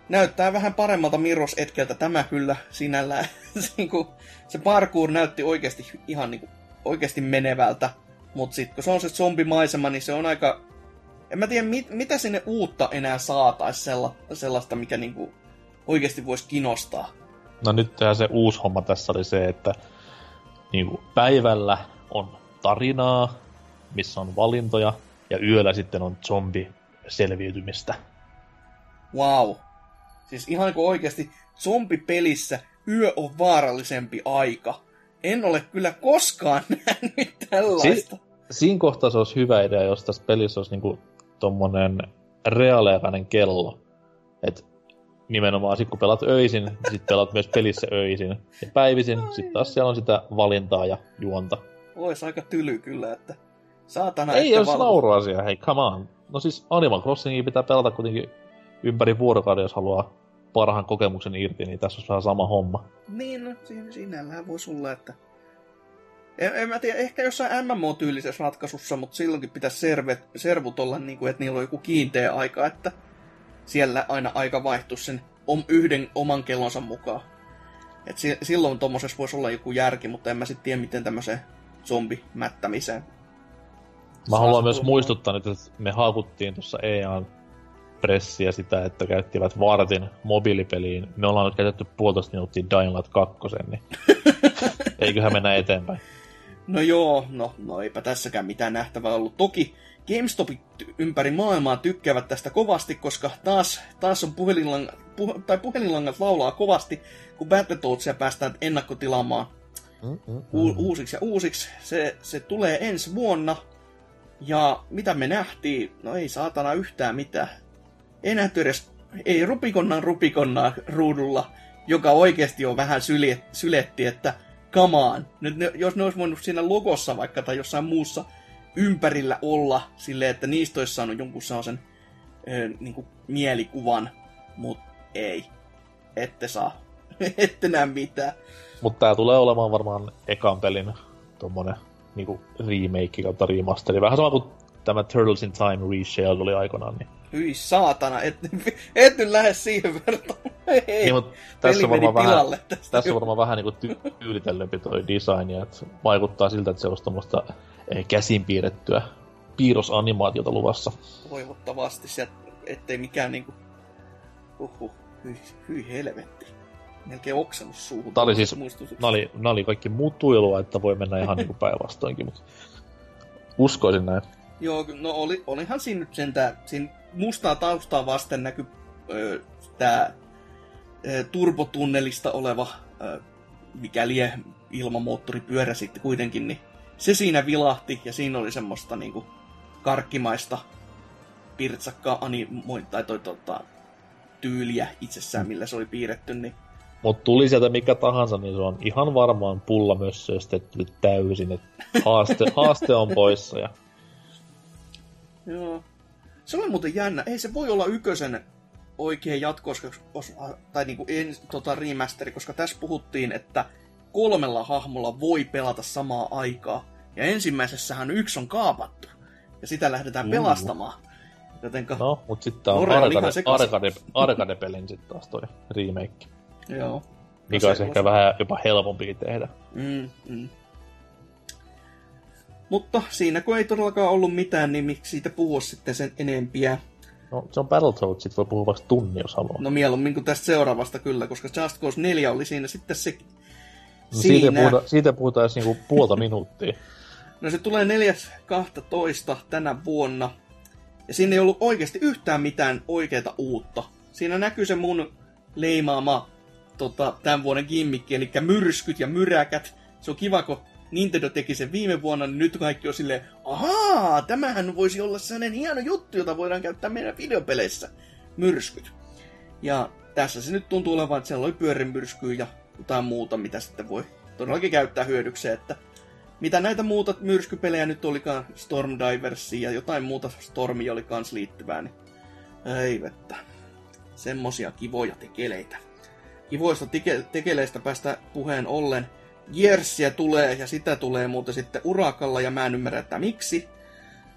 Näyttää vähän paremmalta Mirror's Edgeltä tämä kyllä sinällään. Se niinku- se parkour näytti oikeasti ihan niinku, oikeasti menevältä. Mutta sitten kun se on se zombimaisema, niin se on aika... En mä tiedä, mit, mitä sinne uutta enää saataisiin sella, sellaista, mikä niinku oikeasti voisi kinostaa. No nyt se uusi homma tässä oli se, että niin päivällä on tarinaa, missä on valintoja, ja yöllä sitten on zombi selviytymistä. Wow. Siis ihan kuin oikeasti zombipelissä yö on vaarallisempi aika. En ole kyllä koskaan nähnyt tällaista. Si- siinä kohtaa se olisi hyvä idea, jos tässä pelissä olisi niinku tommonen reaaliaikainen kello. Et nimenomaan sit kun pelaat öisin, niin sit pelaat myös pelissä öisin. Ja päivisin sit taas siellä on sitä valintaa ja juonta. Ois aika tyly kyllä, että saatana. Ei jos valvo- nauruasia, hei come on. No siis Animal Crossingia pitää pelata kuitenkin ympäri vuorokauden, jos haluaa parhaan kokemuksen irti, niin tässä olisi vähän sama homma. Niin, no, siinä, sinällään voisi olla, että... En, en mä tiedä, ehkä jossain MMO-tyylisessä ratkaisussa, mutta silloinkin pitäisi servet, servut olla niin kuin, että niillä on joku kiinteä aika, että siellä aina aika vaihtuisi sen om, yhden oman kellonsa mukaan. Et si, silloin tuommoisessa voisi olla joku järki, mutta en mä sitten tiedä, miten tämmöiseen zombimättämiseen. Mä haluan myös muistuttaa nyt, että me haukuttiin tuossa EAN pressiä sitä, että käyttivät vartin mobiilipeliin. Me ollaan nyt käytetty puolitoista minuuttia Dying Light 2, niin eiköhän mennä eteenpäin. No joo, no, no eipä tässäkään mitään nähtävää ollut. Toki GameStopit ympäri maailmaa tykkäävät tästä kovasti, koska taas, taas on puhelinlangat, puh, tai puhelinlangat laulaa kovasti, kun Battletoadsia päästään ennakkotilaamaan u- uusiksi ja uusiksi. Se, se tulee ensi vuonna. Ja mitä me nähtiin? No ei saatana yhtään mitään. Ei nähty edes, ei rupikonnan rupikonnaa ruudulla, joka oikeasti on vähän syletti, että on. Nyt ne, jos ne olisi voinut siinä logossa vaikka tai jossain muussa ympärillä olla silleen, että niistä olisi saanut jonkun sellaisen ö, niin kuin mielikuvan, mutta ei. Ette saa. Ette näe mitään. Mutta tää tulee olemaan varmaan ekan pelin tommonen niinku remake kautta remasteri. Vähän sama kuin tämä Turtles in Time Reshelled oli aikanaan. Niin, Hyi saatana, et, et nyt lähde siihen vertaan. Ei, niin tässä on meni varmaan vähän, tästä. tässä varmaan vähän niinku ty- tyylitellympi toi design, ja et vaikuttaa siltä, että se olisi tommoista eh, käsin piirrettyä piirrosanimaatiota luvassa. Toivottavasti sieltä, ettei mikään niinku... Uhuh, hyi, hyi helvetti. Melkein oksannut suuhun. Tää oli siis, muistutukset. nää oli, nää oli kaikki mutuilua, että voi mennä ihan niinku päinvastoinkin, mutta uskoisin näin. Joo, no oli, olihan siinä nyt sentään, siinä mustaa taustaa vasten näky ö, tää ö, turbotunnelista oleva, ö, mikäli ilmamoottoripyörä sitten kuitenkin, niin se siinä vilahti ja siinä oli semmoista niinku karkkimaista pirtsakkaa animoin, tai toi tota, tyyliä itsessään, millä se oli piirretty, niin Mutta tuli sieltä mikä tahansa, niin se on ihan varmaan pulla myös söstetty täysin. Et haaste, haaste on poissa. Ja... Joo. Se oli muuten jännä. Ei se voi olla ykösen oikea jatkos, tai niinku en, tota remasteri, koska tässä puhuttiin, että kolmella hahmolla voi pelata samaa aikaa. Ja ensimmäisessähän yksi on kaapattu. Ja sitä lähdetään Juu. pelastamaan. Jotenka, No, mut sitten on arcade, sekaisin. arcade, arcade-pelin sitten taas toi remake. joo. Mikä olisi ehkä vähän jopa helpompikin tehdä. Mm, mm. Mutta siinä kun ei todellakaan ollut mitään, niin miksi siitä puhua sitten sen enempiä? No, se on Battletoads, sit voi puhua vaikka tunni, jos haluaa. No mieluummin kuin tästä seuraavasta kyllä, koska Just Cause 4 oli siinä sitten se... No, siitä, siinä. puhuta, siitä puhutaan edes niinku puolta minuuttia. No se tulee 4.12. tänä vuonna. Ja siinä ei ollut oikeasti yhtään mitään oikeaa uutta. Siinä näkyy se mun leimaama tota, tämän vuoden gimmikki, eli myrskyt ja myräkät. Se on kiva, kun Nintendo teki sen viime vuonna, niin nyt kaikki on silleen, ahaa, tämähän voisi olla sellainen hieno juttu, jota voidaan käyttää meidän videopeleissä. Myrskyt. Ja tässä se nyt tuntuu olevan, että siellä oli pyörimyrskyä ja jotain muuta, mitä sitten voi todellakin käyttää hyödykseen, että mitä näitä muuta myrskypelejä nyt olikaan, Storm Diversia ja jotain muuta Stormi oli kans liittyvää, niin ei vettä. Semmosia kivoja tekeleitä. Kivoista teke- tekeleistä päästä puheen ollen. Jersiä tulee ja sitä tulee muuten sitten urakalla ja mä en ymmärrä, että miksi.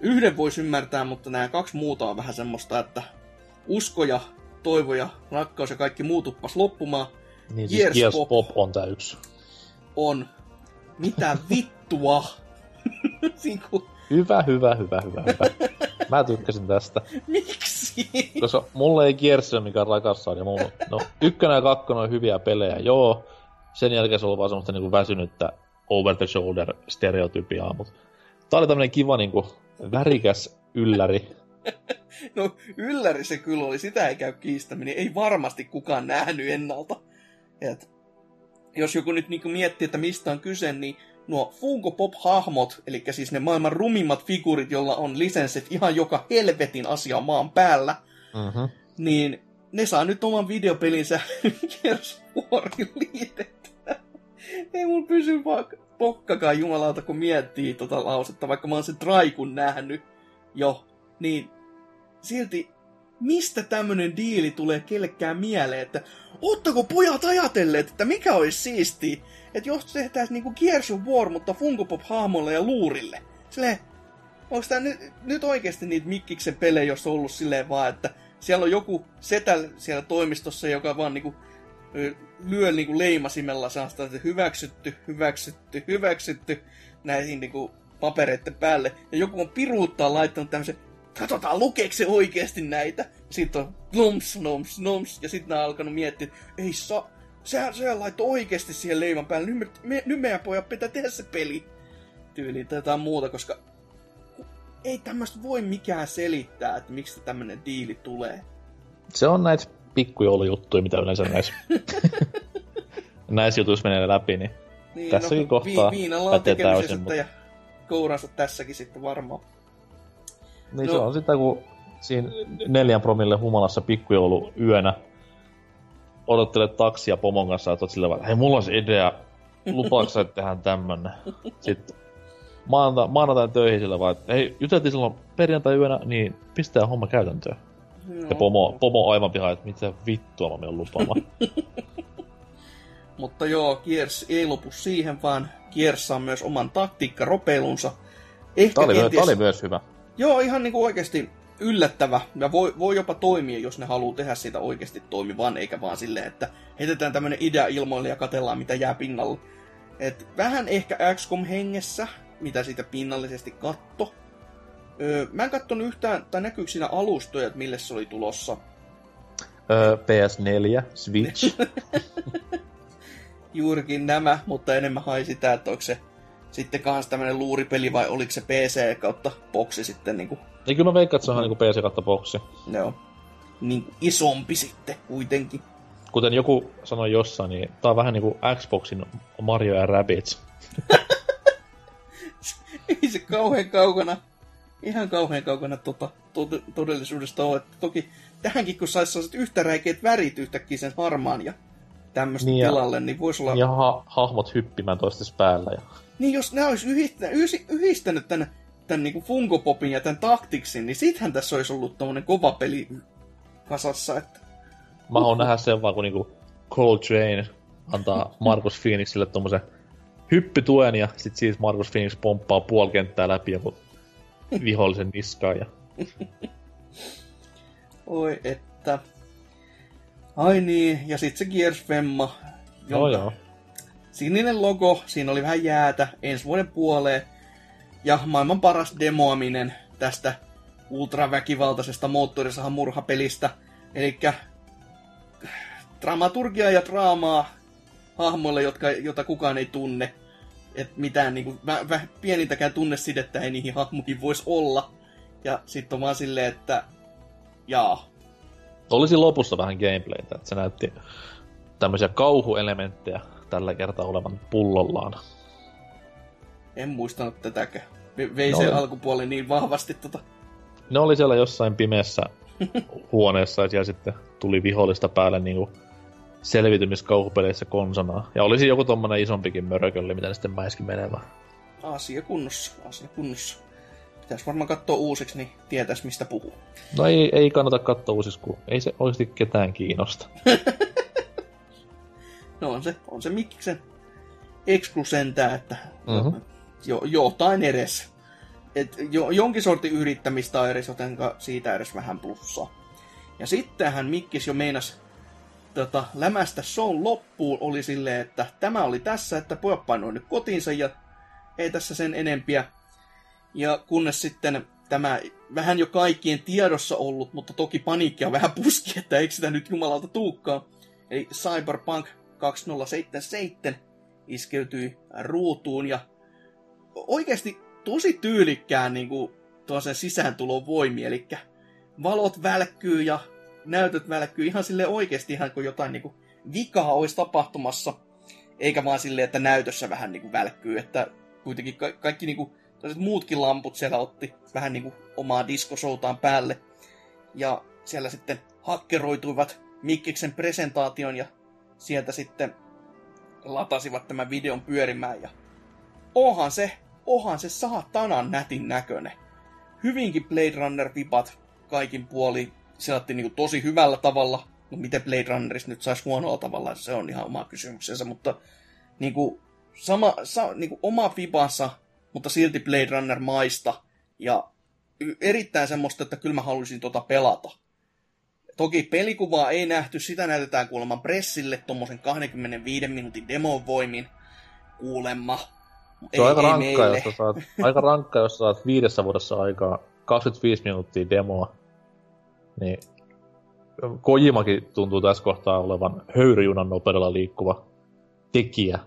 Yhden voisi ymmärtää, mutta nämä kaksi muuta on vähän semmoista, että usko ja toivo ja rakkaus ja kaikki muu tuppas loppumaan Niin siis Gears Gears Pop. Pop on tää yksi. on mitä vittua. Hyvä, hyvä, hyvä, hyvä, hyvä. Mä tykkäsin tästä. miksi? Koska mulle ei Gears ole mikään rakas sarja. Mulla, no, ykkönen ja kakkonen on hyviä pelejä, joo. Sen jälkeen se on vaan semmoista niinku väsynyttä over the shoulder stereotypiaa, mutta tää oli tämmönen kiva niinku värikäs ylläri. No ylläri se kyllä oli, sitä ei käy kiistäminen. Ei varmasti kukaan nähnyt ennalta. Et, jos joku nyt niinku miettii, että mistä on kyse, niin nuo Funko Pop-hahmot, eli siis ne maailman rumimmat figuurit, jolla on lisenssit ihan joka helvetin asia maan päällä, Mm-hmm. niin ne saa nyt oman videopelinsä Gears Warin liitettynä. Ei mun pysy vaan pokkakaan jumalauta, kun miettii tota lausetta, vaikka mä oon sen Traikun nähnyt jo, niin silti mistä tämmönen diili tulee kellekään mieleen, että oottako pojat ajatelleet, että mikä olisi siistiä, että jos tehtäisiin niinku Gears of War, mutta Funko Pop-hahmolle ja luurille. Silleen, onko tää nyt, nyt oikeasti niitä Mikkiksen pelejä, jos on ollut silleen vaan, että siellä on joku setä siellä toimistossa, joka vaan niinku lyö niinku leimasimella saasta, että hyväksytty, hyväksytty, hyväksytty näihin niinku papereiden päälle. Ja joku on piruuttaa laittanut tämmöisen, katsotaan lukeeko se oikeasti näitä. Sitten on noms, noms, noms, ja sitten on alkanut miettiä, että ei saa, sehän, sehän laittoi oikeasti siihen leiman päälle, nyt, me, nyt meidän pojat pitää tehdä se peli. Tyyliin tai jotain muuta, koska ei tämmöistä voi mikään selittää, että miksi tämmöinen diili tulee. Se on näitä pikkujoulujuttuja, mitä yleensä näissä, näissä jutuissa menee läpi, niin Niin, Tässäkin kohtaa vi- viinalla on pätee täysin, sitten ja kouransa tässäkin sitten varmaan. Niin No. se on sitä, kun siinä neljän promille humalassa pikkujoulu yönä odottelet taksia pomon kanssa, että oot sillä tavalla, hei mulla olisi idea, lupaaks sä, että tehdään tämmönen. Sitten maanantai, maanantain töihin sillä vaan, että hei, juteltiin silloin perjantai yönä, niin pistää homma käytäntöön. No, Ja pomo, pomo aivan piha, että mitä vittua mä menen lupaamaan. Mutta joo, Gears ei lopu siihen, vaan Gears saa myös oman taktiikkaropeilunsa. Ehkä Tää oli, kenties... tää oli myös hyvä. Joo, ihan niinku oikeasti yllättävä. Ja voi, voi jopa toimia, jos ne haluaa tehdä siitä oikeasti toimivan, eikä vaan silleen, että heitetään tämmönen idea ilmoille ja katellaan, mitä jää pinnalle. Et vähän ehkä XCOM hengessä, mitä siitä pinnallisesti katto. Öö, mä en kattonut yhtään, tai näkyykö siinä alustoja, että mille se oli tulossa. Öö, PS4, Switch. Juurikin nämä, mutta enemmän hai sitä, että onko se sitten kans tämmönen luuripeli vai oliko se PC kautta boksi sitten niinku, niin kyllä mä veikkaan, että se on niinku PC kautta boksi. joo, niin isompi sitten kuitenkin. Kuten joku sanoi jossain, niin tää on vähän niinku Xboxin Mario ja Rabbids. ei se kauhean kaukana, ihan kauhean kaukana tota, to- todellisuudesta ole. Että toki tähänkin kun saisi sellaiset yhtä räikeät värit yhtäkkiä sen harmaan ja tämmöistä Niin tilalle, niin voisi olla... Ja ha- hahmot hyppimään toistes päällä. Ja... Niin jos nämä olisi yhdistänyt, yhdistänyt, tämän, tämän niin Funko Popin ja tämän Tacticsin, niin sittenhän tässä olisi ollut tommonen kova peli kasassa, että mä haluan nähdä sen vaan, kun niinku Coltrane antaa Markus Phoenixille tommosen hyppytuen ja sit siis Markus Phoenix pomppaa puoli kenttää läpi joku vihollisen niskaan ja Oi että. Ai niin, ja sitten se Gears Femma. Joo joo. Sininen logo, siinä oli vähän jäätä ensi vuoden puoleen. Ja maailman paras demoaminen tästä ultraväkivaltaisesta moottorisahan murhapelistä. Eli dramaturgia ja draamaa hahmoille, jotka, jota kukaan ei tunne. Et mitään niinku, vä, vä, pienintäkään tunnesidettä ei niihin hahmoihin voisi olla. Ja sitten on vaan silleen, että jaa, Olisi lopussa vähän gameplaytä, että se näytti tämmöisiä kauhuelementtejä tällä kertaa olevan pullollaan. en muistanut tätäkään. Ve- Vei se alkupuoli niin vahvasti tota. Ne oli siellä jossain pimeässä huoneessa ja siellä sitten tuli vihollista päälle niinku selvitymiskauhupeleissä konsana. Ja olisi joku tommonen isompikin mörkölle, mitä ne sitten mäiski menemään. Asia kunnossa, asia kunnossa. Pitäis varmaan katsoa uusiksi, niin tietäis mistä puhuu. No ei, ei kannata katsoa uusiksi, kun ei se oikeasti ketään kiinnosta. No on se, on se Mikkiksen eksklusentää, että Mhm. jo, jotain edes. Et jo, jonkin sortin yrittämistä on edes, jotenka siitä edes vähän plussaa. Ja sittenhän Mikkis jo meinas tota, lämästä shown loppuun oli silleen, että tämä oli tässä, että pojat painoi nyt kotiinsa ja ei tässä sen enempiä. Ja kunnes sitten tämä vähän jo kaikkien tiedossa ollut, mutta toki paniikkia vähän puski, että eikö sitä nyt jumalalta tuukkaa. Eli Cyberpunk 2077 iskeytyi ruutuun ja oikeasti tosi tyylikkään niin kuin, tuollaisen sisääntulon voimi, eli valot välkkyy ja näytöt välkkyy ihan sille oikeasti ihan kuin jotain niin kuin, vikaa olisi tapahtumassa, eikä vaan silleen, että näytössä vähän niin kuin, välkkyy, että kuitenkin ka- kaikki niin kuin, muutkin lamput siellä otti vähän niin kuin, omaa diskosoutaan päälle, ja siellä sitten hakkeroituivat Mikkiksen presentaation ja sieltä sitten latasivat tämän videon pyörimään ja onhan se, onhan se saatanan nätin näköinen. Hyvinkin Blade Runner-vipat kaikin puoli. Se otti niinku tosi hyvällä tavalla. No miten Blade Runnerista nyt saisi huonolla tavalla, se on ihan oma kysymyksensä, mutta niinku, sama, sa, niinku oma vipansa, mutta silti Blade Runner maista. Ja erittäin semmoista, että kyllä mä haluaisin tota pelata. Toki pelikuvaa ei nähty, sitä näytetään kuulemma pressille tuommoisen 25 minuutin demon voimin kuulemma. Se on aika rankkaa, meille. jos saat, aika rankkaa, jos saat viidessä vuodessa aikaa 25 minuuttia demoa. Niin Kojimakin tuntuu tässä kohtaa olevan höyryjunan nopeudella liikkuva tekijä.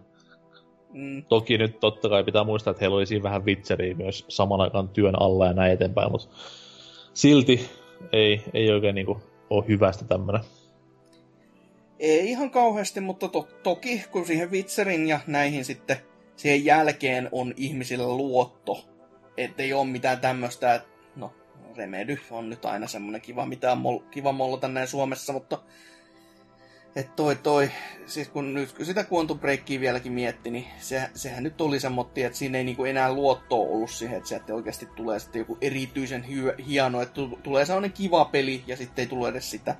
Mm, Toki nyt totta kai pitää muistaa, että heillä oli siinä vähän vitseriä myös saman aikaan työn alla ja näin eteenpäin, mutta silti ei, ei oikein niinku ole hyvästä tämmönen. ei ihan kauheasti, mutta to- toki kun siihen Witcherin ja näihin sitten siihen jälkeen on ihmisillä luotto, ettei ole mitään tämmöistä, että Remedy on nyt aina semmoinen kiva, mitä on mol- kiva mollata näin Suomessa, mutta et toi toi, siis kun nyt kun sitä Quantum Breakia vieläkin mietti, niin se, sehän nyt oli semmotti, että siinä ei niinku enää luottoa ollut siihen, että sieltä oikeasti tulee sitten joku erityisen hy- hieno, että tu- tulee sellainen kiva peli ja sitten ei tule edes sitä.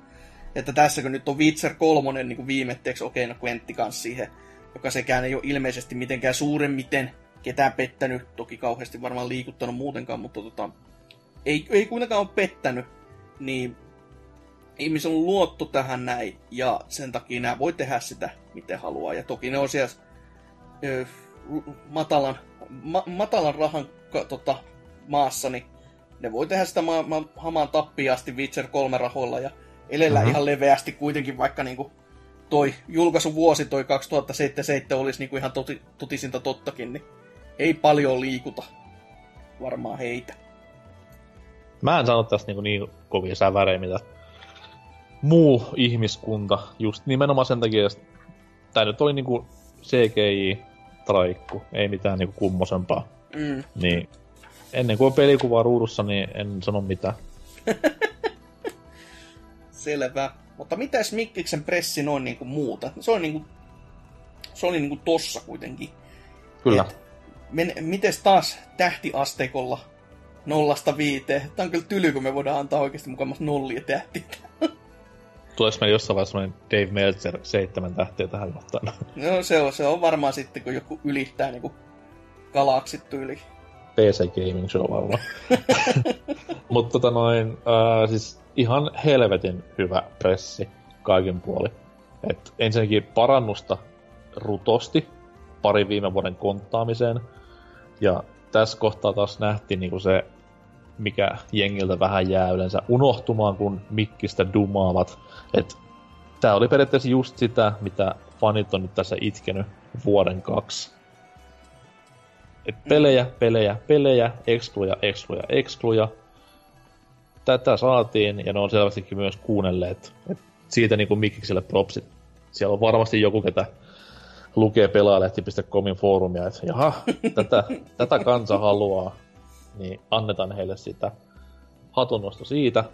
Että tässä kun nyt on Witcher 3 niin viimetteeksi, okei, no Quentti kanssa siihen, joka sekään ei ole ilmeisesti mitenkään suuremmiten ketään pettänyt, toki kauheasti varmaan liikuttanut muutenkaan, mutta tota, ei, ei kuitenkaan ole pettänyt, niin ihmisillä on luotto tähän näin, ja sen takia nämä voi tehdä sitä, miten haluaa, ja toki ne on siellä ö, matalan, ma, matalan rahan ka, tota, maassa, niin ne voi tehdä sitä ma- ma- hamaan tappiin asti Witcher 3 rahoilla, ja elellä Mhm. ihan leveästi kuitenkin, vaikka niinku toi julkaisuvuosi, toi 2077 olisi niinku ihan toti, totisinta tottakin, niin ei paljon liikuta varmaan heitä. Mä en sano tästä niin, niin kovia sävärejä, mitä muu ihmiskunta. Just nimenomaan sen takia, että tää nyt oli niinku CGI-traikku, ei mitään niinku kummosempaa. Mm. Niin ennen kuin on pelikuvaa ruudussa, niin en sano mitään. Selvä. Mutta mitäs Mikkiksen pressi noin niinku muuta? Se on niinku, se oli niinku tossa kuitenkin. Kyllä. Et, men, mites taas tähtiasteikolla nollasta viiteen? Tämä on kyllä tyly, kun me voidaan antaa oikeasti mukamassa nollia tähtiä. Tuleeko meillä jossain vaiheessa semmoinen Dave Meltzer seitsemän tähtiä tähän kohtaan? No se on, se on varmaan sitten, kun joku ylittää niinku galaksit yli. PC Gaming Show varmaan. Mutta tota noin, ää, siis ihan helvetin hyvä pressi kaiken puoli. Et ensinnäkin parannusta rutosti pari viime vuoden konttaamiseen. Ja tässä kohtaa taas nähtiin niinku se, mikä jengiltä vähän jää yleensä unohtumaan, kun mikkistä dumaavat. Et tää oli periaatteessa just sitä, mitä fanit on nyt tässä itkenyt vuoden kaksi. Et pelejä, pelejä, pelejä, ekskluja, ekskluja, ekskluja. Tätä saatiin, ja ne on selvästikin myös kuunnelleet. Et siitä niinku Mikkikselle propsit. Siellä on varmasti joku, ketä lukee pelaajalehti.comin foorumia, että jaha, tätä, tätä kansa haluaa, niin annetaan heille sitä hatunnosto siitä.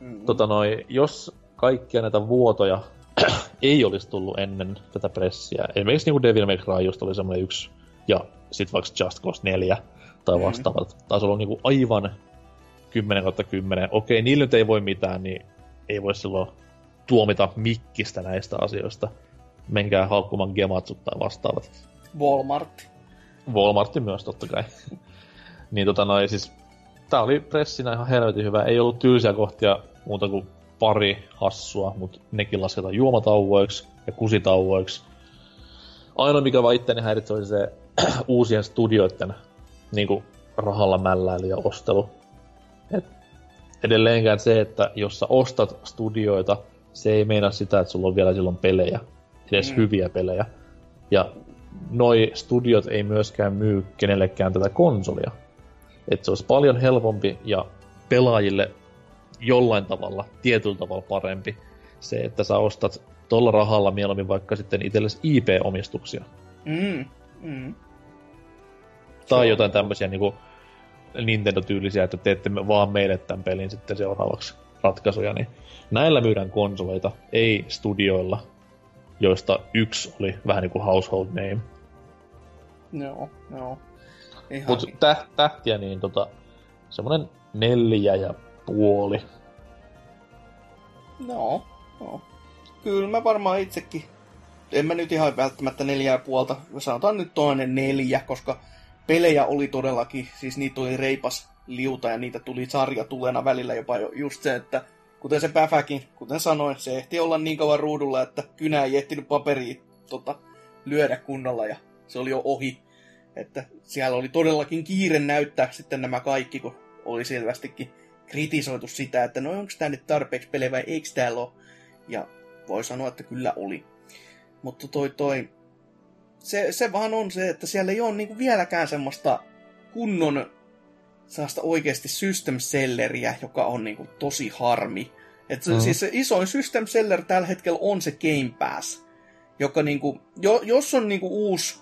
Mm. Tota noi, jos kaikkia näitä vuotoja ei olisi tullut ennen tätä pressiä, esimerkiksi niin kuin Devil May Cry just oli semmoinen yksi, ja sitten vaikka Just Cause 4 tai Mm. vastaavat, taisi olla niin kuin aivan 10 kautta 10. Okei, niillä nyt ei voi mitään, niin ei voi silloin tuomita mikkistä näistä asioista. Menkää haukkumaan gematsut tai vastaavat. Walmart. Walmartin myös totta kai. niin tota noin, siis tää oli pressinä ihan helvetin hyvä. Ei ollut tylsiä kohtia muuta kuin pari hassua, mutta nekin lasketaan juomatauoiksi ja kusitauoiksi. Ainoa mikä vaan itteni häiritsi oli se uusien studioiden niinku rahalla mälläily ja ostelu. Et edelleenkään se, että jos sä ostat studioita, se ei meinaa sitä, että sulla on vielä silloin pelejä. Edes mm. hyviä pelejä. Ja noi studiot ei myöskään myy kenellekään tätä konsolia. Että se olisi paljon helpompi ja pelaajille jollain tavalla, tietyllä tavalla parempi se, että sä ostat tolla rahalla mieluummin vaikka sitten itsellesi IP-omistuksia. Mm. Mm. Tai on- jotain tämmöisiä niinku Nintendo-tyylisiä, että teette me vaan meille tämän pelin sitten seuraavaksi ratkaisuja, niin näillä myydään konsoleita, ei studioilla, joista yksi oli vähän niin kuin household name. Joo, joo. Ihan Mutta täh, tähtiä niin tota, semmonen neljä ja puoli. No, no. Kyllä mä varmaan itsekin. En mä nyt ihan välttämättä neljää ja puolta. Sanotaan nyt toinen neljä, koska pelejä oli todellakin, siis niitä oli reipas liuta ja niitä tuli sarjatulena välillä jopa jo just se, että kuten se päfäkin, kuten sanoin, se ehti olla niin kauan ruudulla, että kynä ei ehtinyt paperiin tota, lyödä kunnolla ja se oli jo ohi. Että siellä oli todellakin kiire näyttää sitten nämä kaikki, kun oli selvästikin kritisoitu sitä, että no onko tämä nyt tarpeeksi pelejä vai eikö täällä ole. Ja voi sanoa, että kyllä oli. Mutta toi toi, se, se vaan on se, että siellä ei ole niinku vieläkään semmoista kunnon sellaista oikeasti system selleriä, joka on niinku tosi harmi. Et se, Mhm. siis se isoin system seller tällä hetkellä on se Game Pass, joka niinku, jo, jos on niinku uusi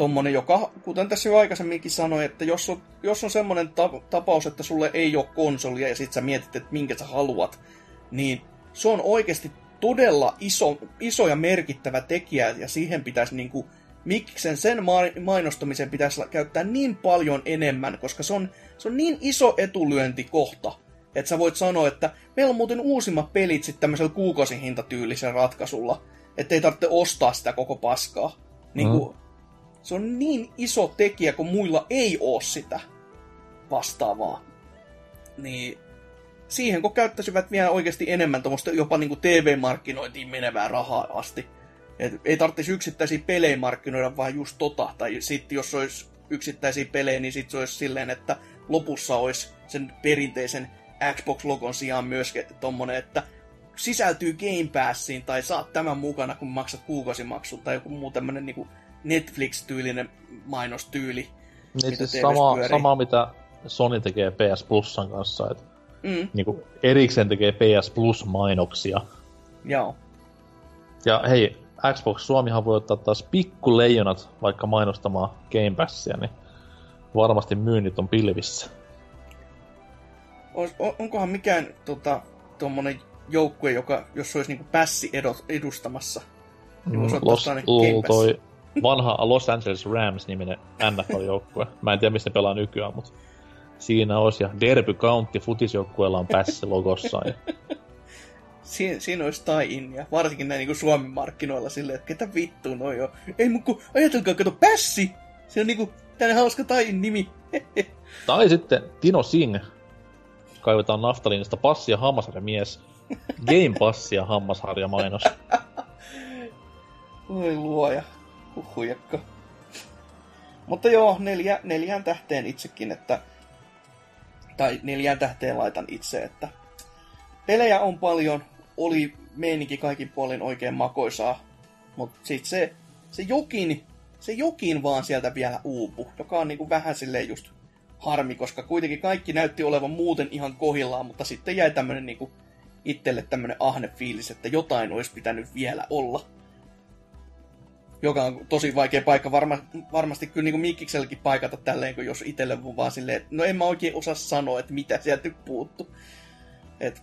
tommonen, joka, kuten tässä jo aikaisemminkin sanoin, että jos on, jos on semmoinen ta- tapaus, että sulle ei ole konsolia ja sit sä mietit, että minkä sä haluat, niin se on oikeasti todella iso, iso ja merkittävä tekijä ja siihen pitäisi niinku, miksen sen ma- mainostamisen pitäisi käyttää niin paljon enemmän, koska se on, se on niin iso etulyöntikohta, että sä voit sanoa, että meillä on muuten uusimmat pelit sitten tämmöisellä kuukausihintatyylisellä ratkaisulla, että ei tarvitse ostaa sitä koko paskaa. Niin kuin, se on niin iso tekijä, kun muilla ei oo sitä vastaavaa. Niin siihen kun käyttäisivät vielä oikeasti enemmän tuommoista jopa niin kuin TV-markkinointiin menevää rahaa asti. Et ei tarvitsisi yksittäisiä pelejä markkinoida, vaan just tota. Tai sitten jos olisi yksittäisiä pelejä, niin sitten se olisi silleen, että lopussa olisi sen perinteisen Xbox-logon sijaan myöskin tommonen, että sisältyy Game Passiin tai saat tämän mukana, kun maksat kuukausimaksun tai joku muu tämmönen niinku Netflix-tyylinen mainostyyli. Niin siis sama, pyörii. sama, mitä Sony tekee PS Plusan kanssa, että Mm, niinku erikseen tekee PS Plus-mainoksia. joo. Ja hei, Xbox Suomihan voi ottaa taas pikkuleijonat vaikka mainostamaan Game Passia, niin varmasti myynnit on pilvissä. Ois, on, onkohan mikään tota, tommonen joukkue, joka, jos olisi niinku pässi edustamassa, niin voisi ottaa Los, tonne l- Game toi vanha Los Angeles Rams-niminen NFL-joukkue. Mä en tiedä, mistä ne pelaa nykyään, mutta siinä olisi. Ja Derby County futisjoukkueella on pässi logossaan. Ja Siin, siinä olisi tai ja varsinkin näin niin Suomen markkinoilla silleen, että ketä vittu noi on. Ei mun kun, ajatelkaa, kato, Pässi! Se on niinku tänne hauska tai nimi. Tai sitten Tino Singh. Kaivetaan naftaliinista passi ja hammasharja mies. Game passi ja hammasharja mainos. Oi luoja, huhujakka. Mutta joo, neljä, neljään tähteen itsekin, että... Tai neljään tähteen laitan itse, että... Pelejä on paljon, oli meininki kaikin puolin oikein makoisaa, mutta sit se, se jokin, se jokin vaan sieltä vielä uupu, joka on niinku vähän silleen just harmi, koska kuitenkin kaikki näytti olevan muuten ihan kohillaan, mutta sitten jäi tämmönen niinku itselle tämmönen ahne fiilis, että jotain olisi pitänyt vielä olla joka on tosi vaikea paikka varma, varmasti kyllä niin kuin Mikkikselläkin paikata tälleen, kun jos itselle vaan silleen, että no en mä oikein osaa sanoa, että mitä sieltä nyt puuttu. Et...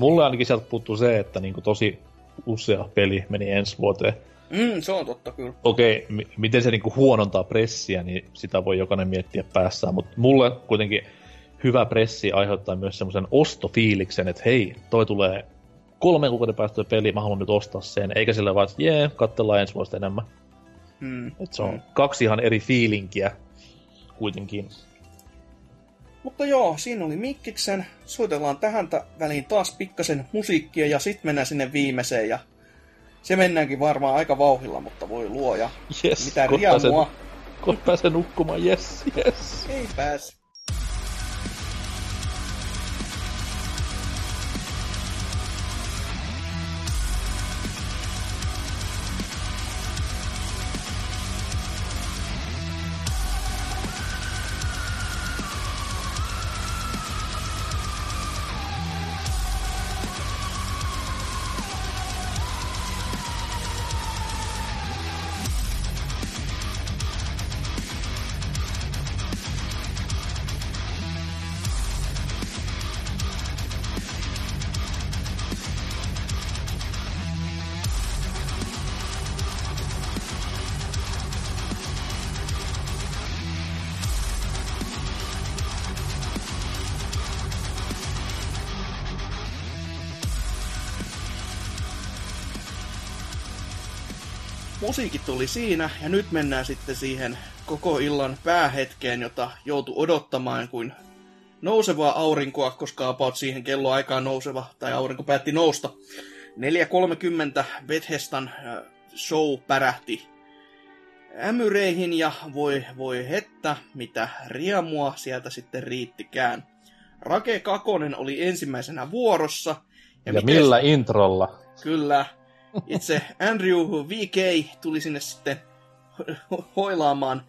Mulle ainakin sieltä puuttuu se, että niin kuin tosi usea peli meni ensi vuoteen. Mm, se on totta kyllä. Okei, m- miten se niin kuin huonontaa pressiä, niin sitä voi jokainen miettiä päässään, mutta mulle kuitenkin hyvä pressi aiheuttaa myös semmoisen ostofiiliksen, että hei, toi tulee kolme kuukauden päästä peli, mä haluan nyt ostaa sen, eikä sillä vaan, että jee, katsellaan ensi vuosta enemmän. Mm. Et se on Mm. kaksi ihan eri fiilinkiä kuitenkin. Mutta joo, siinä oli Mikkiksen. Soitellaan tähän ta- väliin taas pikkasen musiikkia ja sitten mennään sinne viimeiseen ja se mennäänkin varmaan aika vauhilla, mutta voi luoja. Yes, Mitä kohta pääsen- riemua. Kohta pääsee nukkumaan, yes, yes. Ei pääs. Musiikit tuli siinä, ja nyt mennään sitten siihen koko illan päähetkeen, jota joutu odottamaan kuin nousevaa aurinkoa, koska about siihen kelloaikaan nouseva, tai aurinko päätti nousta. 4.30 Bethesdan äh, show pärähti ämyreihin, ja voi, voi hettä, mitä riemua sieltä sitten riittikään. Rake Kakonen oli ensimmäisenä vuorossa. Ja, ja miten- millä introlla? Kyllä. Itse Andrew VK tuli sinne sitten ho- hoilaamaan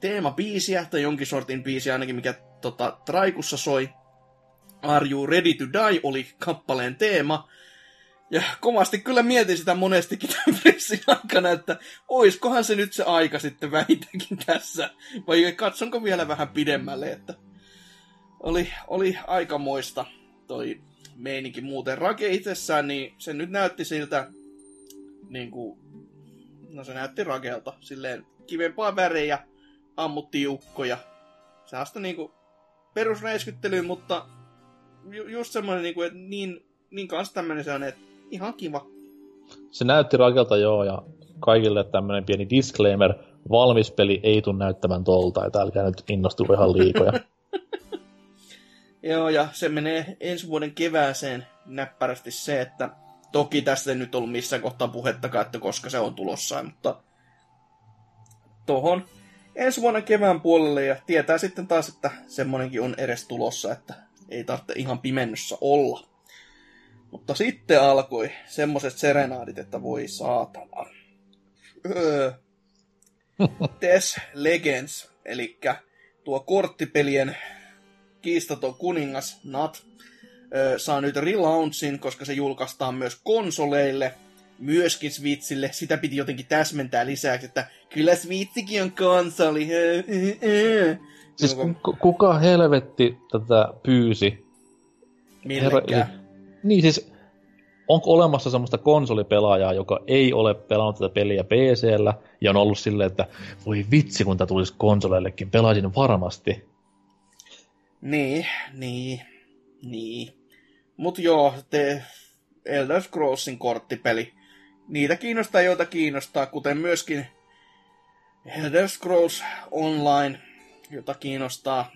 teemabiisiä, tai jonkin sortin biisiä ainakin, mikä tota, Traikussa soi. Are You Ready to Die oli kappaleen teema. Ja kovasti kyllä mietin sitä monestikin tämän pressin aikana, että oiskohan se nyt se aika sitten vähintäänkin tässä. Vai katsonko vielä vähän pidemmälle, että oli, oli aikamoista toi meininki muuten. Rake itsessään, niin se nyt näytti siltä, niin kuin, no se näytti rakeelta, silleen kivempaa värejä, ammutti jukkoja. Sellaista niinku perusräiskyttelyä, mutta ju- just semmoinen, niinku, että niin, niin kanssa tämmöinen se on, että ihan kiva. Se näytti rakelta joo, ja kaikille tämmönen pieni disclaimer, valmis peli ei tule näyttämään tolta, että älkää nyt innostu ihan liikoja. Joo, ja se menee ensi vuoden kevääseen näppärästi se, että toki tästä ei nyt ollut missään kohtaa puhettakaan, että koska se on tulossa, mutta tohon ensi vuonna kevään puolelle ja tietää sitten taas, että semmonenkin on edes tulossa, että ei tarvitse ihan pimennossa olla. Mutta sitten alkoi semmoset serenaadit, että voi saatana. Öö. Tess Legends, eli tuo korttipelien kiistaton kuningas Nat saa nyt relaunchin, koska se julkaistaan myös konsoleille, myöskin Switchille. Sitä piti jotenkin täsmentää lisäksi, että kyllä Switchikin on konsoli. siis kuka helvetti tätä pyysi? Millekään. Niin siis, onko olemassa semmoista konsolipelaajaa, joka ei ole pelannut tätä peliä PCllä ja on ollut silleen, että voi vitsi, kun tämä tulisi konsoleillekin, pelaisin varmasti. Niin, niin, niin. Mut joo, te, Elder Scrollsin korttipeli. Niitä kiinnostaa, joita kiinnostaa, kuten myöskin Elder Scrolls Online, jota kiinnostaa,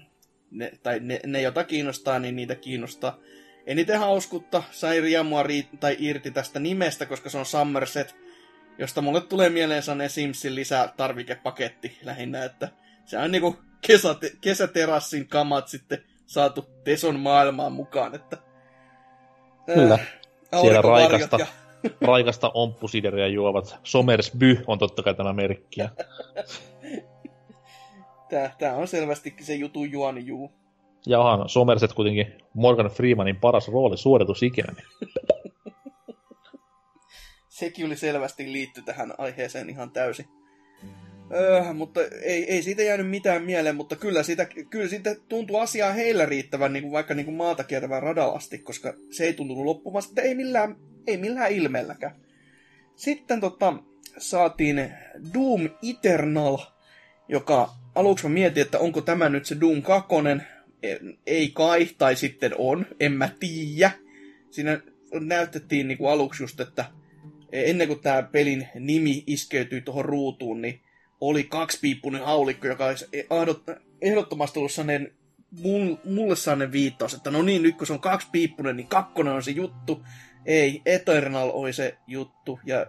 ne, tai ne, ne, jota kiinnostaa, niin niitä kiinnostaa. Eniten hauskutta sai riemua ri- tai irti tästä nimestä, koska se on Somerset, josta mulle tulee mieleen sellainen Simsin lisätarvikepaketti lähinnä, että se on niinku kesäte- kesäterassin kamat sitten saatu Teson maailmaan mukaan, että Kyllä. Äh, Siellä raikasta, ja- raikasta omppusideria juovat. Somersby on totta kai tämä merkki. Tää, tää on selvästikin se jutun juoni juu. Ja onhan Somerset kuitenkin Morgan Freemanin paras rooli suoritus ikinä. Niin Sekin oli selvästi liitty tähän aiheeseen ihan täysin. Öö, mutta ei, ei siitä jäänyt mitään mieleen, mutta kyllä siitä, kyllä siitä tuntuu asiaa heillä riittävän niin kuin vaikka niin kuin maata kiertävän radalasti, koska se ei tuntunut loppumaan, mutta ei millään, ei millään ilmeelläkään. Sitten tota, saatiin Doom Eternal, joka aluksi mä mietin, että onko tämä nyt se Doom 2, ei kai, tai sitten on, en mä tiedä. Siinä näytettiin niin kuin aluksi just, että ennen kuin tämä pelin nimi iskeytyi tuohon ruutuun, niin oli kaksipiippunen haulikko, joka olisi ehdot- ehdottomasti ollut sellainen mul- mulle sellainen viittaus, että no niin, nyt kun se on kaksipiippunen, niin kakkonen on se juttu. Ei, Eternal oli se juttu. Ja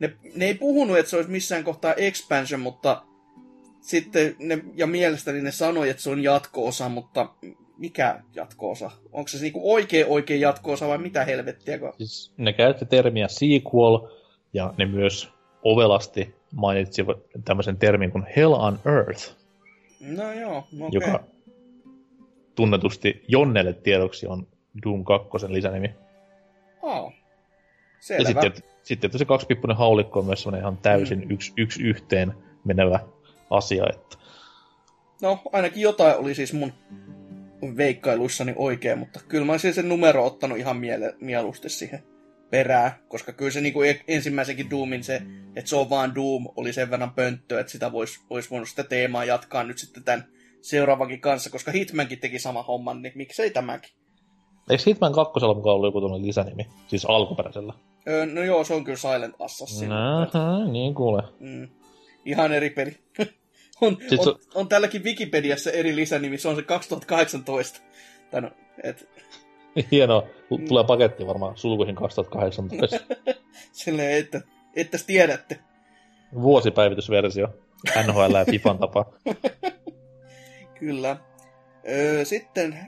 ne, ne ei puhunut, että se olisi missään kohtaa expansion, mutta sitten ne, ja mielestäni ne sanoi, että se on jatko-osa, mutta mikä jatko-osa? Onko se niinku oikea oikea jatko-osa vai mitä helvettiä? Siis ne käytti termiä sequel, ja ne myös ovelasti mainitsivat tämmöisen termin kuin Hell on Earth, No joo, okei. okay. joka tunnetusti Jonnelle tiedoksi on Doom 2 lisänimi. Oh. Ja Selvä. sitten, sitten että se kaksipippunen haulikko on myös semmoinen ihan täysin Mm. yksi, yksi yhteen menevä asia. Että No, ainakin jotain oli siis mun veikkailuissani oikein, mutta kyllä mä olisin sen numero ottanut ihan miele- mieluusti siihen perään, koska kyllä se niinku e- ensimmäisenkin Doomin se, että se on vaan Doom, oli sen verran pönttö, että sitä vois, olisi voinut sitä teemaa jatkaa nyt sitten tämän seuraavankin kanssa, koska Hitmankin teki sama homman, niin miksei tämäkin? eikö Hitman 2 mukaan ollut joku tämmöinen lisänimi? Siis alkuperäisellä. Öö, no joo, se on kyllä Silent Assassin. Nähä, niin kuule. Mm. Ihan eri peli. on, se- on, on, tälläkin Wikipediassa eri lisänimi, se on se 2018. Tai no, et, Hienoa. Tulee paketti varmaan sulkuihin 2018. silleen, että, että tiedätte. Vuosipäivitysversio. NHL ja Fifan tapa. Kyllä. Öö, sitten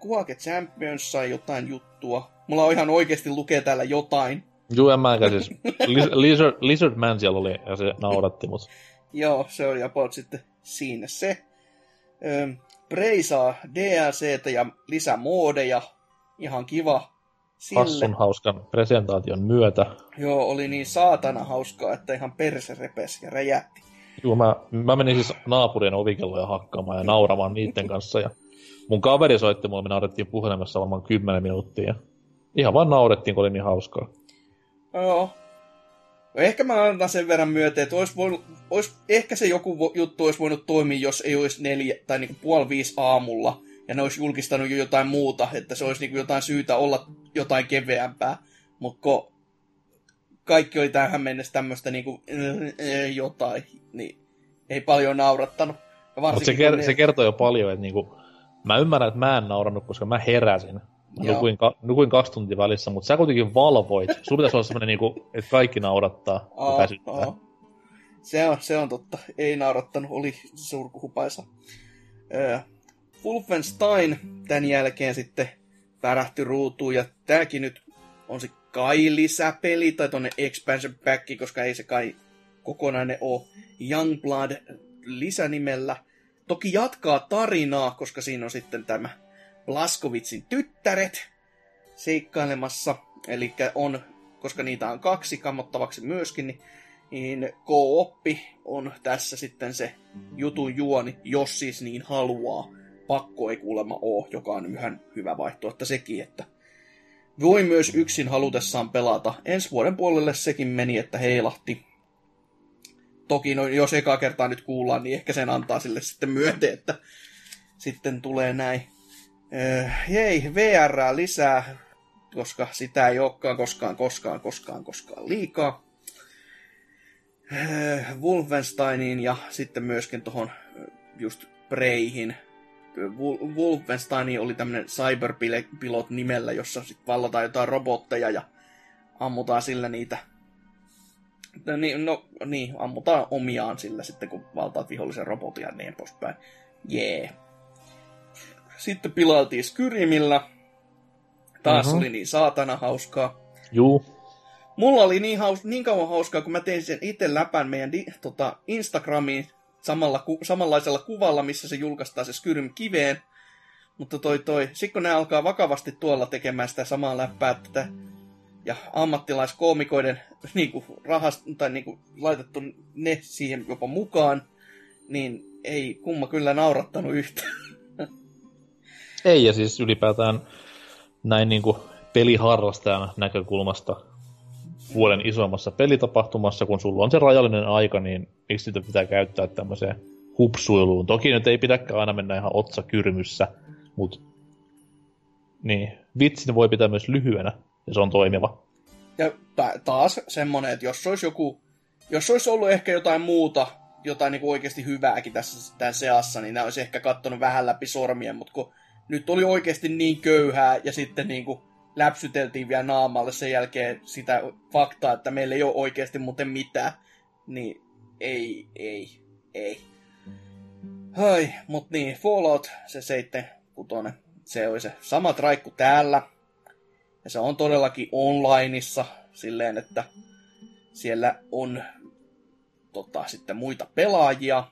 Kuake Champions sai jotain juttua. Mulla on ihan oikeasti lukee täällä jotain. Juu, en mäkään siis. Liz- Lizard, Lizard Man siellä oli ja se nauratti mut. Joo, se oli about sitten siinä se. Öö, Prey saa DLCtä ja lisämoodeja. Ihan kiva. Sille. Hassun hauskan presentaation myötä. Joo, oli niin saatana hauskaa, että ihan perse repesi ja räjähti. Juu, mä, mä menin siis naapurien ovikelloja hakkaamaan ja nauramaan niiden kanssa. Ja mun kaveri soitti mulle, me naurettiin puhelimessa varmaan 10 minuuttia. Ja ihan vaan naurettiin, kun oli niin hauskaa. Joo. Ehkä mä annan sen verran myöten, että olisi voinut, olisi, ehkä se joku juttu olisi voinut toimia, jos ei olisi neljä tai niinku puoli viisi aamulla, ja ne olisi julkistanut jo jotain muuta, että se olisi niinku jotain syytä olla jotain keveämpää. Mutta kaikki oli tähän mennessä tämmöistä niinku, äh, jotain, niin ei paljon naurattanut. Mutta se, ker- ne- se kertoo jo paljon, että niinku, mä ymmärrän, että mä en naurannut, koska mä heräsin. Mä nukuin, ka- nukuin kaksi tuntia välissä, mutta sä kuitenkin valvoit. Sulla pitäisi olla semmoinen, niinku, että kaikki naurattaa ja väsyttää. aa. Se on, se on totta. Ei naurattanut, oli surkuhupaisa. Öö, Wolfenstein tämän jälkeen sitten värähti ruutuun, ja tääkin nyt on se kai lisäpeli, tai tonne expansion pack, koska ei se kai kokonainen ole Youngblood lisänimellä. Toki jatkaa tarinaa, koska siinä on sitten tämä Blaskovitsin tyttäret seikkailemassa. Eli on, koska niitä on kaksi kammottavaksi myöskin, niin, niin co-oppi on tässä sitten se jutun juoni, jos siis niin haluaa. Pakko ei kuulemma ole, joka on ihan hyvä vaihtoehto sekin, että voi myös yksin halutessaan pelata. Ensi vuoden puolelle sekin meni, että heilahti. Toki no, jos eka kertaa nyt kuullaan, niin ehkä sen antaa sille sitten myöten, että sitten tulee näin. Öö, VR lisää. koska sitä ei olekaan koskaan, koskaan, koskaan, koskaan liikaa. Äh, Wolfensteiniin ja sitten myöskin tuohon just Preyhin. Wol- Wolfenstein oli tämmönen Cyberpilot nimellä, jossa sitten vallataan jotain robotteja ja ammutaan sillä niitä. No niin, no, niin, ammutaan omiaan sillä sitten, kun valtaat vihollisen robotin ja niin poispäin. Jee. Yeah. Sitten pilailtiin Skyrimillä. Taas Mhm. oli niin saatana hauskaa. Juu. Mulla oli niin, haus, niin kauan hauskaa, kun mä tein sen itse läpän meidän di, tota, Instagramiin samalla, ku, samanlaisella kuvalla, missä se julkaistaan se Skyrim kiveen. Mutta toi toi, sit kun ne alkaa vakavasti tuolla tekemään sitä samaa läppää, tätä, ja ammattilaiskoomikoiden niinku, rahast, tai niinku, laitettu ne siihen jopa mukaan, niin ei kumma kyllä naurattanut yhtään. Ei, ja siis ylipäätään näin niin kuin peliharrastajan näkökulmasta vuoden isommassa pelitapahtumassa, kun sulla on se rajallinen aika, niin miksi sitä pitää käyttää tämmöiseen hupsuiluun. Toki nyt ei pidäkään aina mennä ihan otsa kyrmyssä, mutta niin, vitsin voi pitää myös lyhyenä, ja se on toimiva. Ja ta- taas semmonen, että jos olisi joku, jos olisi ollut ehkä jotain muuta, jotain niin oikeasti hyvääkin tässä tämän seassa, niin nämä olisi ehkä kattonut vähän läpi sormien, mutta kun nyt oli oikeasti niin köyhää ja sitten niin kuin läpsyteltiin vielä naamalle sen jälkeen sitä faktaa, että meillä ei ole oikeasti muuten mitään, niin ei, ei, ei. Hai, mut niin, Fallout, se 76, se oli se sama traikku täällä, ja se on todellakin onlineissa silleen, että siellä on tota, sitten muita pelaajia.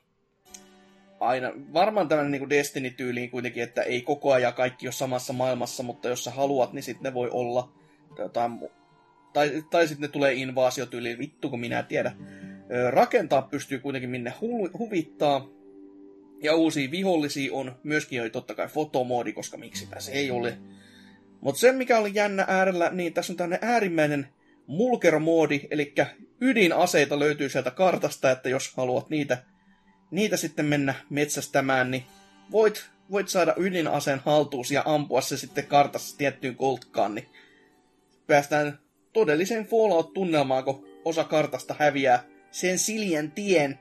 Aina, varmaan tämmöinen niin Destiny-tyyliin kuitenkin, että ei koko ajan kaikki ole samassa maailmassa, mutta jos sä haluat, niin sitten ne voi olla tai jotain tai, tai sitten ne tulee invaasiotyyliin, vittu kun minä tiedä. Rakentaa pystyy kuitenkin minne hu- huvittaa. Ja uusia vihollisia on myöskin jo totta kai fotomoodi, koska miksipä se ei ole. Mutta se, mikä oli jännä äärellä, niin tässä on tämmöinen äärimmäinen mulkeromoodi, eli ydinaseita löytyy sieltä kartasta, että jos haluat niitä, niitä sitten mennä metsästämään, niin voit, voit saada ydinaseen haltuus ja ampua se sitten kartassa tiettyyn koltkaan, niin päästään todelliseen Fallout-tunnelmaan, kun osa kartasta häviää sen siljän tien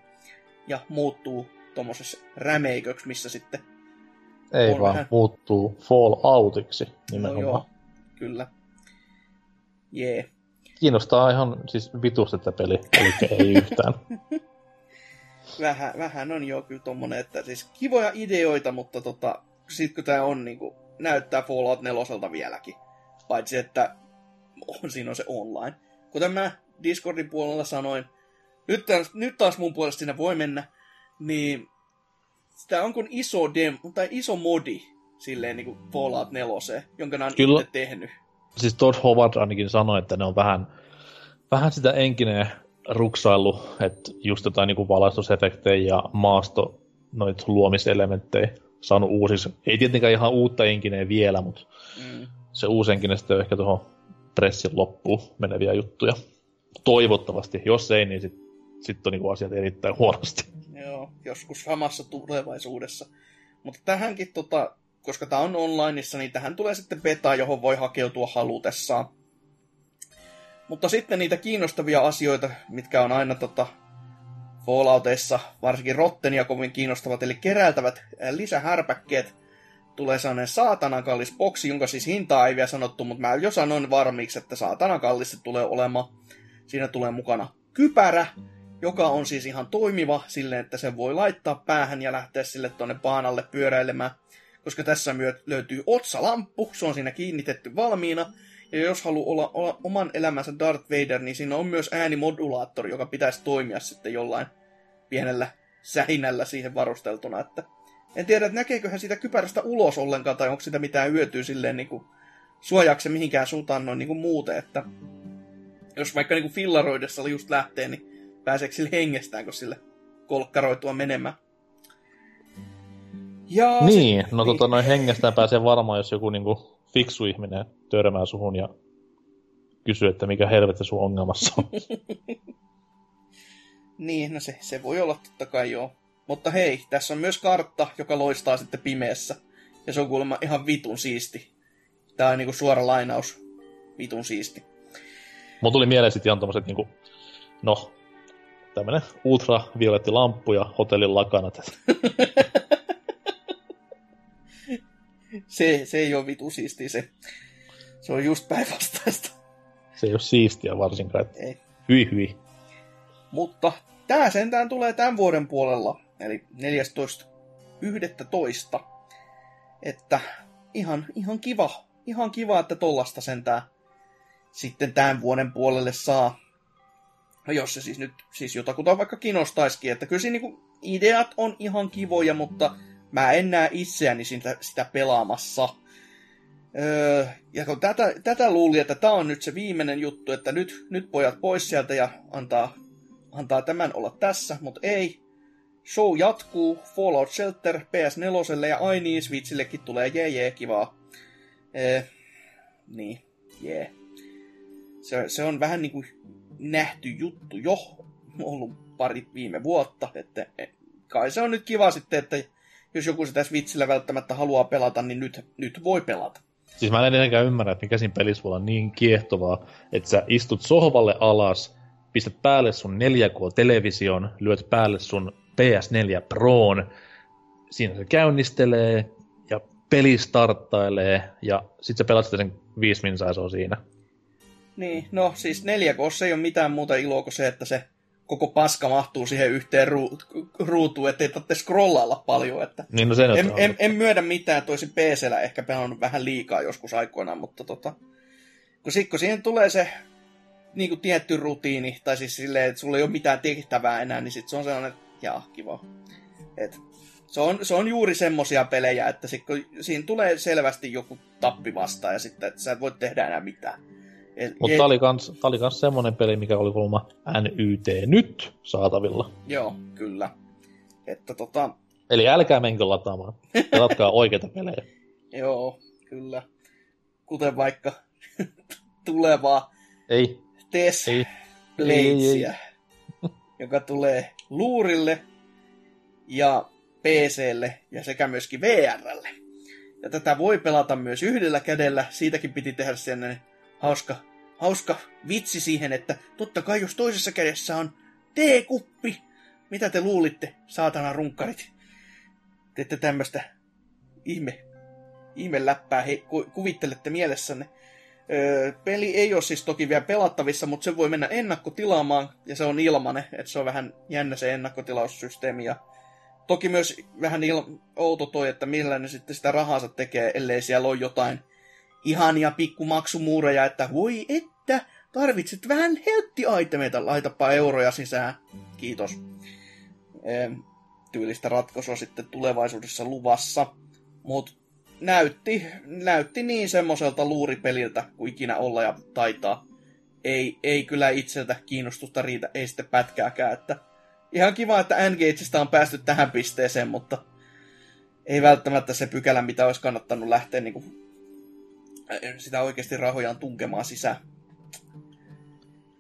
ja muuttuu tuommoisessa rämeiköksi, missä sitten Ei On vaan vähän. muuttuu Falloutiksi nimenomaan. No joo, kyllä. Jee. Yeah. Kiinnostaa ihan siis vitusti tätä peli, eli ei yhtään. Vähän, vähän on jo kyllä tommonen, että siis kivoja ideoita, mutta tota, sit kun tää on niinku, näyttää Fallout 4 vieläkin. Paitsi, että on, siinä on se online. Kuten mä Discordin puolella sanoin, nyt, taas- nyt taas mun puolesta siinä voi mennä, niin sitä on kuin iso dem, tai iso modi silleen niinku Fallout 4, jonka ne on Kyllä. itse tehnyt. siis Todd Howard ainakin sanoi, että ne on vähän, vähän sitä enkineen ruksailu, että just jotain niin valaistusefektejä ja maasto noit luomiselementtejä saanut uusiksi. Ei tietenkään ihan uutta enkineen vielä, mutta Mm. se uusi enkinen sitten on ehkä tuohon pressin loppuun meneviä juttuja. Toivottavasti. Jos ei, niin sitten sit on niin asiat erittäin huonosti. Joo, joskus samassa tulevaisuudessa. Mutta tähänkin, tota, koska tämä on onlineissa, niin tähän tulee sitten beta, johon voi hakeutua halutessaan. Mutta sitten niitä kiinnostavia asioita, mitkä on aina tota, Fallouteissa, varsinkin Rottenia kovin kiinnostavat, eli keräiltävät ää, lisähärpäkkeet. Tulee sellainen saatanan kallis boksi, jonka siis hintaa ei vielä sanottu, mutta mä jo sanoin varmiksi, että saatanan kallis se tulee olemaan. Siinä tulee mukana kypärä, joka on siis ihan toimiva silleen, että sen voi laittaa päähän ja lähteä sille tuonne paanalle pyöräilemään. Koska tässä myö- löytyy otsalamppu, se on siinä kiinnitetty valmiina. Ja jos haluaa olla, olla oman elämänsä Darth Vader, niin siinä on myös äänimodulaattori, joka pitäisi toimia sitten jollain pienellä sähinällä siihen varusteltuna. Että en tiedä, että näkeeköhän siitä kypärästä ulos ollenkaan, tai onko sitä mitään hyötyä silleen niin kuin suojaako se mihinkään suuntaan noin niin kuin muuten, että jos vaikka niin kuin fillaroidessa just lähtee, niin pääseekö sille hengestään, kun sille kolkkaroitua menemään. Ja Niin, sit- no tota noin hengestään pääsee varmaan, jos joku niinku fiksu ihminen törmää suhun ja kysyy, että mikä helvetti sun ongelmassa on. Niin, no se, se voi olla totta kai joo. Mutta hei, tässä on myös kartta, joka loistaa sitten pimeässä. Ja se on kuulemma ihan vitun siisti. Tää on niinku suora lainaus vitun siisti. Mulla tuli mieleen sitten ihan tommoset niinku, no, tämmönen ultravioletti lamppu ja hotellin lakanat. Se, se ei ole vitu siisti se. Se on just päinvastaista. Se ei ole siistiä varsinkaan. Että Ei. hyi hyi. Mutta tää sentään tulee tämän vuoden puolella, eli 14.11. Että ihan, ihan kiva, ihan kiva, että tollasta sentään sitten tämän vuoden puolelle saa. No jos se siis nyt siis jotakuta vaikka kiinnostaisikin, että kyllä siinä niinku ideat on ihan kivoja, mutta mä en näe itseäni sitä, sitä pelaamassa. Öö, ja kun tätä, tätä luuli, että tämä on nyt se viimeinen juttu, että nyt, nyt pojat pois sieltä ja antaa, antaa tämän olla tässä, mutta ei. Show jatkuu, Fallout Shelter PS4 ja ai niin, Switchillekin tulee jee jee kivaa. Öö, niin, jee. Se, se on vähän niin kuin nähty juttu jo, ollut pari viime vuotta, että eh, kai se on nyt kiva sitten, että jos joku sitä Switchillä välttämättä haluaa pelata, niin nyt, nyt voi pelata. Siis mä en edenkään ymmärrä, että mikä siinä pelissä voi olla niin kiehtovaa, että sä istut sohvalle alas, pistät päälle sun 4K-television, lyöt päälle sun PS4 Proon, siinä se käynnistelee ja peli starttailee ja sit sä sitten sen viisi minsaa se on siinä. Niin, no siis 4 ei ole mitään muuta iloa kuin se, että se koko paska mahtuu siihen yhteen ruu- ruutuun, ettei tarvitse scrollailla paljon. Että Niin no se nyt en, on. en, en myödä mitään, toisin PCllä ehkä pelannut vähän liikaa joskus aikoinaan, mutta tota, kun, sit, kun siihen tulee se niin kuin tietty rutiini, tai siis silleen, että sulla ei ole mitään tehtävää enää, niin sit se on sellainen, että jaa, kiva. Et, se, on, se on juuri semmosia pelejä, että sit, kun siinä tulee selvästi joku tappi vastaan, ja sitten että sä et voi tehdä enää mitään. Mutta tää oli, kans, tää oli kans semmonen peli, mikä oli kuulemma NYT nyt saatavilla. Joo, kyllä. Että tota, Eli älkää menkö lataamaan. Pelatkaa oikeita pelejä. joo, kyllä. Kuten vaikka tulevaa Ei, Tess ei. Bladesiä, joka tulee luurille ja PClle ja sekä myöskin VRlle. Ja tätä voi pelata myös yhdellä kädellä. Siitäkin piti tehdä sellainen hauska, hauska vitsi siihen, että totta kai jos toisessa kädessä on teekuppi, mitä te luulitte, saatana runkkarit? Teette tämmöistä ihme, ihme läppää, he, ku, kuvittelette mielessänne. Öö, peli ei ole siis toki vielä pelattavissa, mutta se voi mennä ennakkotilaamaan, ja se on ilmanen, että se on vähän jännä se ennakkotilaussysteemi. Ja toki myös vähän il- outo toi, että millä ne sitten sitä rahansa tekee, ellei siellä ole jotain ihania pikkumaksumuureja, että voi että, tarvitset vähän heltti-itemeita, laitapa euroja sisään. Kiitos. Tyylistä ratkaisua sitten tulevaisuudessa luvassa. Mutta näytti, näytti niin semmoiselta luuripeliltä kuin ikinä olla ja taitaa. Ei, ei kyllä itseltä kiinnostusta riitä, ei sitten pätkääkään. Että ihan kiva, että Engageista on päästy tähän pisteeseen, mutta ei välttämättä se pykälä, mitä olisi kannattanut lähteä niin kuin, sitä oikeasti rahojaan tunkemaan sisään.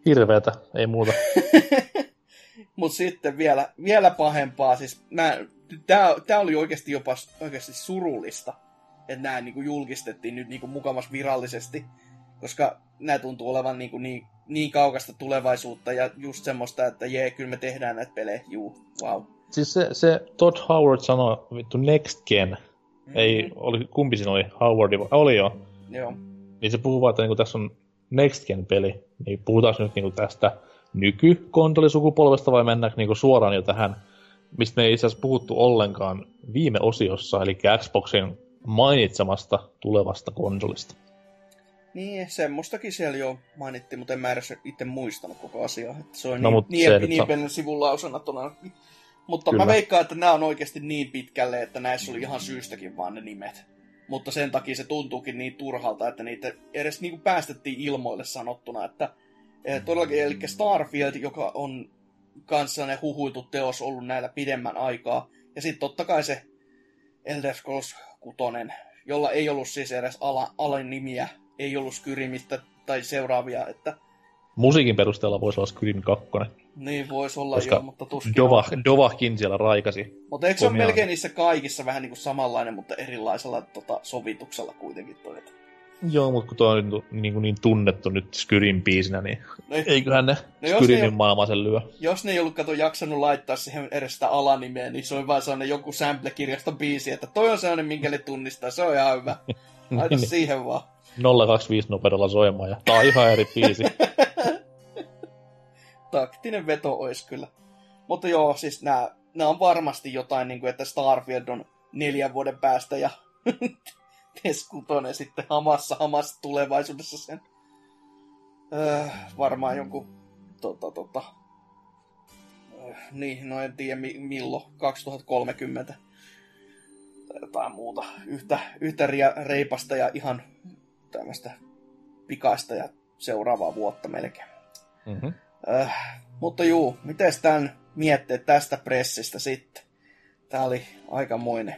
Hirveetä, ei muuta. Mutta sitten vielä, vielä pahempaa, siis tämä oli oikeasti jopa oikeasti surullista, että nämä niinku julkistettiin nyt niinku mukamas virallisesti, koska nämä tuntuu olevan niinku niin, niin kaukasta tulevaisuutta ja just semmoista, että jee, kyllä me tehdään näitä pelejä, juu, wow. Siis se, se Todd Howard sanoi, vittu Next Gen. Ei, oli, kumpi siinä oli? Howard, vai- oli jo. Joo, Niin se puhuu vaan, että niinku tässä on Next Gen peli. Niin puhutaanko nyt niinku tästä nykykonsolisukupolvesta vai mennäänkö niinku suoraan jo tähän, mistä me ei itse asiassa puhuttu ollenkaan viime osiossa, eli Xboxin mainitsemasta tulevasta konsolista. niin semmoistakin siellä jo mainittiin, mutta en mä edes itse muistanut koko asiaa. Että se on No, niin, niin, se niin, niin on- tona. Mutta Kyllä. mä veikkaan, että nämä on oikeasti niin pitkälle, että näissä oli ihan syystäkin vaan ne nimet. Mutta sen takia se tuntuukin niin turhalta, että niitä edes niin kuin päästettiin ilmoille sanottuna, että eh, todellakin, eli Starfield, joka on kanssa ne huhuiltu teos ollut näillä pidemmän aikaa. Ja sitten totta kai se Elder Scrolls 6, jolla ei ollut siis edes ala, nimiä, ei ollut Skyrimistä tai seuraavia, että Musiikin perusteella voisi olla Skyrim 2. niin voisi olla Koska jo, mutta tuskin Dova. Dovahkin siellä raikasi. Mutta eikö se ole melkein niissä kaikissa vähän niin kuin samanlainen, mutta erilaisella tota, sovituksella kuitenkin toi? että Joo, mutta kun tuo on niin, niin, niin tunnettu nyt Skyrin biisinä, niin No, eiköhän ne No ne ei- maailmaa sen lyö. jos ne ei ollut kato jaksanut laittaa siihen edes sitä alanimeä, niin se on vaan sellainen joku sample-kirjaston biisi, että toi on sellainen, minkä ne tunnistaa, se on ihan hyvä. Laita Niin. siihen vaan. 025 nopeudella soimaan ja tää on ihan eri biisi. Taktinen veto olisi kyllä. Mutta joo, siis nämä, nämä on varmasti jotain, niin kuin, että Starfield on neljän vuoden päästä ja Teskutonen sitten hamassa, hamassa tulevaisuudessa sen. Öö, varmaan jonkun tota, tota, öö, niin, no en tiedä mi- milloin, 2030 tai jotain muuta. Yhtä, yhtä ria- reipasta ja ihan tämmöistä pikaista ja seuraavaa vuotta melkein. Mm-hmm. Äh, mutta juu, miten tämän miettii tästä pressistä sitten? Tää oli aikamoinen.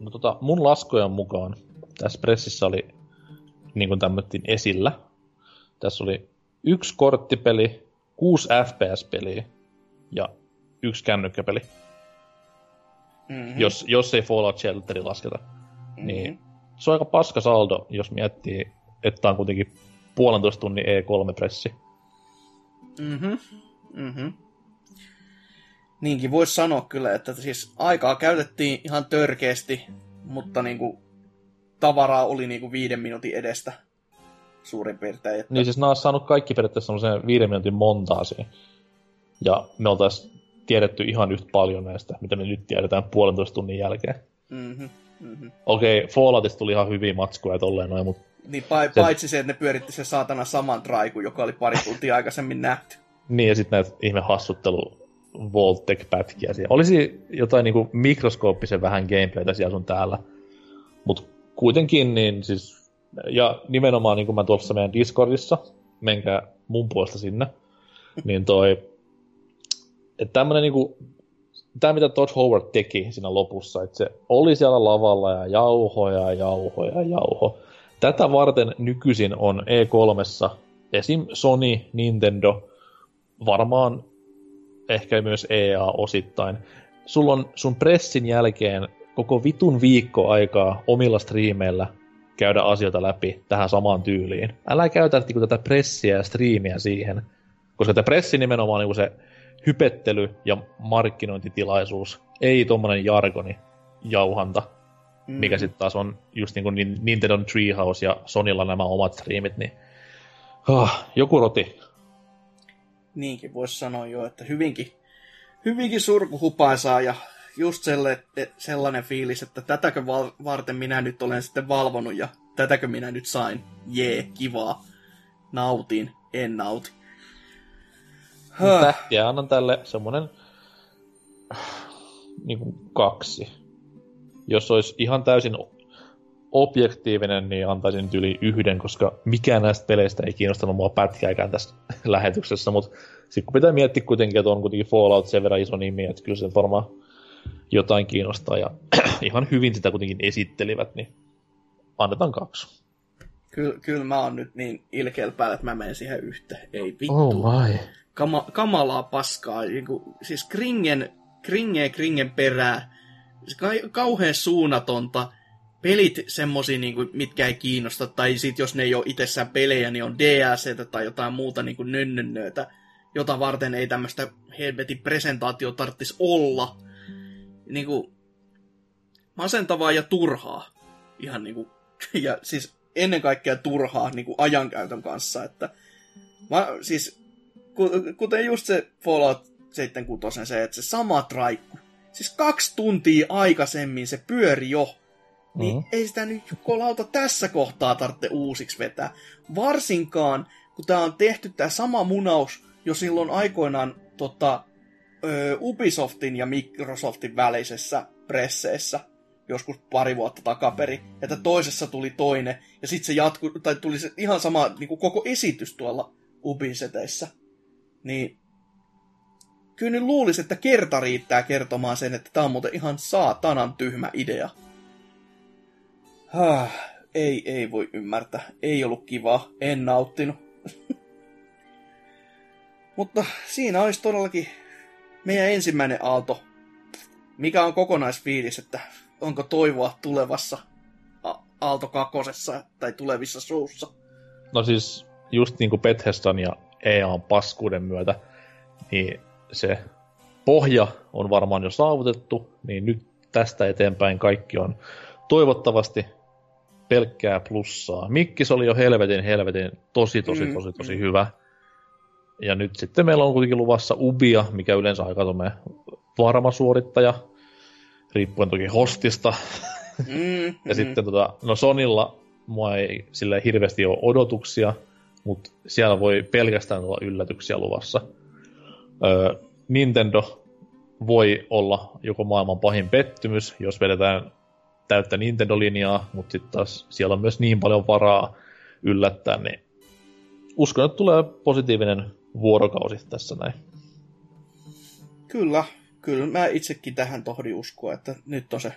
No tota, mun laskujen mukaan tässä pressissä oli, niin kuin tämmöttiin esillä, tässä oli yksi korttipeli, kuusi FPS-peliä ja yksi kännykkäpeli, Mm-hmm. jos, jos ei Fallout Shelteri lasketa. mm-hmm. Niin se on aika paska saldo, jos miettii, että on kuitenkin puolentoista tunnin E3-pressi. Mm-hmm. Mm-hmm. Niinkin voisi sanoa kyllä, että siis aikaa käytettiin ihan törkeästi, mutta niinku tavaraa oli niinku viiden minuutin edestä suurin piirtein. Että... Niin siis nää on saanut kaikki periaatteessa semmoisen viiden minuutin montaasiin. Ja me oltais tiedetty ihan yhtä paljon näistä, mitä me nyt tiedetään puolentoista tunnin jälkeen. Mm-hmm. Mm-hmm. Okei, Falloutista tuli ihan hyviä matskuja ja tolleen noin, mutta Niin pa- paitsi se, että ne pyöritti se saatana saman traiku, joka oli pari tuntia aikaisemmin nähty. niin ja sitten näitä ihme hassuttelu Voltec-pätkiä siellä. Olisi jotain niinku mikroskooppisen vähän gameplaytä siellä sun täällä. Mutta kuitenkin niin siis, ja nimenomaan niin kuin mä tuossa meidän Discordissa, menkää mun puolesta sinne, niin toi, että tämmönen niinku, tämä mitä Todd Howard teki siinä lopussa, että se oli siellä lavalla ja jauho ja jauho ja jauho. Tätä varten nykyisin on E3, esim. Sony, Nintendo, varmaan ehkä myös EA osittain. Sulla on sun pressin jälkeen koko vitun viikko aikaa omilla striimeillä käydä asioita läpi tähän samaan tyyliin. Älä käytä niinku tätä pressiä ja striimiä siihen, koska tämä pressi nimenomaan on niinku se hypettely ja markkinointitilaisuus, ei tommonen jargoni jauhanta, Mm. mikä sitten taas on just niinku Nin- Nintendo Treehouse ja Sonilla nämä omat striimit, niin oh, joku roti. Niinkin voisi sanoa jo, että hyvinkin, hyvinkin surkuhupaisaa ja just selle, sellainen fiilis, että tätäkö val- varten minä nyt olen sitten valvonut ja tätäkö minä nyt sain. Jee, kivaa. Nautin, en nauti. Höh. Tähtiä annan tälle semmonen niin kuin kaksi. Jos olisi ihan täysin objektiivinen, niin antaisin yli yhden, koska mikään näistä peleistä ei kiinnostanut mua pätkääkään tässä lähetyksessä, mutta sitten kun pitää miettiä kuitenkin, että on kuitenkin Fallout sen verran iso nimi, että kyllä se varmaan jotain kiinnostaa, ja ihan hyvin sitä kuitenkin esittelivät, niin annetaan kaksi. Kyllä, kyllä mä oon nyt niin ilkeällä päällä, että mä menen siihen yhtä. Ei vittu. Oh my. Kama, kamalaa paskaa. Niin kuin, siis kringen, kringeen kringen perää. Kauhean suunnatonta. Pelit semmosia, niin kuin, mitkä ei kiinnosta, tai sit jos ne ei ole itsessään pelejä, niin on DLC tai jotain muuta niin kuin jota varten ei tämmöistä helvetin presentaatio tarttis olla. Niin kuin, masentavaa ja turhaa. Ihan niin kuin, ja siis ennen kaikkea turhaa niin kuin ajankäytön kanssa, että mä, siis kuten just se Fallout 76, se, että se sama traikku. Siis kaksi tuntia aikaisemmin se pyöri jo. Niin Mhm. ei sitä nyt kolauta tässä kohtaa tarvitse uusiksi vetää. Varsinkaan, kun tämä on tehty tämä sama munaus jo silloin aikoinaan tota, Ubisoftin ja Microsoftin välisessä presseessä joskus pari vuotta takaperi, että toisessa tuli toinen, ja sitten se jatku, tai tuli se ihan sama niin kuin koko esitys tuolla Ubiseteissä. Niin kyllä nyt luulisi, että kerta riittää kertomaan sen, että tämä on muuten ihan saatanan tyhmä idea. Häh, ei, ei voi ymmärtää. Ei ollut kivaa. En nauttinut. Mutta siinä olisi todellakin meidän ensimmäinen aalto. Mikä on kokonaisfiilis, että onko toivoa tulevassa a- Aalto kakosessa tai tulevissa suussa. No siis just niin kuin Bethesdan ja EAN paskuuden myötä, niin se pohja on varmaan jo saavutettu, niin nyt tästä eteenpäin kaikki on toivottavasti pelkkää plussaa. Mikkis oli jo helvetin helvetin tosi tosi Mm, tosi tosi mm. hyvä. Ja nyt sitten meillä on kuitenkin luvassa Ubia, mikä yleensä aika varma suorittaja, riippuen toki hostista. Mm, Ja mm. sitten tota, no Sonilla mua ei sillä hirveästi ole odotuksia, mutta siellä voi pelkästään olla yllätyksiä luvassa. Öö, Nintendo voi olla joko maailman pahin pettymys, jos vedetään täyttä Nintendo-linjaa, mutta sitten taas siellä on myös niin paljon varaa yllättää, niin uskon, että tulee positiivinen vuorokausi tässä näin. Kyllä, kyllä mä itsekin tähän tohdin uskoa, että nyt on se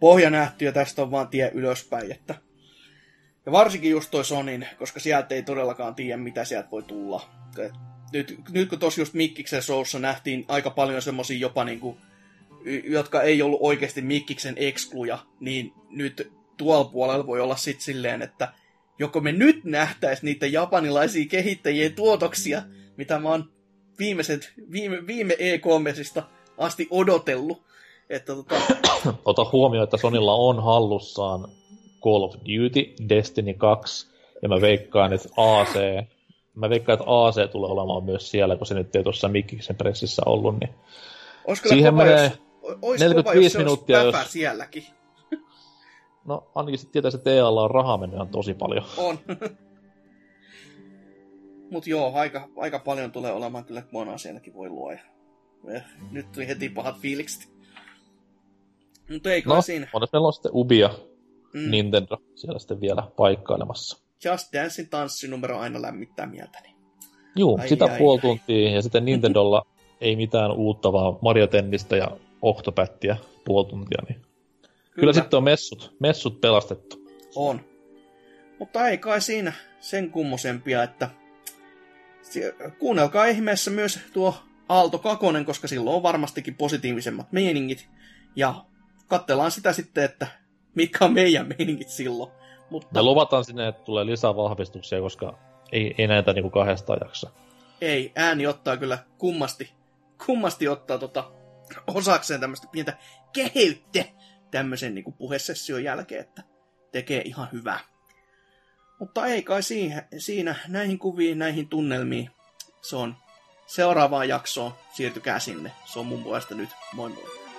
pohja nähty ja tästä on vaan tie ylöspäin. Että... Ja varsinkin just toi Sonin, koska sieltä ei todellakaan tiedä, mitä sieltä voi tulla. Nyt, nyt kun tossa just Mikkiksen showssa nähtiin aika paljon semmosia jopa niinku, jotka ei ollut oikeasti Mikkiksen ekskluja, niin nyt tuolla puolella voi olla sit silleen, että joko me nyt nähtäis niitä japanilaisia kehittäjien tuotoksia, mitä mä oon viimeiset, viime, viime E3-sista asti odotellut. Että tota, Ota huomioon, että Sonilla on hallussaan Call of Duty, Destiny 2, ja mä veikkaan, että AC, mä veikkaan, että AC tulee olemaan myös siellä, kun se nyt ei tuossa Mikkiksen pressissä ollut, niin kyllä Siihen kova, menee jos, ois 45 kova, minuuttia, jos- sielläkin. no ainakin sitten tietää, että EAlla on rahaa mennyt ihan tosi paljon. On. Mut joo, aika, aika paljon tulee olemaan kyllä monaa sielläkin voi luoja. Eh, Nyt tuli heti pahat fiilikset. Mutta ei No, siinä. onneksi meillä on sitten Ubia, Mm. Nintendo siellä sitten vielä paikkailemassa. Just Dancein tanssinumero aina lämmittää mieltäni. Juu, Ai, sitä ai, puoli ai. tuntia, ja sitten Nintendolla ei mitään uutta, vaan Mario Tennistä ja Octopathia puoli tuntia, niin Kyllä, Kyllä sitten on messut, messut pelastettu. On. Mutta ei kai siinä sen kummosempia, että kuunnelkaa ihmeessä myös tuo Aalto 2, koska silloin on varmastikin positiivisemmat meiningit. Ja katsellaan sitä sitten, että mitkä on meidän meiningit silloin. Mutta Me luvataan sinne, että tulee lisää vahvistuksia, koska ei, ei näitä niinku kahdesta jaksa. ei, ääni ottaa kyllä kummasti, kummasti ottaa tota osakseen tämmöistä pientä keheyttä tämmöisen niin puhesession jälkeen, että tekee ihan hyvää. Mutta ei kai siihen, siinä näihin kuviin, näihin tunnelmiin. Se on seuraavaan jaksoon. Siirtykää sinne. Se on mun puolesta nyt. Moi moi.